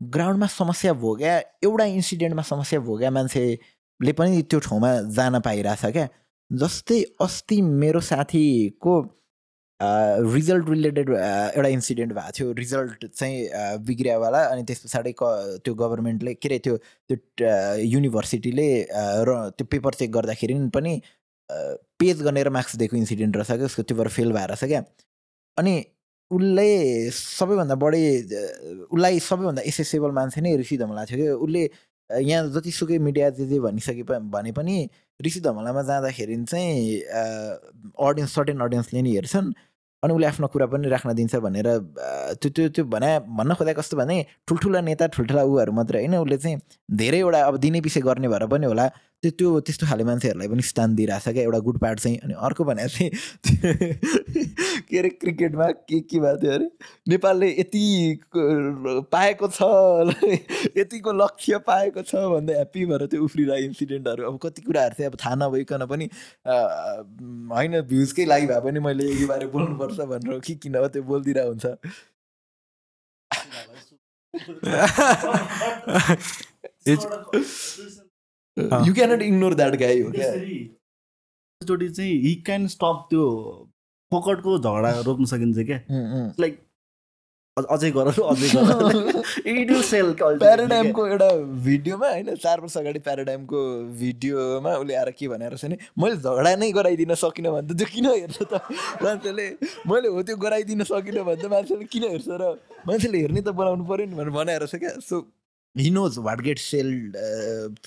ग्राउन्डमा समस्या भोग्या एउटा इन्सिडेन्टमा समस्या भोग्या मान्छेले पनि त्यो ठाउँमा जान पाइरहेछ क्या। जस्तै अस्ति मेरो साथीको रिजल्ट रिलेटेड एउटा इन्सिडेन्ट भएको थियो। रिजल्ट चाहिँ बिग्रियावाला अनि त्यस पछाडि क त्यो गभर्मेन्टले के अरे त्यो त्यो युनिभर्सिटीले र त्यो पेपर चेक गर्दाखेरि पनि पेज गनेर मार्क्स दिएको इन्सिडेन्ट रहेछ क्या। उसको त्योबाट फेल भएर रहेछ क्या। अनि उसले सबैभन्दा बढी उसलाई सबैभन्दा एसेसेबल मान्छे नै ऋषि धमला थियो क्या। उसले यहाँ जतिसुकै मिडिया जे जे भनिसके भने पनि ऋषि धमलामा जाँदाखेरि चाहिँ अडियन्स सर्टेन अडियन्सले नि हेर्छन्। अनि उसले आफ्नो कुरा पनि राख्न दिन्छ भनेर त्यो त्यो त्यो भने भन्न खोजा कस्तो भने ठुल्ठुला नेता ठुल्ठुला उहरू मात्रै होइन उसले चाहिँ धेरैवटा अब दिने पछि गर्ने भएर पनि होला। त्यो त्यो त्यस्तो खाले मान्छेहरूलाई पनि स्थान दिइरहेछ क्या एउटा गुड पार्ट चाहिँ। अनि अर्को भने चाहिँ के अरे क्रिकेटमा के के भएको थियो अरे? नेपालले यति पाएको छ यतिको लक्ष्य पाएको छ भन्दै ह्याप्पी भएर त्यो उफ्रिरहेको इन्सिडेन्टहरू अब कति कुराहरू चाहिँ अब थाहा नभइकन पनि होइन भ्युजकै लागि भए पनि मैले यो बारे बोल्नुपर्छ भनेर कि किन हो त्यो बोलिदिरहेको हुन्छ। यु क्यानट इग्नोर द्याट गाई हो क्या एकचोटि चाहिँ हि क्यान स्टप त्यो फोकटको झगडा रोक्न सकिन्छ क्या। लाइक अझै गर अझै गर। सेल प्याराडाइमको एउटा भिडियोमा होइन चार वर्ष अगाडि प्याराडाइमको भिडियोमा उसले आएर के भनेर छ भने मैले झगडा नै गराइदिन सकिनँ भने त त्यो किन हेर्छ त? मान्छेले मैले हो त्यो गराइदिन सकिनँ भने त मान्छेले किन हेर्छ र? मान्छेले हेर्ने त बनाउनु पऱ्यो नि भनेर बनाएर छ क्या। So he knows what get sell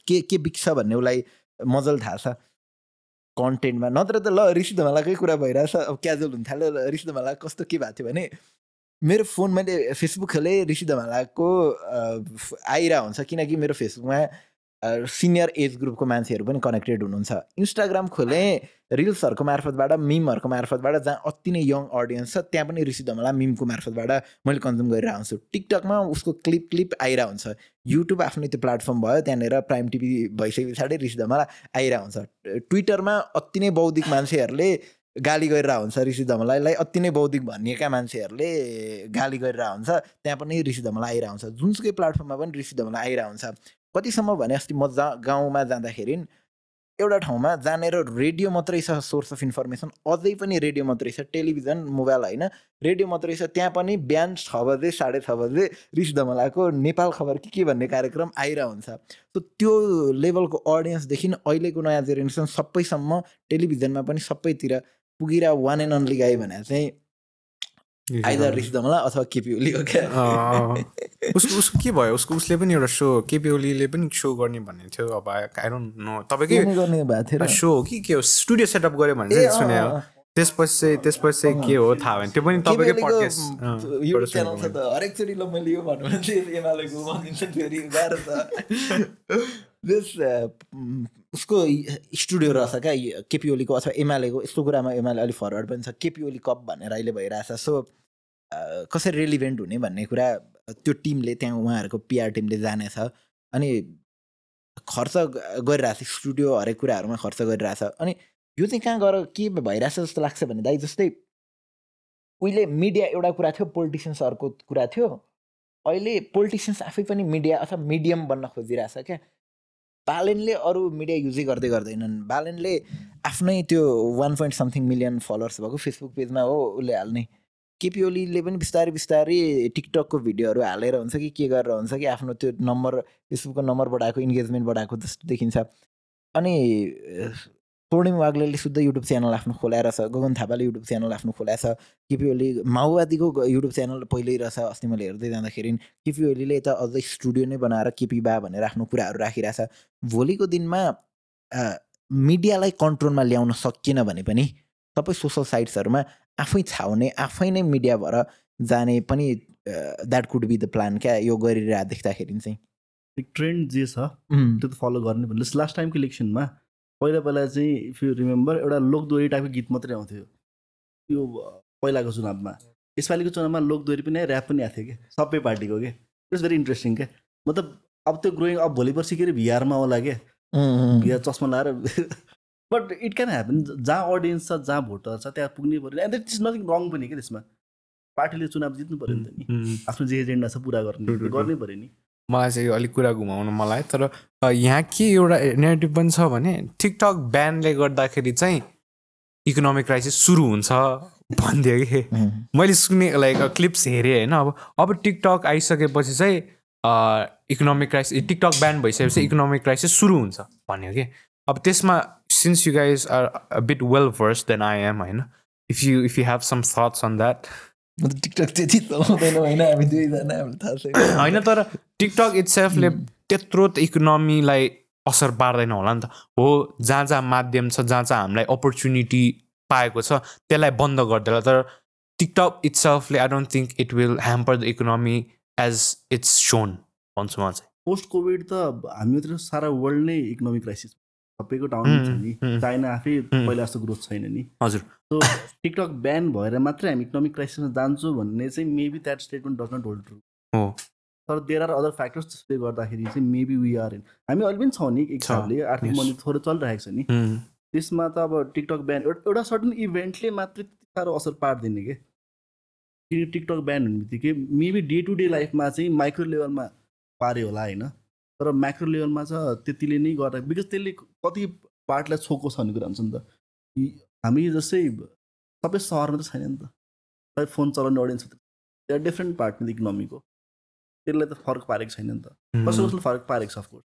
के के बिक्छ भन्ने उसलाई मजाले थाहा छ। कन्टेन्टमा नत्र त ल ऋषि धमालाकै कुरा भइरहेछ। अब क्याजुअल हुन थाल्यो ऋषि धमाला कस्तो के भएको थियो भने मेरो फोन मैले फेसबुक खोलेँ ऋषि धमालाको आइरह हुन्छ। किनकि मेरो फेसबुकमा सिनियर एज ग्रुपको मान्छेहरू पनि कनेक्टेड हुनुहुन्छ। इन्स्टाग्राम खोलेँ रिल्सहरूको मार्फतबाट मिमहरूको मार्फतबाट जहाँ अति नै यङ अडियन्स छ त्यहाँ पनि ऋषि धमला मिमको मार्फतबाट मैले कन्ज्युम गरिरहेको हुन्छु। टिकटकमा उसको क्लिप क्लिप आइरहेको हुन्छ। युट्युब आफ्नै त्यो प्लेटफर्म भयो त्यहाँनिर प्राइम टिभी भइसके पछाडि ऋषि धमला आइरहेको हुन्छ। ट्विटरमा अति नै बौद्धिक मान्छेहरूले गाली गरिरहेको हुन्छ ऋषि धमलाईलाई अति नै बौद्धिक भनिएका मान्छेहरूले गाली गरिरहेको हुन्छ। त्यहाँ पनि ऋषि धमला आइरहेको हुन्छ। जुनसुकै प्लेटफर्ममा पनि ऋषि धमला आइरहेको हुन्छ। कतिसम्म भने अस्ति म जा गाउँमा जाँदाखेरि एउटा ठाउँमा जानेर रेडियो मात्रै छ सोर्स अफ इन्फर्मेसन अझै पनि रेडियो मात्रै छ टेलिभिजन मोबाइल होइन रेडियो मात्रै छ त्यहाँ पनि बिहान छ बजे साढे छ बजे ऋषि धमलाको नेपाल खबर के के भन्ने कार्यक्रम आइरहेको हुन्छ सो त्यो लेभलको अडियन्सदेखि अहिलेको नयाँ जेनेरेसन सबैसम्म टेलिभिजनमा पनि सबैतिर पुगिरह वान एन्ड अन्ली गाई भने चाहिँ आइदर ऋषि धमला अथवा केपी ओली हो क्या उसको उसको के भयो? उसको उसले पनि एउटा सो केपी ओलीले पनि सो गर्ने भन्ने थियो। अब आई डोन्ट नो तपाईँकै सो हो कि? के हो? स्टुडियो सेटअप गऱ्यो भने चाहिँ सुने। त्यसपछि चाहिँ त्यसपछि चाहिँ के हो? थाहा भएन। त्यो पनि तपाईँकै पडकास्ट हरेकचोटि ल मैले यो भन्नु एमालेको भनिन्छ गाह्रो छ उसको स्टुडियो रहेछ क्या यो केपी ओलीको अथवा एमालेको यस्तो कुरामा एमाले अलिक फरवर्ड पनि छ। केपी ओली कप भनेर अहिले भइरहेछ। सो कसरी रेलिभेन्ट हुने भन्ने कुरा त्यो टिमले त्यहाँ उहाँहरूको पिआर टिमले जानेछ। अनि खर्च गरिरहेछ स्टुडियो हरेक कुराहरूमा खर्च गरिरहेछ। अनि यो चाहिँ कहाँ गएर के भइरहेछ जस्तो लाग्छ भने दाइ जस्तै उहिले मिडिया एउटा कुरा थियो पोलिटिसियन्स अर्को कुरा थियो। अहिले पोलिटिसियन्स आफै पनि मिडिया अथवा मिडियम बन्न खोजिरहेछ क्या। बालेनले अरू मिडिया युजै गर्दै गर्दैनन्। बालेनले आफ्नै त्यो one point something million followers भएको फेसबुक पेजमा हो उसले हाल्ने। केपी ओलीले पनि बिस्तारै बिस्तारै टिकटकको भिडियोहरू हालेर हुन्छ कि के गरेर हुन्छ कि आफ्नो त्यो नम्बर फेसबुकको नम्बर बढाएको इन्गेजमेन्ट बढाएको जस्तो देखिन्छ। अनि पूर्णिम वाग्लेले शुद्ध युट्युब च्यानल आफ्नो खोलाएर छ गगन थापाले युट्युब च्यानल आफ्नो खोलाएको छ। केपी ओली माओवादीको युट्युब च्यानल पहिल्यै रहेछ अस्ति मैले हेर्दै जाँदाखेरि। केपी ओलीले त अझै स्टुडियो नै बनाएर केपी बा भनेर आफ्नो कुराहरू राखिरहेछ। भोलिको दिनमा मिडियालाई कन्ट्रोलमा ल्याउन सकिएन भने पनि सबै सोसल साइट्सहरूमा आफै छाउने आफै नै मिडिया भएर जाने पनि that could be the plan क्या यो गरिरहेको देख्दाखेरि चाहिँ। ट्रेन्ड जे छ त्यो त फलो गर्ने भन्नु लास्ट टाइमको इलेक्सनमा पहिला पहिला चाहिँ इफ यु रिमेम्बर एउटा लोकदोरी टाइपको गीत मात्रै आउँथ्यो। यो पहिलाको चुनावमा। यसपालिको चुनावमा लोकदोरी पनि ऱ्याप पनि आएको थियो कि सबै पार्टीको के इट्स भेरी इन्ट्रेस्टिङ क्या। मतलब अब त्यो ग्रोइङ अब भोलि पर्सि के अरे भिआरमा होला क्या। भिआर चस्मा लगाएर बट इट क्यान ह्यापन जहाँ अडियन्स छ जहाँ भोटर छ त्यहाँ पुग्नै पऱ्यो and it is nothing wrong पनि क्या त्यसमा? पार्टीले चुनाव जित्नु पऱ्यो नि त नि। आफ्नो जे एजेन्डा छ पुरा गर्ने। गर्नै पऱ्यो नि। मलाई चाहिँ अलिक कुरा घुमाउनु मलाई। तर यहाँ के एउटा नेगेटिभ पनि छ भने टिकटक ब्यानले गर्दाखेरि चाहिँ इकोनोमिक क्राइसिस सुरु हुन्छ भनिदियो कि। मैले सुने लाइक क्लिप्स हेरेँ होइन। अब अब टिकटक आइसकेपछि चाहिँ इकोनोमिक क्राइसिस टिकटक ब्यान भइसकेपछि इकोनोमिक क्राइसिस सुरु हुन्छ भन्यो कि। अब त्यसमा since you guys are bit well versed then I am होइन if you if you have some thoughts on that TikTok त्यति चलाउँदैनौँ होइन हामी दुईजना हामीलाई थाहा छैन। होइन तर टिकटक इट्सेल्फले त्यत्रो त इकोनोमीलाई असर पार्दैन होला नि त। हो जहाँ जहाँ माध्यम छ जहाँ जहाँ हामीलाई अपर्च्युनिटी पाएको छ त्यसलाई बन्द गरिदिएला तर TikTok इट्सेल्फले I don't think it will hamper the economy as it's shown भन्छु म चाहिँ। पोस्ट कोभिड त हामीतिर सारा वर्ल्ड नै इकोनोमिक क्राइसिस सबैको टाउन छ नि। चाइना आफै। पहिला जस्तो ग्रोथ छैन नि। हजुर। सो टिकटक ब्यान भएर मात्रै हामी इकोनोमिक क्राइसिसमा जान्छौँ भन्ने चाहिँ maybe that statement does not hold true हो। तर देयर आर अदर फ्याक्टर्स जसले गर्दाखेरि चाहिँ मेबी वी आर इन हामी अहिले पनि छौँ नि एक हिसाबले आर्थिक yes. मन्दी थोरै चलिरहेको छ नि। त्यसमा त अब टिकटक ब्यान एउटा सर्टन इभेन्टले मात्रै त्यति साह्रो असर पार्दैन कि? किन टिकटक ब्यान हुने बित्तिकै मेबी डे टु डे लाइफमा चाहिँ माइक्रो लेभलमा पार्यो होला होइन? तर म्याक्रो लेभलमा चाहिँ त्यतिले नै गर्दा बिकज त्यसले कति पार्टलाई छोको छ भन्ने कुरा हुन्छ नि त। हामी जस्तै सबै सहरमा त छैन नि त। सबै फोन चलाउने अडियन्स त्यो डिफ्रेन्ट पार्ट नि इकोनोमीको त्यसलाई त फरक पारेको छैन नि त। कसै हुँ, कसैले फरक पारेको छ अफकोर्स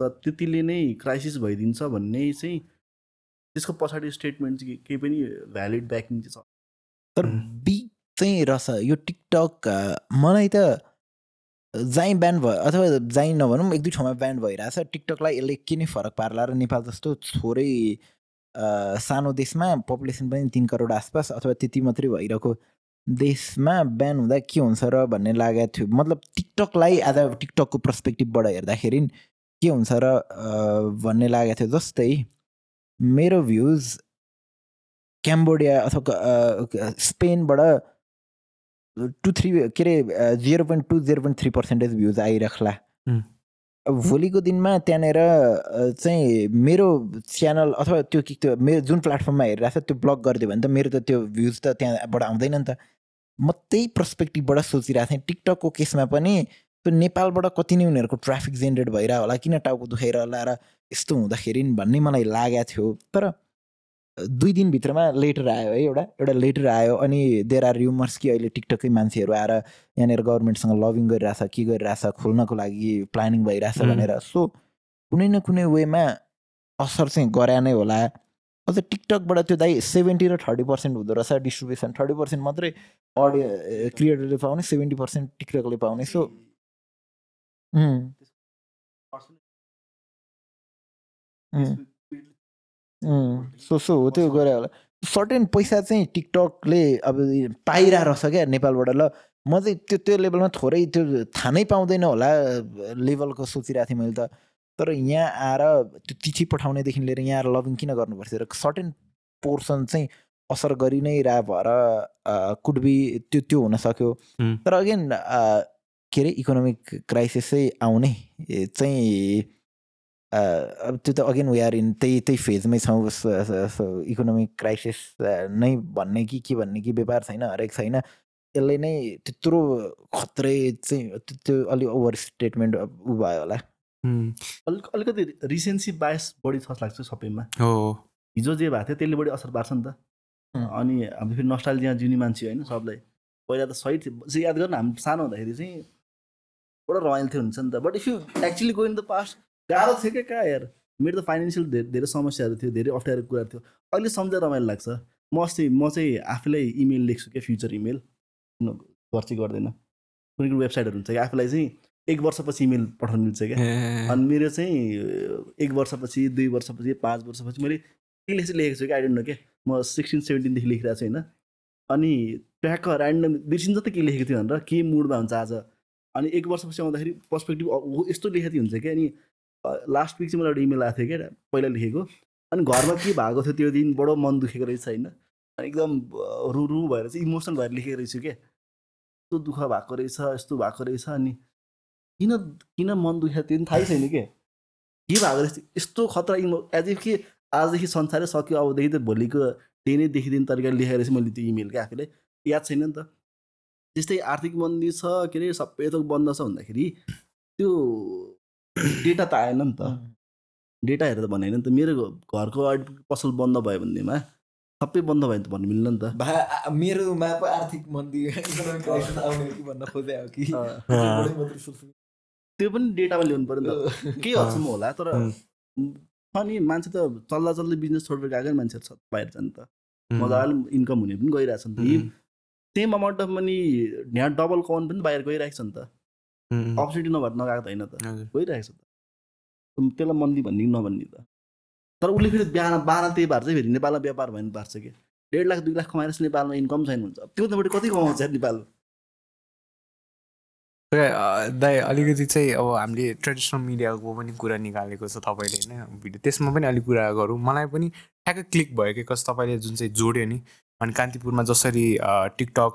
तर त्यतिले नै क्राइसिस भइदिन्छ भन्ने चाहिँ त्यसको पछाडि स्टेटमेन्ट चाहिँ केही पनि भ्यालिड ब्याकिङ चाहिँ छ। तर हुँ। बी चाहिँ रहेछ यो टिकटक मलाई त जहीँ ब्यान भयो अथवा जहीँ नभनौँ एक दुई ठाउँमा ब्यान भइरहेछ। टिकटकलाई यसले के नै फरक पार्ला र नेपाल जस्तो थोरै सानो देशमा पपुलेसन पनि तिन करोड आसपास अथवा त्यति मात्रै भइरहेको देशमा ब्यान हुँदा के हुन्छ र भन्ने लागेको थियो। मतलब टिकटकलाई आज टिकटकको पर्सपेक्टिभबाट हेर्दाखेरि के हुन्छ र भन्ने लागेको थियो। जस्तै मेरो भ्युज क्याम्बोडिया अथवा स्पेनबाट टु थ्री के अरे zero point two zero point three percentage views आइराख्ला। भोलिको दिनमा त्यहाँनिर चाहिँ मेरो च्यानल अथवा त्यो के त्यो मेरो जुन प्लेटफर्ममा हेरिरहेको छ त्यो ब्लक गरिदियो भने त मेरो त त्यो भ्युज त त्यहाँबाट आउँदैन नि त म त्यही पर्सपेक्टिभबाट सोचिरहेको थिएँ टिकटकको केसमा पनि त्यो नेपालबाट कति नै उनीहरूको ट्राफिक जेनेरेट भइरह होला किन टाउको दुखाइरह होला र यस्तो हुँदाखेरि भन्ने मलाई लागेको थियो तर दुई दिनभित्रमा लेटर आयो है एउटा एउटा लेटर आयो अनि देयर आर र्युमर्स कि अहिले टिकटकै मान्छेहरू आएर यहाँनिर गभर्मेन्टसँग लभिङ गरिरहेछ के गरिरहेछ खोल्नको लागि प्लानिङ भइरहेछ. भनेर। सो कुनै न कुनै वेमा असर चाहिँ गरे नै होला। अझ टिकटकबाट त्यो दाइ सेभेन्टी र थर्टी पर्सेन्ट हुँदो रहेछ डिस्ट्रिब्युसन थर्टी पर्सेन्ट मात्रै अडियो क्रिएटरले पाउने सेभेन्टी पर्सेन्ट टिकटकले पाउने। सो उम्, सो सो हो त्यो गरे होला। सर्टेन पैसा चाहिँ टिकटकले अब पाइरहेको रहेछ क्या नेपालबाट। ल म चाहिँ त्यो त्यो लेभलमा थोरै त्यो थाहा नै पाउँदैन होला लेभलको सोचिरहेको थिएँ मैले त। तर यहाँ आएर त्यो तिची पठाउनेदेखि लिएर यहाँ आएर लभिङ किन गर्नुपर्छ? र सर्टेन पोर्सन चाहिँ असर गरि नै रह भएर कुडबी त्यो त्यो हुन सक्यो. तर अगेन के अरे इकोनोमिक क्राइसिस चाहिँ आउने चाहिँ अब त्यो त अगेन वी आर इन त्यही त्यही फेजमै छौँ इकोनोमिक क्राइसिस नै भन्ने कि के भन्ने कि व्यापार छैन हरेक छैन। यसले नै त्यत्रो खत्रै चाहिँ त्यो- अलिक ओभर स्टेटमेन्ट उ भयो होला। अलिक अलिकति रिसेन्सी बायस बढी छ जस्तो लाग्छ सबैमा। हो। हिजो जे भएको थियो त्यसले बढी असर पार्छ नि त. अनि हाम्रो फेरि नस्टाइल जिउने मान्छे होइन सबलाई। पहिला त सही थियो। चाहिँ याद गर्नु हामी सानो हुँदाखेरि चाहिँ बडो रमाइलो थियो हुन्छ नि त but if you actually going the past गाह्रो थियो क्या कहाँ यार? मेरो त फाइनेन्सियल धेरै धेरै समस्याहरू थियो धेरै अप्ठ्यारो कुराहरू थियो। अहिले सम्झेर रमाइलो लाग्छ। म अस्ति म चाहिँ आफैलाई इमेल लेख्छु क्या फ्युचर इमेल गर्छ गर्दैन। कुनै कुनै वेबसाइटहरू हुन्छ कि आफूलाई चाहिँ एक वर्षपछि इमेल पठाउनु मिल्छ क्या। अनि मेरो चाहिँ एक वर्षपछि दुई वर्षपछि पाँच वर्षपछि मैले के लेख्छु लेखेको छु कि आइडन्ट नो के म सिक्सटिन सेभेन्टिनदेखि लेखिरहेको छु होइन। अनि ट्याक्क ऱ्यान्डम बिर्सिन्छ त के लेखेको थियो भनेर के मुडमा हुन्छ आज। अनि एक वर्षपछि आउँदाखेरि पर्सपेक्टिभ यस्तो लेखेको हुन्छ क्या। अनि लास्ट विक चाहिँ मलाई एउटा इमेल आएको थियो क्या पहिला लेखेको। अनि घरमा के भएको थियो त्यो दिन? बडो मन दुखेको रहेछ होइन? अनि एकदम रु रु भएर चाहिँ इमोसनल भएर लेखेको रहेछु क्या। यस्तो दुःख भएको रहेछ यस्तो भएको रहेछ अनि किन किन मन दुखेको त्यो पनि थाहै छैन के के भएको रहेछ? यस्तो खतरा इमो एज इफ कि आजदेखि संसारै सक्यो अबदेखि त भोलिको डे नै देखिदिने तरिकाले लेखेर रहेछ मैले त्यो इमेल क्या आफूले याद छैन नि त। त्यस्तै आर्थिक मन्दी छ के अरे सबै थोक बन्द छ भन्दाखेरि त्यो डेटा त आएन नि त। डेटा हेरेर भने होइन नि त मेरो घरको पसल बन्द भयो भन्नेमा सबै बन्द भयो भने त भन्नु मिल्दैन नि त। भा मेरोमा पो आर्थिक मन्दी भन्न खोजे हो कि। त्यो पनि डेटामा ल्याउनु पऱ्यो नि त। केही हदसम्म होला तर उम्. छ नि मान्छे त चल्दा चल्दै बिजनेस छोडेर गएको नि मान्छेहरू छ बाहिर जानु त। मजाले इन्कम हुने पनि गइरहेछ नि त। सेम अमाउन्ट अफ मनी यहाँ डबल कमाउन पनि बाहिर गइरहेको छ नि त। अपर्च्युनिटी नभएर नगएको त होइन त। गइरहेको छ त। त्यसलाई मन्दी भन्ने नभन्ने त? तर उसले फेरि बिहान बाह्र त्यही भएर चाहिँ फेरि। नेपालमा व्यापार भयो भने पार्छ कि? डेढ लाख दुई लाख कमाएर नेपालमा इन्कम छैन हुन्छ। त्यो त कति कमाउँछ नेपाल? दाइ अलिकति चाहिँ अब हामीले ट्रेडिसनल मिडियाको पनि कुरा निकालेको छ तपाईँले होइन। भिडियो त्यसमा पनि अलिक कुरा गरौँ। मलाई पनि ठ्याक्कै क्लिक भयो कि कस तपाईँले जुन चाहिँ जोड्यो नि? अनि कान्तिपुरमा जसरी टिकटक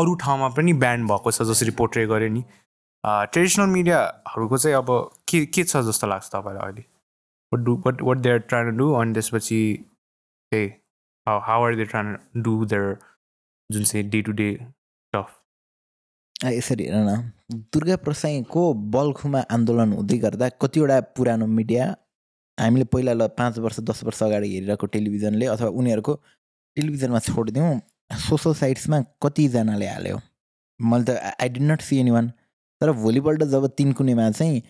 अरू ठाउँमा पनि ब्यान्ड भएको छ जसरी पोर्ट्रे गर्यो नि? ट्रेडिसनल मिडियाहरूको चाहिँ अब के के छ जस्तो लाग्छ तपाईँलाई अहिले? What do what what they are do अनि त्यसपछि त्यही how are they trying do there जुन चाहिँ डे टु डे स्टफ आ, यसरी हेर न। दुर्गा प्रसाईको बल्खुमा आन्दोलन हुँदै गर्दा कतिवटा पुरानो मिडिया हामीले पहिला ल पाँच वर्ष दस वर्ष अगाडि हेरिरहेको टेलिभिजनले अथवा उनीहरूको टेलिभिजनमा छोडिदिउँ सोसल साइट्समा कतिजनाले हाल्यो? मैले त I did not see any one तर भोलिपल्ट जब तिन कुनेमा चाहिँ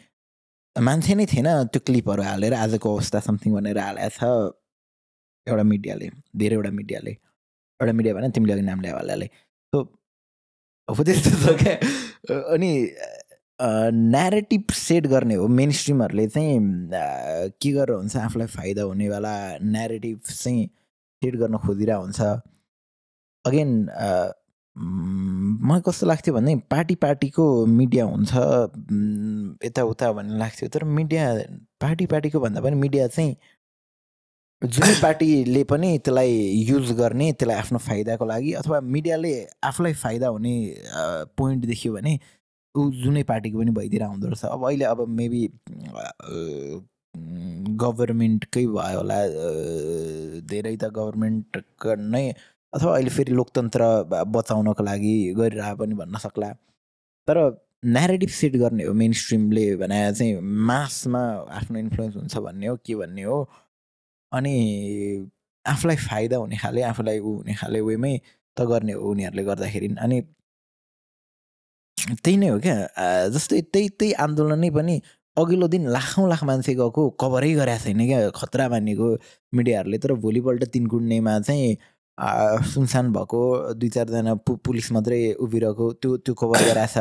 मान्छे नै थिएन त्यो क्लिपहरू हालेर आजको अवस्था समथिङ भनेर हालेको छ एउटा मिडियाले धेरैवटा मिडियाले। एउटा मिडिया भएन तिमीले अघि नाम ल्यायो सो हो त्यस्तो छ क्या। अनि न्यारेटिभ सेट गर्ने हो मेन स्ट्रिमहरूले चाहिँ के गरेर हुन्छ आफूलाई फाइदा हुनेवाला न्यारेटिभ चाहिँ सेट गर्न खोजिरहेको हुन्छ। अगेन मलाई कस्तो लाग्थ्यो भने पार्टी पार्टीको मिडिया हुन्छ यताउता भन्ने लाग्थ्यो। तर मिडिया पार्टी पार्टीको भन्दा पनि मिडिया चाहिँ जुनै पार्टीले पनि त्यसलाई युज गर्ने त्यसलाई आफ्नो फाइदाको लागि अथवा मिडियाले आफूलाई फाइदा हुने पोइन्ट देख्यो भने ऊ जुनै पार्टीको पनि भइदिएर आउँदो रहेछ अब अहिले अब मेबी गभर्मेन्टकै भयो होला धेरै त गभर्मेन्ट नै अथवा अहिले फेरि लोकतन्त्र बचाउनको लागि गरिरह पनि भन्न सक्ला। तर न्यारेटिभ सेट गर्ने हो मेन स्ट्रिमले भने चाहिँ मासमा आफ्नो इन्फ्लुएन्स हुन्छ भन्ने हो के भन्ने हो? अनि आफूलाई फाइदा हुने खाले आफूलाई ऊ हुने खाले वेमै त गर्ने हो उनीहरूले गर्दाखेरि। अनि त्यही नै हो क्या। जस्तै त्यही त्यही आन्दोलनै पनि अघिल्लो दिन लाखौँ लाख मान्छे गएको कभरै गरेको छैन क्या खतरा मानेको मिडियाहरूले। तर भोलिपल्ट तिन कुण्डेमा चाहिँ सुनसान भएको दुई चारजना पु पुलिस मात्रै उभिरहेको त्यो त्यो कभर गराएछ।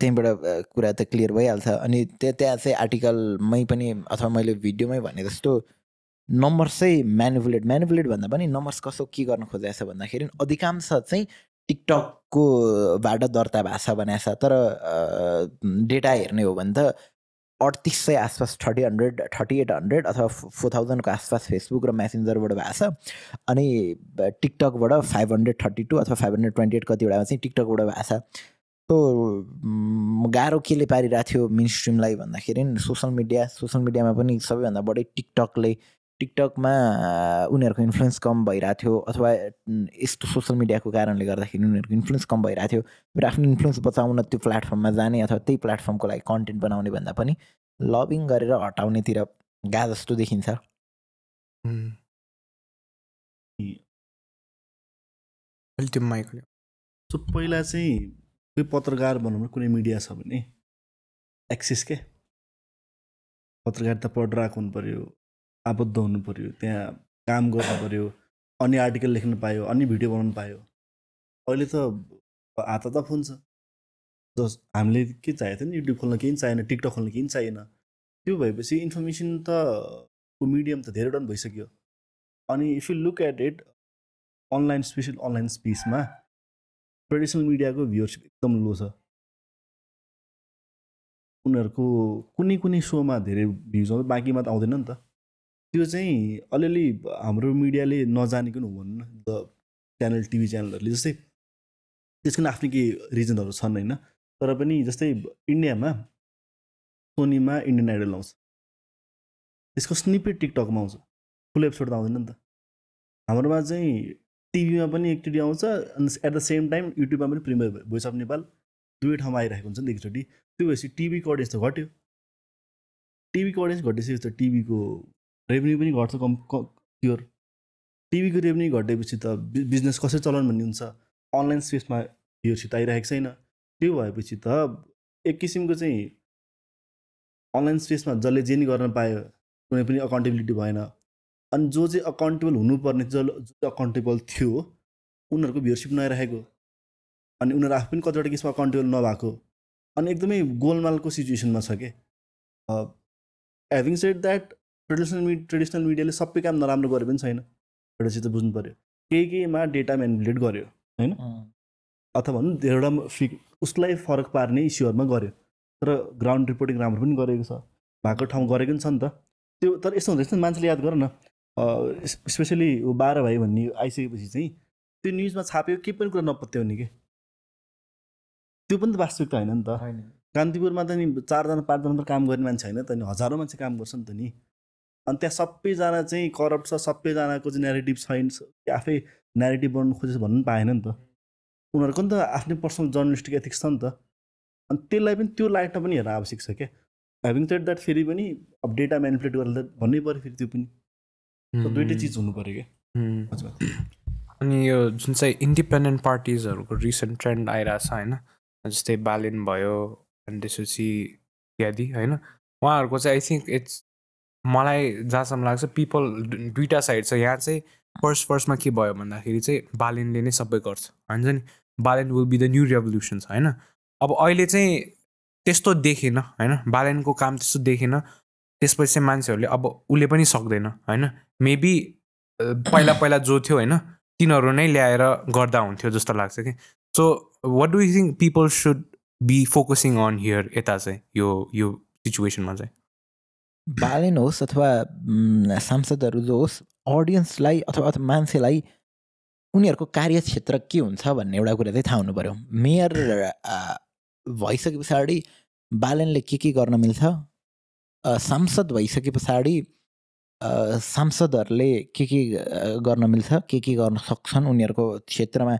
त्यहीँबाट कुरा त क्लियर भइहाल्छ। अनि त्यहाँ त्यहाँ चाहिँ आर्टिकलमै पनि अथवा मैले भिडियोमै भने जस्तो नम्बर्स चाहिँ म्यानुपुलेट म्यानुपुलेट भन्दा पनि नम्बर्स कसो के गर्न खोजेको छ भन्दाखेरि अधिकांश चाहिँ टिकटकको बाट दर्ता भएको छ भनेको छ तर डेटा हेर्ने हो भने त अडतिस सय आसपास thirty hundred thirty eight hundred अथवा फोर थाउजन्डको आसपास फेसबुक र मेसेन्जरबाट भएको छ अनि टिकटकबाट फाइभ हन्ड्रेड थर्टी टू अथवा फाइभ हन्ड्रेड ट्वेन्टी एट कतिवटामा चाहिँ टिकटकबाट भएको छ सो गाह्रो केले पारिरहेको थियो मेन स्ट्रिमलाई भन्दाखेरि सोसियल मिडिया सोसियल मिडियामा पनि सबैभन्दा बढी टिकटकले टिकटकमा उनीहरूको इन्फ्लुएन्स कम भइरहेको थियो अथवा यस्तो सोसियल मिडियाको कारणले गर्दाखेरि उनीहरूको इन्फ्लुएन्स कम भइरहेको थियो। र आफ्नो इन्फ्लुएन्स बचाउन त्यो प्लेटफर्ममा जाने अथवा त्यही प्लेटफर्मको लागि कन्टेन्ट बनाउने भन्दा पनि लबिङ गरेर हटाउनेतिर गा जस्तो देखिन्छ। सो पहिला चाहिँ कोही पत्रकार भनौँ न कुनै मिडिया छ भने एक्सेस के? पत्रकारिता पढिरहेको हुनु पऱ्यो आबद्ध हुनु पऱ्यो त्यहाँ काम गर्नु पऱ्यो अन्य आर्टिकल लेख्न पायो अन्य भिडियो बनाउनु पायो। अहिले त हात त फोन छ। जस हामीले के चाहिएको थियो नि युट्युब खोल्न केही चाहिएन टिकटक खोल्न केही चाहिएन त्यो भएपछि इन्फर्मेसन त को मिडियम त धेरै डन भइसक्यो। अनि if you look at it online special online स्पेसमा traditional मिडियाको भ्युरसिप एकदम लो छ। उनीहरूको कुनै कुनै सोमा धेरै भ्युज आउँछ बाँकीमा त आउँदैन नि त। त्यो चाहिँ अलिअलि हाम्रो मिडियाले नजानेको हो भनौँ न द च्यानल टिभी च्यानलहरूले। जस्तै त्यसको पनि आफ्नै केही रिजनहरू छन् होइन। तर पनि जस्तै इन्डियामा सोनीमा इन्डियन आइडल आउँछ। त्यसको स्निपेट टिकटकमा आउँछ। फुल एपिसोड त आउँदैन नि त। हाम्रोमा चाहिँ टिभीमा पनि एकचोटि आउँछ अनि एट द सेम टाइम युट्युबमा पनि प्रिमियर भोइस अफ नेपाल दुवै ठाउँमा आइरहेको हुन्छ नि त एकचोटि। त्यो भएपछि टिभीको अडियन्स त घट्यो। टिभीको अडियन्स घटेपछि त टिभीको रेभेन्यू पनि घट्छ कम प्योर टिभीको रेभेन्यू घटेपछि त बिजनेस कसरी चलाउनु भन्ने हुन्छ? अनलाइन स्पेसमा भ्युरसिप आइरहेको छैन। त्यो भएपछि त एक किसिमको चाहिँ अनलाइन स्पेसमा जसले जे नि गर्न पायो कुनै पनि अकाउन्टेबिलिटी भएन। अनि जो चाहिँ अकाउन्टेबल हुनुपर्ने जो जो अकाउन्टेबल थियो उनीहरूको भ्युरसिप नआइरहेको अनि उनीहरू आफू पनि कतिवटा केसमा अकाउन्टेबल नभएको। अनि एकदमै गोलमालको सिचुएसनमा छ कि? Having said that traditional mid traditional मिडियाले सबै काम नराम्रो गरे पनि छैन। एउटा चिज त बुझ्नु पऱ्यो केही केहीमा डेटा म्यानिपुलेट गर्यो अथवा भनौँ धेरैवटा फिक उसलाई फरक पार्ने इस्युहरूमा गर्यो। तर ग्राउन्ड रिपोर्टिङ राम्रो पनि गरेको छ। भएको ठाउँ गरेको पनि छ नि त। त्यो तर यस्तो हुँदैछ नि मान्छेले याद गर न। स्पेसली बाह्र भाइ भन्ने आइसकेपछि चाहिँ त्यो न्युजमा छाप्यो केही पनि कुरा नपत्याउने कि? त्यो पनि त वास्तविकता होइन नि त। कान्तिपुरमा त नि चारजना पाँचजना मात्र काम गर्ने मान्छे होइन त नि। हजारौँ मान्छे काम गर्छ नि त नि। अनि त्यहाँ सबैजना चाहिँ करप्ट छ सबैजनाको चाहिँ नेगेटिभ छैन आफै नेगेटिभ बनाउनु खोजेछ भन्नु पनि पाएन नि त। उनीहरूको नि त आफ्नै पर्सनल जर्नलिस्टिक एथिक्स छ नि त। अनि त्यसलाई पनि त्यो लाइटमा पनि हेर्न आवश्यक छ क्या। ह्याभिङ सेड द्याट फेरि पनि अब डेटा म्यानिपुलेट गरेर भन्नै पऱ्यो फेरि त्यो पनि। दुइटै चिज हुनु पऱ्यो क्या। अनि यो जुन चाहिँ इन्डिपेन्डेन्ट पार्टिजहरूको रिसेन्ट ट्रेन्ड आइरहेछ होइन जस्तै बालिन भयो अनि त्यसपछि इत्यादि होइन उहाँहरूको चाहिँ आई थिङ्क इट्स मलाई जहाँसम्म लाग्छ पिपल दुइटा साइड छ। यहाँ चाहिँ फर्स्ट फर्स्टमा के भयो भन्दाखेरि चाहिँ बालिनले नै सबै गर्छ। भन्छ नि Balen will be the new revolutions होइन? अब अहिले चाहिँ त्यस्तो देखेन होइन? बालेनको काम त्यस्तो देखेन। त्यसपछि चाहिँ मान्छेहरूले अब उसले पनि सक्दैन होइन? मेबी पहिला पहिला जो थियो होइन? तिनीहरू नै ल्याएर गर्दा हुन्थ्यो जस्तो लाग्छ कि। So what do you think people should be focusing on here यता चाहिँ यो यो सिचुएसनमा चाहिँ। बालेन होस् अथवा सांसदहरू जो होस् अडियन्सलाई अथवा अथवा मान्छेलाई उनीहरूको कार्यक्षेत्र के हुन्छ भन्ने एउटा कुरा चाहिँ थाहा हुनु पऱ्यो मेयर भइसके पछाडि बालनले के के गर्न मिल्छ? सांसद भइसके पछाडि सांसदहरूले के के गर्न मिल्छ? के के गर्न सक्छन्? उनीहरूको क्षेत्रमा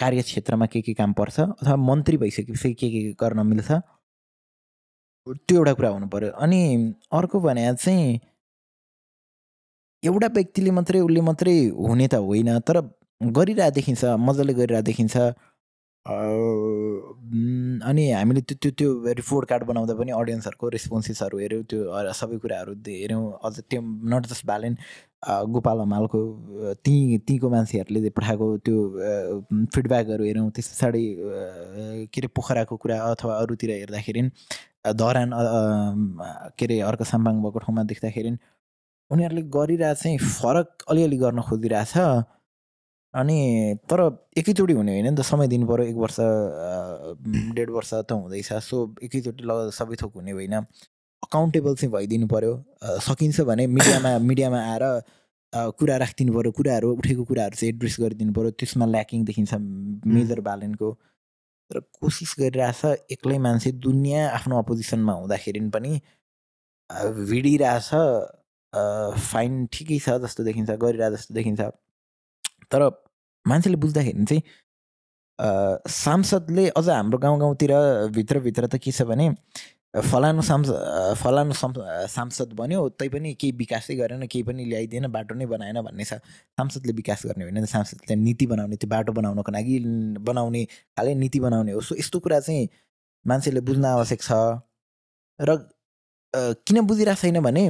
कार्यक्षेत्रमा के के काम पर्छ? अथवा मन्त्री भइसकेपछि के के गर्न मिल्छ? त्यो एउटा कुरा हुनु पऱ्यो अनि अर्को भने चाहिँ एउटा व्यक्तिले मात्रै उसले मात्रै हुने त होइन तर गरिरहेको देखिन्छ मजाले गरिरहेको देखिन्छ अनि हामीले त्यो त्यो त्यो रिपोर्ट कार्ड बनाउँदा पनि अडियन्सहरूको रेस्पोन्सेसहरू हेऱ्यौँ त्यो सबै कुराहरू हेऱ्यौँ। अझ त्यो नट जस्ट ब्यालेन गोपाल हमालको ती तीको मान्छेहरूले पठाएको त्यो फिडब्याकहरू हेऱ्यौँ। त्यस पछाडि के अरे पोखराको कुरा अथवा अरूतिर हेर्दाखेरि धरान के अरे अर्को साम्बाङ भएको ठाउँमा देख्दाखेरि उनीहरूले गरिरहेको चाहिँ फरक अलिअलि गर्न खोजिरहेछ। अनि तर एकैचोटि हुने होइन नि त समय दिनु पऱ्यो एक वर्ष डेढ वर्ष त हुँदैछ। सो एकैचोटि ल सबै थोक हुने होइन। अकाउन्टेबल चाहिँ भइदिनु पऱ्यो। सकिन्छ भने मिडियामा मिडियामा आएर कुरा राखिदिनु पऱ्यो। कुराहरू उठेको कुराहरू चाहिँ एड्रेस गरिदिनु पऱ्यो। त्यसमा ल्याकिङ देखिन्छ मेजर ब्यालेन्सको तर कोसिस गरिरहेछ एक्लै मान्छे दुनियाँ आफ्नो अपोजिसनमा हुँदाखेरि पनि भिडिरहेछ फाइन ठिकै छ जस्तो देखिन्छ गरिरहेको जस्तो देखिन्छ। तर मान्छेले बुझ्दाखेरि चाहिँ सांसदले अझ हाम्रो गाउँ गाउँतिर भित्रभित्र त के छ भने फलानु सांस फलानु सांसद बन्यो तै पनि केही विकासै गरेन केही पनि ल्याइदिएन बाटो नै बनाएन भन्ने छ। सांसदले विकास गर्ने होइन सांसदले नीति बनाउने त्यो बाटो बनाउनको लागि बनाउने खालि नीति बनाउने हो। सो यस्तो कुरा चाहिँ मान्छेले बुझ्न आवश्यक छ। र किन बुझिरहेको छैन भने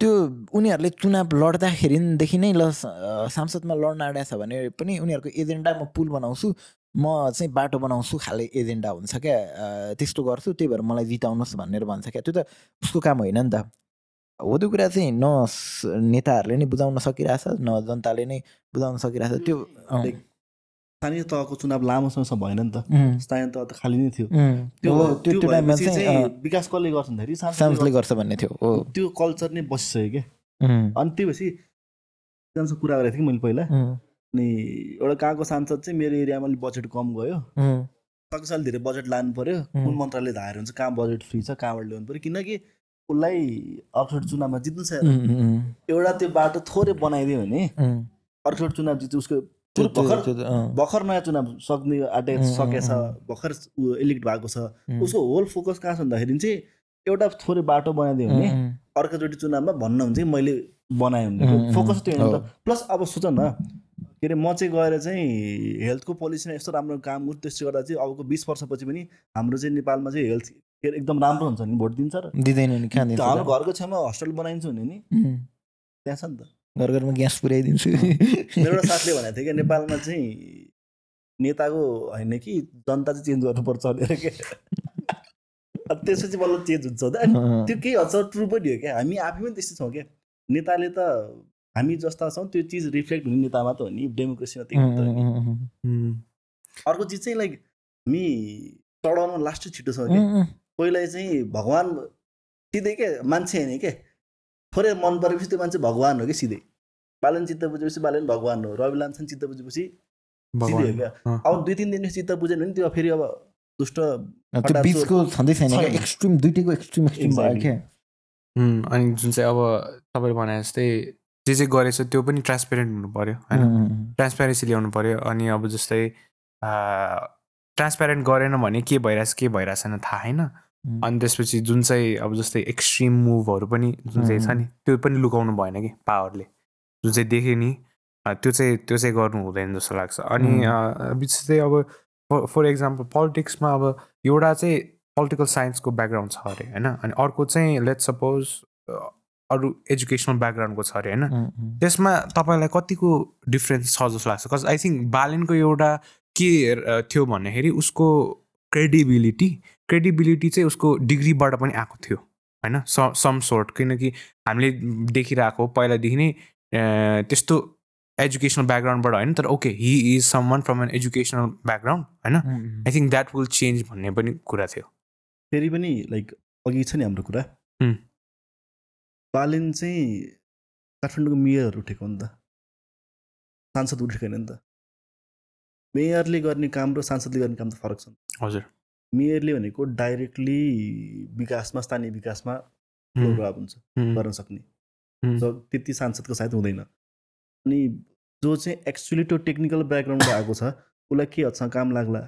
त्यो उनीहरूले चुनाव लड्दाखेरिदेखि नै ल सांसदमा लड्न आँटेको छ भने पनि उनीहरूको एजेन्डा म पुल बनाउँछु। म चाहिँ बाटो बनाउँछु खाले एजेन्डा हुन्छ क्या। त्यस्तो गर्छु त्यही भएर मलाई जिताउनुहोस् भनेर भन्छ क्या। त्यो त उसको काम होइन नि त। हो त्यो कुरा चाहिँ न नेताहरूले नै बुझाउन सकिरहेछ न जनताले नै बुझाउन सकिरहेछ। त्यो स्थानीय तहको चुनाव लामो समयसम्म भएन नि त। स्थानीय तह त खाली नै थियो। त्यो त्यो भएपछि चाहिँ विकास कसले गर्छ भन्दाखेरि गर्छ। भन्ने थियो त्यो कल्चर नै बसिसक्यो क्या। अनि त्यो भएपछि कुरा गरेको थिएँ कि मैले पहिला। अनि एउटा कहाँको सांसद चाहिँ मेरो एरियामा अलिक बजेट कम गयो। शक्तिशाली धेरै बजेट लानु पऱ्यो कुन. मन्त्रालय धाएर हुन्छ कहाँ बजेट फ्री छ कहाँबाट ल्याउनु पऱ्यो किनकि उसलाई अर्को चुनावमा जित्नु छ। एउटा त्यो बाटो थोरै बनाइदियो भने. अर्को चुनाव जित्छ उसको भर्खर नयाँ चुनाव सक्ने आँटे सकेछ. भर्खर ऊ इलेक्ट भएको छ। उसको होल फोकस कहाँ छ भन्दाखेरि चाहिँ एउटा थोरै बाटो बनाइदियो भने. अर्कोचोटि चुनावमा भन्न हुन्छ कि मैले बनाएँ भने फोकस त्यो प्लस अब सोच न के अरे म चाहिँ गएर चाहिँ हेल्थको पोलिसीमा यस्तो राम्रो काम गर्छु त्यसले गर्दा चाहिँ अबको बिस वर्षपछि पनि हाम्रो चाहिँ नेपालमा चाहिँ हेल्थ केयर एकदम राम्रो हुन्छ नि भोट दिन्छ र। दिँदैन नि कहाँ हाम्रो? घरको छेउमा हस्पिटल बनाइन्छ भने नि त्यहाँ छ नि त। घर घरमा ग्यास पुर्याइदिन्छु मेरो एउटा साथीले भनेको थियो कि नेपालमा चाहिँ नेताको होइन कि जनता चाहिँ चेन्ज गर्नुपर्छ भनेर के। त्यसपछि बल्ल चेन्ज हुन्छ त्यो केही हदसम्म ट्रु पनि हो क्या। हामी आफै पनि त्यस्तै छौँ क्या। नेताले त हामी जस्ता छौँ त्यो चिज रिफ्लेक्ट हुने नेतामा त हो नि डेमोक्रेसीमा हो नि उम्. अर्को चिज चाहिँ लाइक हामी चढाउनु लास्टै छिटो छ उम्. पहिला चाहिँ भगवान् सिधै के मान्छे होइन के थोरै मन परेपछि त्यो मान्छे भगवान् हो कि सिधै बालन चित्त बुझेपछि बालन भगवान् हो रवि लान्छन् चित्त बुझेपछि सिधै हो भगवान् क्या अँ. अब दुई तिन दिन चित्त बुझेन भने त्यो फेरि अब दुष्ट छँदै छैन। एक्सट्रिम दुइटैको एक्सट्रिम एक्सट्रिम भयो. क्या अनि जुन चाहिँ अब तपाईँले भने जस्तै जे जे गरेछ त्यो पनि ट्रान्सपेरेन्ट हुनु पऱ्यो होइन? ट्रान्सप्यारेन्सी ल्याउनु पऱ्यो अनि अब जस्तै ट्रान्सप्यारेन्ट गरेन भने के भइरहेछ के भइरहेछ छैन थाहा होइन. अनि त्यसपछि जुन चाहिँ अब जस्तै एक्सट्रिम मुभहरू पनि जुन चाहिँ छ नि त्यो पनि लुकाउनु भएन कि पावरले जुन चाहिँ देख्यो नि त्यो चाहिँ त्यो चाहिँ गर्नु हुँदैन जस्तो लाग्छ। अनि विशेष चाहिँ अब फर इक्जाम्पल पोलिटिक्समा अब एउटा चाहिँ पोलिटिकल साइन्सको ब्याकग्राउन्ड छ अरे होइन? अनि अर्को चाहिँ लेट सपोज अरू एजुकेसनल ब्याकग्राउन्डको छ अरे होइन. त्यसमा तपाईँलाई कतिको डिफ्रेन्स छ जस्तो लाग्छ? कज आई थिङ्क बालेनको एउटा के थियो भन्दाखेरि उसको क्रेडिबिलिटी क्रेडिबिलिटी चाहिँ उसको डिग्रीबाट पनि आएको थियो होइन? सम सोर्ट किनकि हामीले देखिरहेको पहिलादेखि नै त्यस्तो एजुकेसनल ब्याकग्राउन्डबाट होइन? तर okay he is some one from an educational background होइन. I think that will change भन्ने पनि कुरा थियो। फेरि पनि लाइक अघि छ नि हाम्रो कुरा। बालिन चाहिँ काठमाडौँको मेयरहरू उठेको नि त। सांसद उठेको होइन नि त। मेयरले गर्ने काम र सांसदले गर्ने काम त फरक छ। हजुर। मेयरले भनेको डाइरेक्टली विकासमा स्थानीय विकासमा प्रभाव हुन्छ गर्न सक्ने। जो त्यति सांसदको सायद हुँदैन। अनि जो चाहिँ एक्चुली त्यो टेक्निकल ब्याकग्राउन्ड आएको छ उसलाई के हदसम्म काम लाग्ला.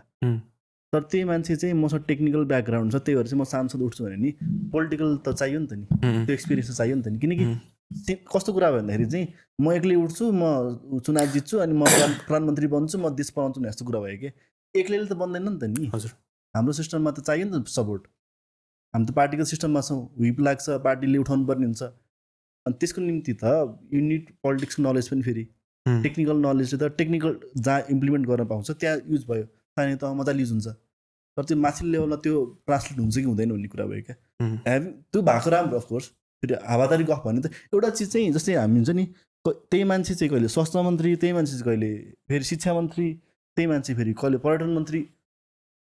तर त्यही मान्छे चाहिँ मसँग टेक्निकल ब्याकग्राउन्ड छ त्यही भएर चाहिँ म सांसद उठ्छु भने नि पोलिटिकल त चाहियो नि त नि। त्यो एक्सपिरियन्स त चाहियो नि त नि। किनकि कस्तो कुरा भन्दाखेरि चाहिँ म एक्लै उठ्छु म चुनाव जित्छु अनि म प्रधान- प्रधानमन्त्री बन्छु म देश बनाउँछु भने जस्तो कुरा भयो कि। एक्लैले त बन्दैन नि त नि। हजुर। हाम्रो सिस्टममा त चाहियो नि त सपोर्ट हामी त पार्टीको सिस्टममा छौँ विप लाग्छ पार्टीले उठाउनु पर्ने हुन्छ। अनि त्यसको निम्ति त युनिट पोलिटिक्सको नलेज पनि फेरि। टेक्निकल नलेजले त टेक्निकल जहाँ इम्प्लिमेन्ट गर्न पाउँछ त्यहाँ युज भयो। स्थानीय तह मजाले युज हुन्छ। तर त्यो माथि लेभलमा त्यो ट्रान्सलेट हुन्छ कि हुँदैन भन्ने कुरा भयो क्या। ह्याभ त्यो भएको राम्रो अफकोर्स फेरि हावादारी गफ भने त एउटा चिज चाहिँ जस्तै हामी हुन्छ नि त्यही मान्छे चाहिँ कहिले स्वास्थ्य मन्त्री त्यही मान्छे चाहिँ कहिले फेरि शिक्षा मन्त्री त्यही मान्छे फेरि कहिले पर्यटन मन्त्री।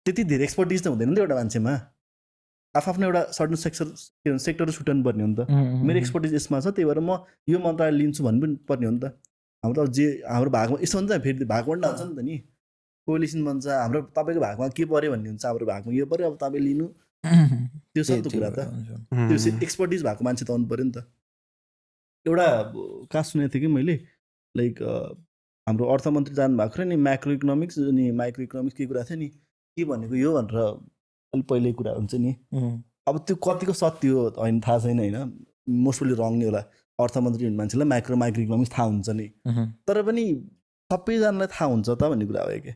त्यति धेरै एक्सपर्टिज त हुँदैन नि त एउटा मान्छेमा। आफ्नो एउटा सर्टन सेक्टर के भन्छ सेक्टर छुट्याउनु पर्ने हो नि त। मेरो एक्सपर्टिज यसमा छ त्यही भएर म यो मन्त्रालय लिन्छु भन्नु पनि पर्ने हो नि त। हाम्रो त जे हाम्रो भागमा यस्तो हुन्छ फेरि भागवण्ड हुन्छ नि त नि। कोलिसन भन्छ हाम्रो तपाईँको भागमा के पऱ्यो भन्ने हुन्छ हाम्रो भागमा यो पऱ्यो अब तपाईँ लिनु। त्यो त कुरा त। त्यो एक्सपर्टिज भएको मान्छे त आउनु पऱ्यो नि त। एउटा कहाँ सुनेको थिएँ कि मैले लाइक हाम्रो अर्थमन्त्री जानुभएको थियो नि म्याक्रो इकोनोमिक्स अनि माइक्रो इकोनोमिक्स के कुरा थियो नि के भनेको यो भनेर अलिक पहिल्यै कुरा हुन्छ नि। अब त्यो कतिको सत्य हो होइन थाहा छैन होइन। मोस्टली रङ नै होला। अर्थमन्त्री हुने मान्छेलाई माइक्रो माइक्रो इकोनोमिक्स थाहा हुन्छ नि। तर पनि सबैजनालाई थाहा हुन्छ त भन्ने कुरा हो कि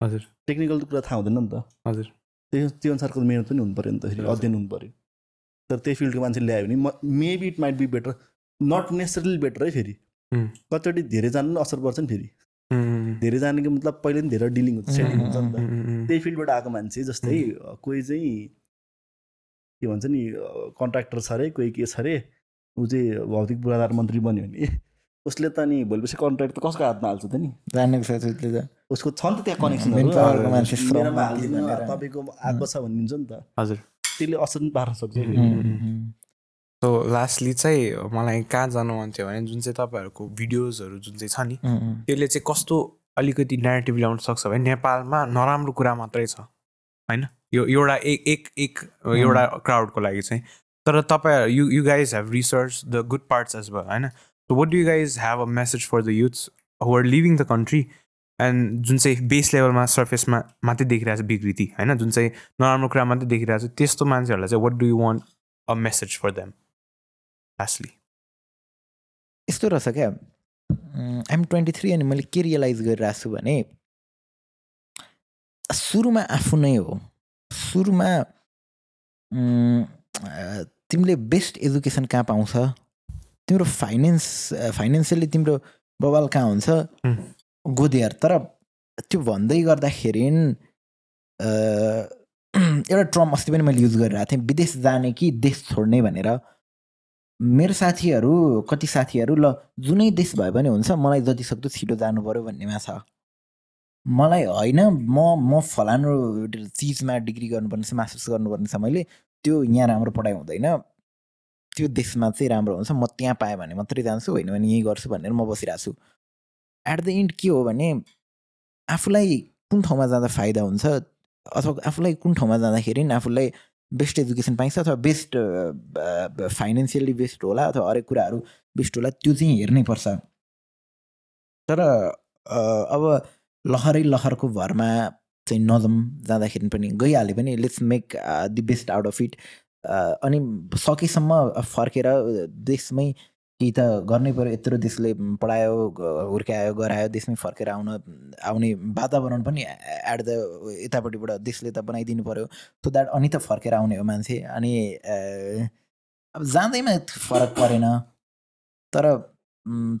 हजुर। टेक्निकल कुरा थाहा हुँदैन नि त। हजुर। त्यो त्यो अनुसारको मिहिनेत पनि हुनु पऱ्यो नि त फेरि। अध्ययन हुनु पऱ्यो तर त्यही फिल्डको मान्छे ल्यायो भने म maybe it might be better not necessarily better है फेरि। कतिचोटि धेरैजना पनि असर पर्छ नि फेरि। उम्, धेरैजनाको मतलब पहिले पनि धेरै डिलिङ हुन्छ सेटिङ हुन्छ नि त। त्यही फिल्डबाट आएको मान्छे जस्तै कोही चाहिँ के भन्छ नि कन्ट्राक्टर छ अरे कोही के छ अरे ऊ चाहिँ भौतिक पूर्वाधार मन्त्री बन्यो भने उसले त नि भोलिपछि कन्ट्र्याक्ट त कसको हातमा हाल्छ त नि? जानेको छ त्यसले त। उसको छ नि त त्यहाँ Main power को मान्छे कनेक्सनहरू श्रम मेरोमा माथि हालिदिनु भनेर। तपाईँको आएको छ भनिदिन्छ नि त। हजुर। त्यसले असर पनि पार्न सक्छ। सो लास्टली चाहिँ मलाई कहाँ जानु मन थियो भने जुन चाहिँ तपाईँहरूको भिडियोजहरू जुन चाहिँ छ नि त्यसले चाहिँ कस्तो अलिकति नेगेटिभ ल्याउन सक्छ भने नेपालमा नराम्रो कुरा मात्रै छ होइन? यो एउटा एक एक एक एउटा क्राउडको लागि चाहिँ। तर तपाईँ you you guys have research the good parts as well होइन? So what do guys have a message for the youths who are living the country and जुन चाहिँ बेस लेभलमा सर्फेसमा मात्रै देखिरहेको छ विकृति होइन? जुन चाहिँ नराम्रो कुरा मात्रै देखिरहेको छ त्यस्तो मान्छेहरूलाई चाहिँ what do you want a message for them lastly यस्तो रहेछ क्या? आइम ट्वेन्टी थ्री अनि मैले के रियलाइज गरिरहेको छु भने सुरुमा आफू नै हो। सुरुमा तिमीले बेस्ट एजुकेसन कहाँ पाउँछ? तिम्रो फाइनेन्स फाइनेन्सियली तिम्रो बवाल कहाँ हुन्छ? गोदेयर तर त्यो भन्दै गर्दाखेरि एउटा ट्रम अस्ति पनि मैले युज गरिरहेको थिएँ। विदेश जाने कि देश छोड्ने भनेर। मेरो साथीहरू कति साथीहरू ल जुनै देश भए पनि हुन्छ मलाई जति सक्दो छिटो जानु पऱ्यो भन्नेमा छ मलाई होइन म म फलानु चिजमा डिग्री गर्नुपर्ने छ मास्टर्स गर्नुपर्ने छ मैले त्यो यहाँ राम्रो पढाइ हुँदैन। त्यो देशमा चाहिँ राम्रो हुन्छ म त्यहाँ पाएँ भने मात्रै जान्छु होइन भने यहीँ गर्छु भनेर म बसिरहेको छु एट द एन्ड के हो भने आफूलाई कुन ठाउँमा जाँदा फाइदा हुन्छ अथवा आफूलाई कुन ठाउँमा जाँदाखेरि आफूलाई बेस्ट एजुकेसन पाइन्छ अथवा बेस्ट फाइनेन्सियली बेस्ट होला अथवा हरेक कुराहरू बेस्ट होला त्यो चाहिँ हेर्नै पर्छ। तर अब लहरै लहरको भरमा चाहिँ नजम जाँदाखेरि पनि गइहाल्यो भने let's make the best out of it अनि सकेसम्म फर्केर देशमै केही त गर्नै पऱ्यो यत्रो देशले पढायो हुर्कायो गरायो देशमै फर्केर आउन आउने वातावरण पनि एट द यतापट्टिबाट देशले त बनाइदिनु पऱ्यो सो द्याट अनि त फर्केर आउने हो मान्छे। अनि अब जाँदैमा फरक परेन। तर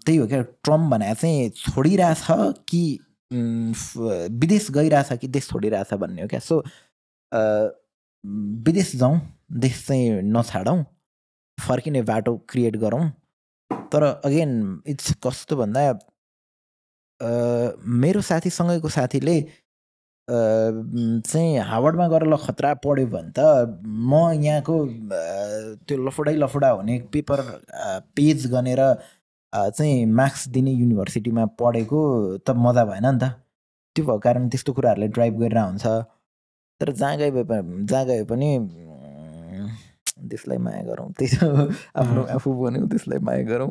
त्यही हो क्या ट्रम्प भने चाहिँ छोडिरहेछ कि विदेश गइरहेछ कि देश छोडिरहेछ भन्ने हो क्या। सो विदेश जाउँ। देश चाहिँ नछाडौँ। फर्किने बाटो क्रिएट गरौँ। तर अगेन इट्स कस्तो भन्दा मेरो साथीसँगैको साथीले चाहिँ हावर्डमा गएर ल खतरा पढ्यो भने त म यहाँको त्यो लफुडै लफुडा हुने पेपर पेज गनेर चाहिँ मार्क्स दिने युनिभर्सिटीमा पढेको त मजा भएन नि त। त्यो भएको कारण त्यस्तो कुराहरूले ड्राइभ गरेर हुन्छ तर जहाँ गए जहाँ गए पनि देशलाई माया गरौँ। त्यही त आफ्नो। आफू भन्यो त्यसलाई माया गरौँ।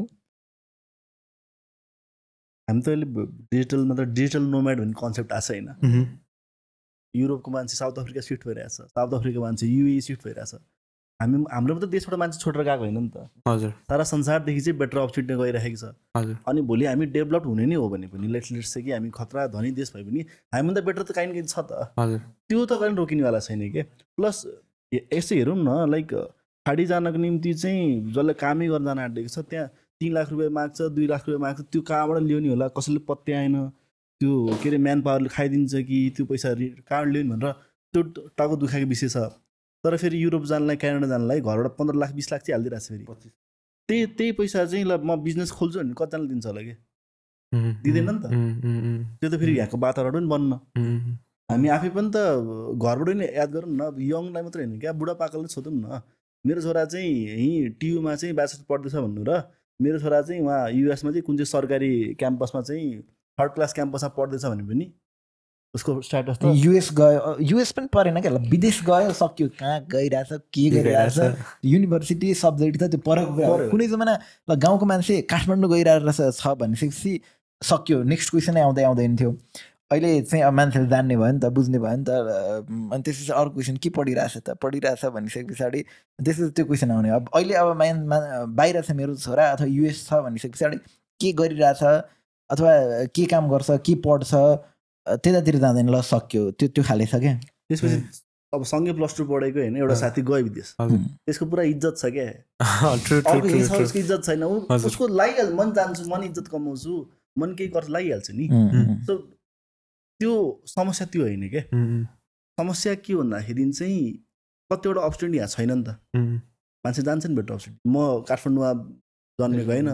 हामी त अहिले डिजिटल मतलब डिजिटल नोम्याड भन्ने कन्सेप्ट आएको छैन. युरोपको मान्छे साउथ अफ्रिका सिफ्ट भइरहेछ साउथ अफ्रिका मान्छे युए सिफ्ट भइरहेछ हामी हाम्रो त देशबाट मान्छे छोडेर गएको होइन नि त। हजुर। सारा संसारदेखि चाहिँ बेटर अपर्च्युनिटी गइरहेको छ। हजुर। अनि भोलि हामी डेभलप हुने नै हो भने पनि लेट्स लेट्स चाहिँ कि हामी खतरा धनी देश भए पनि हामीभन्दा बेटर त काहीँ न काहीँ छ त। हजुर। त्यो त कहिले रोकिनेवाला छैन कि। प्लस यसो हेरौँ न लाइक खाडी जानको निम्ति चाहिँ जसले कामै गर्न जान आँटेको छ त्यहाँ तिन लाख रुपियाँ माग्छ दुई लाख रुपियाँ माग्छ त्यो कहाँबाट ल्याउने होला कसैले पत्याएन त्यो के अरे म्यान पावरले खाइदिन्छ कि त्यो पैसा कहाँबाट ल्याउने भनेर त्यो टाउको दुखाएको विषय छ तर फेरि युरोप जानलाई क्यानाडा जानलाई घरबाट पन्ध्र लाख बिस लाख चाहिँ हालिदिइरहेको छ फेरि त्यही त्यही पैसा चाहिँ ल म बिजनेस खोल्छु भने कतिजनाले दिन्छ होला कि. दिँदैन नि त। त्यो त फेरि यहाँको वातावरण पनि बन्न. हामी आफै पनि त घरबाट नै याद गरौँ न यङलाई मात्रै होइन क्या बुढापाकालाई सोधौँ न। मेरो छोरा चाहिँ यहीँ टियुमा चाहिँ ब्याचलर पढ्दैछ भन्नु र मेरो छोरा चाहिँ उहाँ युएसमा चाहिँ कुन चाहिँ सरकारी क्याम्पसमा चाहिँ थर्ड क्लास क्याम्पसमा पढ्दैछ भने पनि। उसको स्ट्याटस त युएस गयो युएस पनि परेन क्या विदेश गयो सक्यो कहाँ गइरहेछ के गरिरहेछ युनिभर्सिटी सब्जेक्ट त त्यो परको कुरा। कुनै जमाना ल गाउँको मान्छे काठमाडौँ गइरहेको छ भनिसकेपछि सक्यो नेक्स्ट क्वेसनै आउँदै आउँदैन थियो। अहिले चाहिँ अब मान्छेले जान्ने भयो नि त बुझ्ने भयो नि त अनि त्यसपछि अर्को क्वेसन के पढिरहेछ त? पढिरहेछ भनिसके पछाडि त्यसपछि त्यो क्वेसन आउने। अब अहिले अब मान मा- बाहिर छ मेरो छोरा अथवा युएस छ भनिसके पछाडि के गरिरहेछ? अथवा के काम गर्छ? के पढ्छ? त्यतातिर जाँदैन ल सक्यो। त्यो त्यो खाले छ क्या। त्यसपछि अब सँगै प्लस टू पढेको होइन एउटा। साथी गयो विदेश। हजुर। त्यसको पुरा इज्जत छ क्या। उसको इज्जत छैन। उसको लागिहाल्छ मन जान्छु मन इज्जत कमाउँछु मन केही गर्छ लागिहाल्छ नि। सो त्यो समस्या त्यो होइन क्या. समस्या के भन्दाखेरि चाहिँ कतिवटा अपर्च्युनिटी यहाँ छैन नि त. मान्छे जान्छ नि बेटर अपर्च्युनिटी म काठमाडौँमा जन्मेको होइन।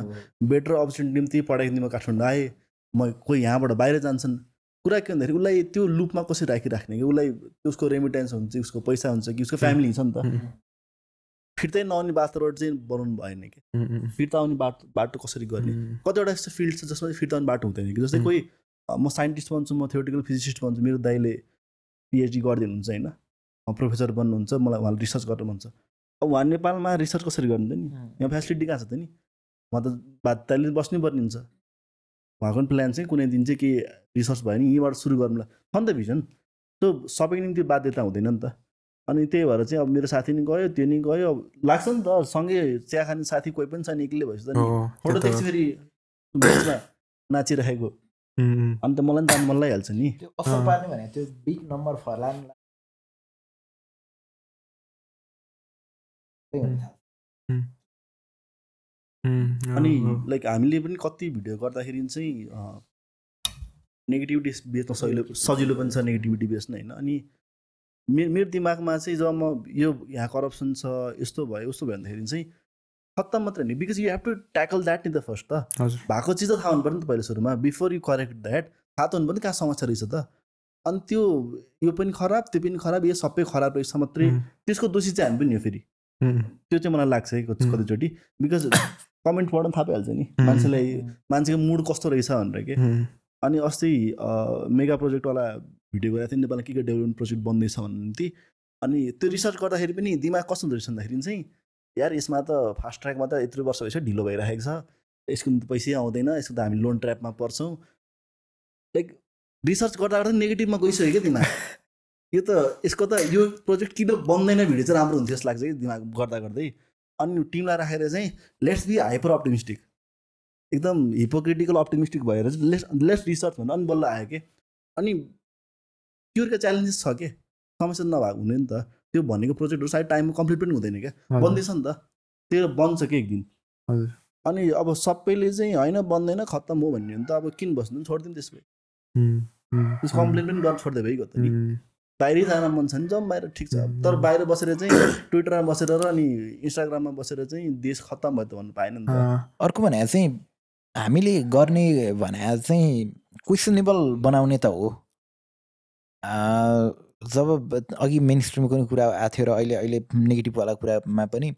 बेटर अपर्च्युनिटी निम्ति पढाइको निम्ति म काठमाडौँ आएँ। म कोही यहाँबाट बाहिर जान्छन्। कुरा के भन्दाखेरि उसलाई त्यो लुपमा कसरी राखिराख्ने कि? उसलाई उसको रेमिटेन्स हुन्छ उसको पैसा हुन्छ कि? उसको फ्यामिली छ नि त. फिर्तै नआउने वातावरण चाहिँ बनाउनु भएन कि. फिर्ता आउने बाटो बाटो कसरी गर्ने. कतिवटा यस्तो फिल्ड छ जसमा चाहिँ फिर्ता आउने बाटो हुँदैन कि? जस्तै। कोही म साइन्टिस्ट बन्छु म थ्योरिटिकल फिजिसिस्ट बन्छु मेरो दाइले पिएचडी गरिदिनुहुन्छ होइन? प्रोफेसर बन्नुहुन्छ मलाई उहाँले रिसर्च गर्नु भन्छ अब उहाँ नेपालमा रिसर्च कसरी गर्नुहुन्छ नि? उम्, यहाँ फेसिलिटी कहाँ छ त नि? उहाँ त बाध्यताले बस्नै पर्ने हुन्छ उहाँको पनि प्लान चाहिँ कुनै दिन चाहिँ के रिसर्च भयो नि यहीँबाट सुरु गरौँला। छ नि त भिजन। त्यो सबैको निम्ति बाध्यता हुँदैन नि त। अनि त्यही भएर चाहिँ अब मेरो साथी नि गयो त्यो नि गयो। अब लाग्छ नि त सँगै चिया खाने साथी कोही पनि छैन एक्लै भएपछि त नि फोटो त। देख्छु फेरि। बेन्चमा नाचिरहेको मह्म. अनि त मलाई नि जानु मन लागिहाल्छ नि त्यो असर। पार्ने भने त्यो बिग नम्बर फलान. अनि. लाइक हामीले पनि कति भिडियो गर्दाखेरि चाहिँ नेगेटिभिटी बेच्न सजिलो सजिलो पनि छ नेगेटिभिटी बेच्न होइन अनि मे मेरो दिमागमा चाहिँ जब म यो यहाँ करप्सन छ यस्तो भयो उस्तो भयो भन्दाखेरि चाहिँ खत्तम मात्रै होइन because you have to tackle that नि त फर्स्ट त भएको चिज त थाहा हुनु पऱ्यो नि त पहिला सुरुमा बिफोर यु करेक्ट द्याट थाहा त हुनु पऱ्यो नि कहाँ समस्या रहेछ त अनि त्यो यो पनि खराब त्यो पनि खराब यो सबै खराब रहेछ मात्रै. त्यसको दोषी चाहिँ हामी पनि हो फेरि. त्यो चाहिँ मलाई लाग्छ है कति- हुँ। कतिचोटि बिकज कमेन्ट पढ्न थाहा पाइहाल्छ नि। मान्छेलाई मान्छेको मुड कस्तो रहेछ भनेर के. अनि अस्ति मेगा प्रोजेक्टवाला भिडियो गरेको थिएँ नेपालमा के के डेभलपमेन्ट प्रोजेक्ट बन्दैछ भन्ने अनि त्यो रिसर्च गर्दाखेरि पनि दिमाग कस्तो हुँदो रहेछ भन्दाखेरि चाहिँ यार यसमा त फास्ट ट्र्याकमा त यत्रो वर्ष भइसक्यो ढिलो भइरहेको छ। यसको पैसै आउँदैन यसको त हामी लोन ट्र्यापमा पर्छौँ। लाइक रिसर्च गर्दा गर्दा नेगेटिभमा गइसक्यो क्या दिमाग यो त यसको त यो प्रोजेक्ट किन बन्दैन भिडियो चाहिँ राम्रो हुन्थ्यो जस्तो लाग्छ कि दिमाग गर्दा गर्दै। अनि टिमलाई राखेर चाहिँ लेट्स बी हाइपर अप्टिमिस्टिक एकदम हिपोक्रिटिकल अप्टिमिस्टिक भएर चाहिँ लेस लेस रिसर्च भनेर अनि बल्ल आयो कि। अनि त्योका च्यालेन्जेस छ के? समस्या नभएको हुने नि त। त्यो भनेको प्रोजेक्टहरू सायद टाइममा कम्प्लिट पनि हुँदैन क्या. बन्दैछ नि त त्यो बन्छ कि एक दिन हजुर. अनि अब सबैले चाहिँ होइन बन्दैन खत्तम हो भन्ने हो भने त अब किन बस्नु छोडिदिनु त्यसो भए मह्म. मह्म. त्यस कम्प्लेन पनि गर्न छोड्दै भइगयो त नि. बाहिरै जान मन छ भने जाउँ बाहिर ठिक छ। तर बाहिर बसेर चाहिँ ट्विटरमा बसेर र अनि इन्स्टाग्राममा बसेर चाहिँ देश खत्तम भयो त भन्नु पाएन नि त अँ, अर्को भने चाहिँ हामीले गर्ने भने चाहिँ क्वेसनेबल बनाउने त हो जब अघि मेन स्ट्रिमको नि कुरा आएको थियो र अहिले अहिले नेगेटिभवाला कुरामा पनि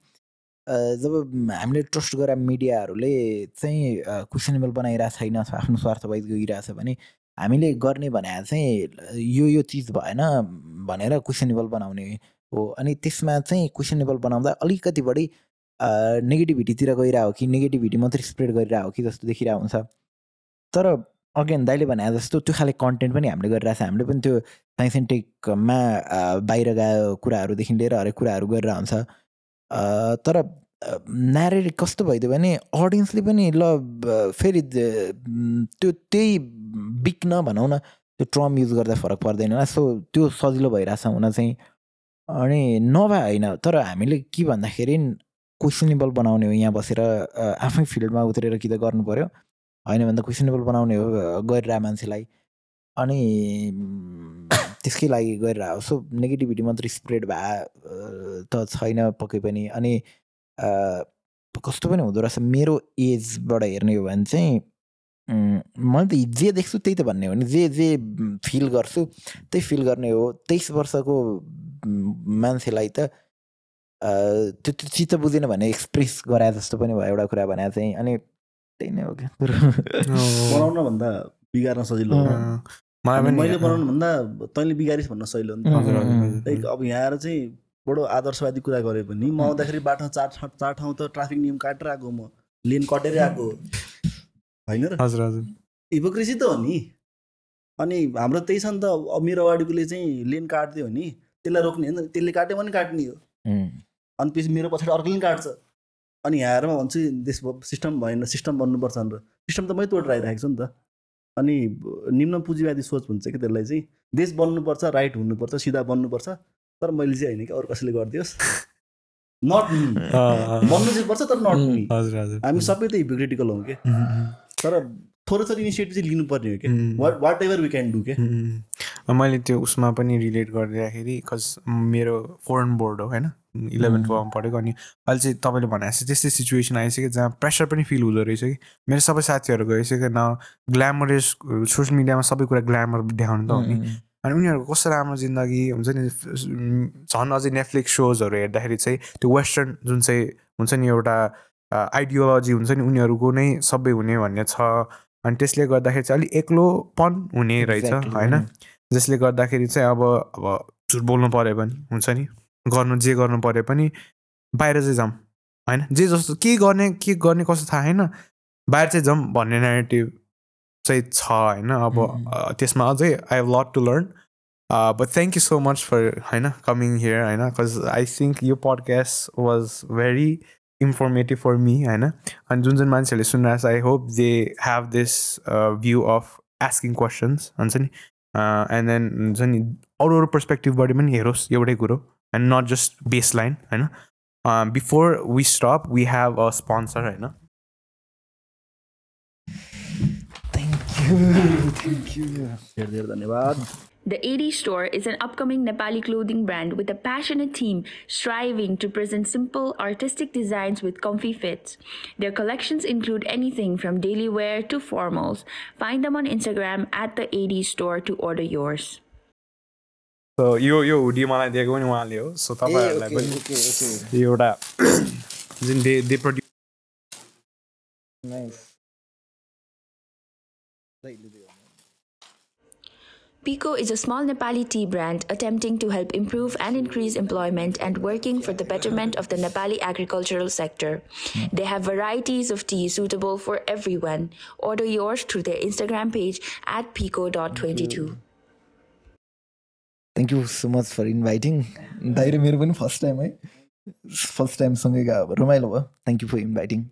जब हामीले ट्रस्ट गरेर मिडियाहरूले चाहिँ क्वेसनेबल बनाइरहेको छैन आफ्नो स्वार्थ बाहिर गइरहेछ भने हामीले गर्ने भने चाहिँ यो यो चिज भएन भनेर क्वेसनेबल बनाउने हो। अनि त्यसमा चाहिँ क्वेसनेबल बनाउँदा अलिकति बढी नेगेटिभिटीतिर गइरहेको कि नेगेटिभिटी मात्रै स्प्रेड गरिरहेको कि जस्तो देखिरहेको हुन्छ। तर अगेन दाइले भने जस्तो त्यो खाले कन्टेन्ट पनि हामीले गरिरहेको छ हामीले पनि त्यो साइन्स एन्ड टेकमा बाहिर गएको कुराहरूदेखि लिएर हरेक कुराहरू गरेर हुन्छ। तर न्यारेट कस्तो भइदियो भने अडियन्सले पनि ल फेरि त्यो त्यही बिक्न भनौँ न त्यो ट्रम युज गर्दा फरक पर्दैन। सो त्यो सजिलो भइरहेछ हुन चाहिँ। अनि नभए होइन तर हामीले के भन्दाखेरि क्वेसनेबल बनाउने हो यहाँ बसेर अ, आफै फिल्डमा उत्रेर कि त गर्नु पऱ्यो होइन भने त क्वेसनेबल बनाउने हो गरिरह मान्छेलाई। अनि त्यसकै लागि गरिरह सो नेगेटिभिटी मात्रै स्प्रेड भए त छैन पक्कै पनि। अनि कस्तो पनि हुँदो रहेछ। मेरो एजबाट हेर्ने हो भने चाहिँ मैले त जे देख्छु त्यही त भन्ने हो नि। जे जे फिल गर्छु त्यही फिल गर्ने हो। तेइस वर्षको मान्छेलाई त त्यो चित्त बुझेन भने एक्सप्रेस गराए जस्तो पनि भयो एउटा कुरा भने चाहिँ। अनि त्यही नै हो क्या बनाउन भन्दा बिगार्न सजिलो मैले बनाउनु भन्दा तैँले बिगारिस् भन्न हजुर। लाइक अब यहाँ आएर चाहिँ बडो आदर्शवादी कुरा गरे पनि म आउँदाखेरि बाटो चार ठाउँ चार ठाउँ त ट्राफिक नियम काटेर आएको म लेन कटेरै आएको होइन र हजुर हजुर हिपोक्रेसी त हो नि अनि हाम्रो त्यही छ नि त अब मेरो अगाडिकोले चाहिँ लेन काट्दियो नि त्यसलाई रोक्ने होइन त्यसले काट्यो भने काट्ने हो अनि पछि मेरो पछाडि अर्कोले पनि काट्छ अनि म भन्छु देश सिस्टम भएन सिस्टम बन्नुपर्छ भनेर। सिस्टम त मै तोडेर आइरहेको छु नि त। अनि निम्न पुँजीवादी सोच भन्छ कि त्यसलाई चाहिँ देश बन्नुपर्छ राइट हुनुपर्छ सिधा बन्नुपर्छ तर मैले चाहिँ होइन कि अरू कसैले गरिदियोस्। नट मी बन्नु चाहिँ पर्छ तर नट मी हजुर हजुर। हामी सबै त हिपोक्रिटिकल हौँ कि। तर थोरै थोरै इनिसिएटिभ चाहिँ लिनुपर्ने हो कि। Whatever we can do के। मैले त्यो उसमा पनि रिलेट गरिदिँदाखेरि कज मेरो फोरेन बोर्ड हो होइन? इलेभेन. टुवेल्भमा पढेको अनि अहिले चाहिँ तपाईँले भने जस्तो त्यस्तै सिचुएसन आइसक्यो जहाँ प्रेसर पनि फिल हुँदो रहेछ कि। मेरो सबै साथीहरू गइसक्यो न ग्ल्यामरस सोसियल मिडियामा सबै कुरा ग्ल्यामर देखाउनु त हो नि। अनि उनीहरूको कस्तो राम्रो जिन्दगी हुन्छ नि झन् अझै नेटफ्लिक्स सोजहरू हेर्दाखेरि चाहिँ त्यो वेस्टर्न जुन चाहिँ हुन्छ नि एउटा आइडियोलोजी हुन्छ नि उनीहरूको नै सबै हुने भन्ने छ। अनि त्यसले गर्दाखेरि चाहिँ अलिक एक्लोपन हुने रहेछ होइन. जसले गर्दाखेरि चाहिँ अब अब झुट बोल्नु पऱ्यो भने हुन्छ नि। गर्नु जे गर्नु पऱ्यो पनि बाहिर चाहिँ जाऊँ होइन? जे जस्तो के गर्ने के गर्ने कस्तो थाहा होइन? बाहिर चाहिँ जाऊँ भन्ने नेगेटिभ चाहिँ छ होइन? अब त्यसमा अझै I have lot to learn but thank you so much for होइन कमिङ हियर होइन? बिकज आई थिङ्क यो podcast was very informative for me होइन? अनि जुन जुन मान्छेहरूले सुनिरहेको छ I hope they have this view of asking questions हुन्छ नि? एन्ड देन हुन्छ नि अरू अरू पर्सपेक्टिभबाट पनि हेरोस् एउटै कुरो। and not just baseline you know um, before we stop we have a sponsor right now thank you thank you the AD store is an upcoming Nepali clothing brand with a passionate team striving to present simple, artistic designs with comfy fits. Their collections include anything from daily wear to formals. Find them on Instagram at the AD store to order yours. So yo yo, do you want to? They're going to Leo. So tapa hey, okay, level. Pico is a small Nepali tea brand attempting to help improve and increase employment and working for the betterment of the Nepali agricultural sector. They have varieties of tea suitable for everyone. Order yours through their Instagram page at pico.22. Thank you so much for inviting दाइरे मेरो पनि first time है first time सँगै गयो अब रमाइलो भयो thank you for inviting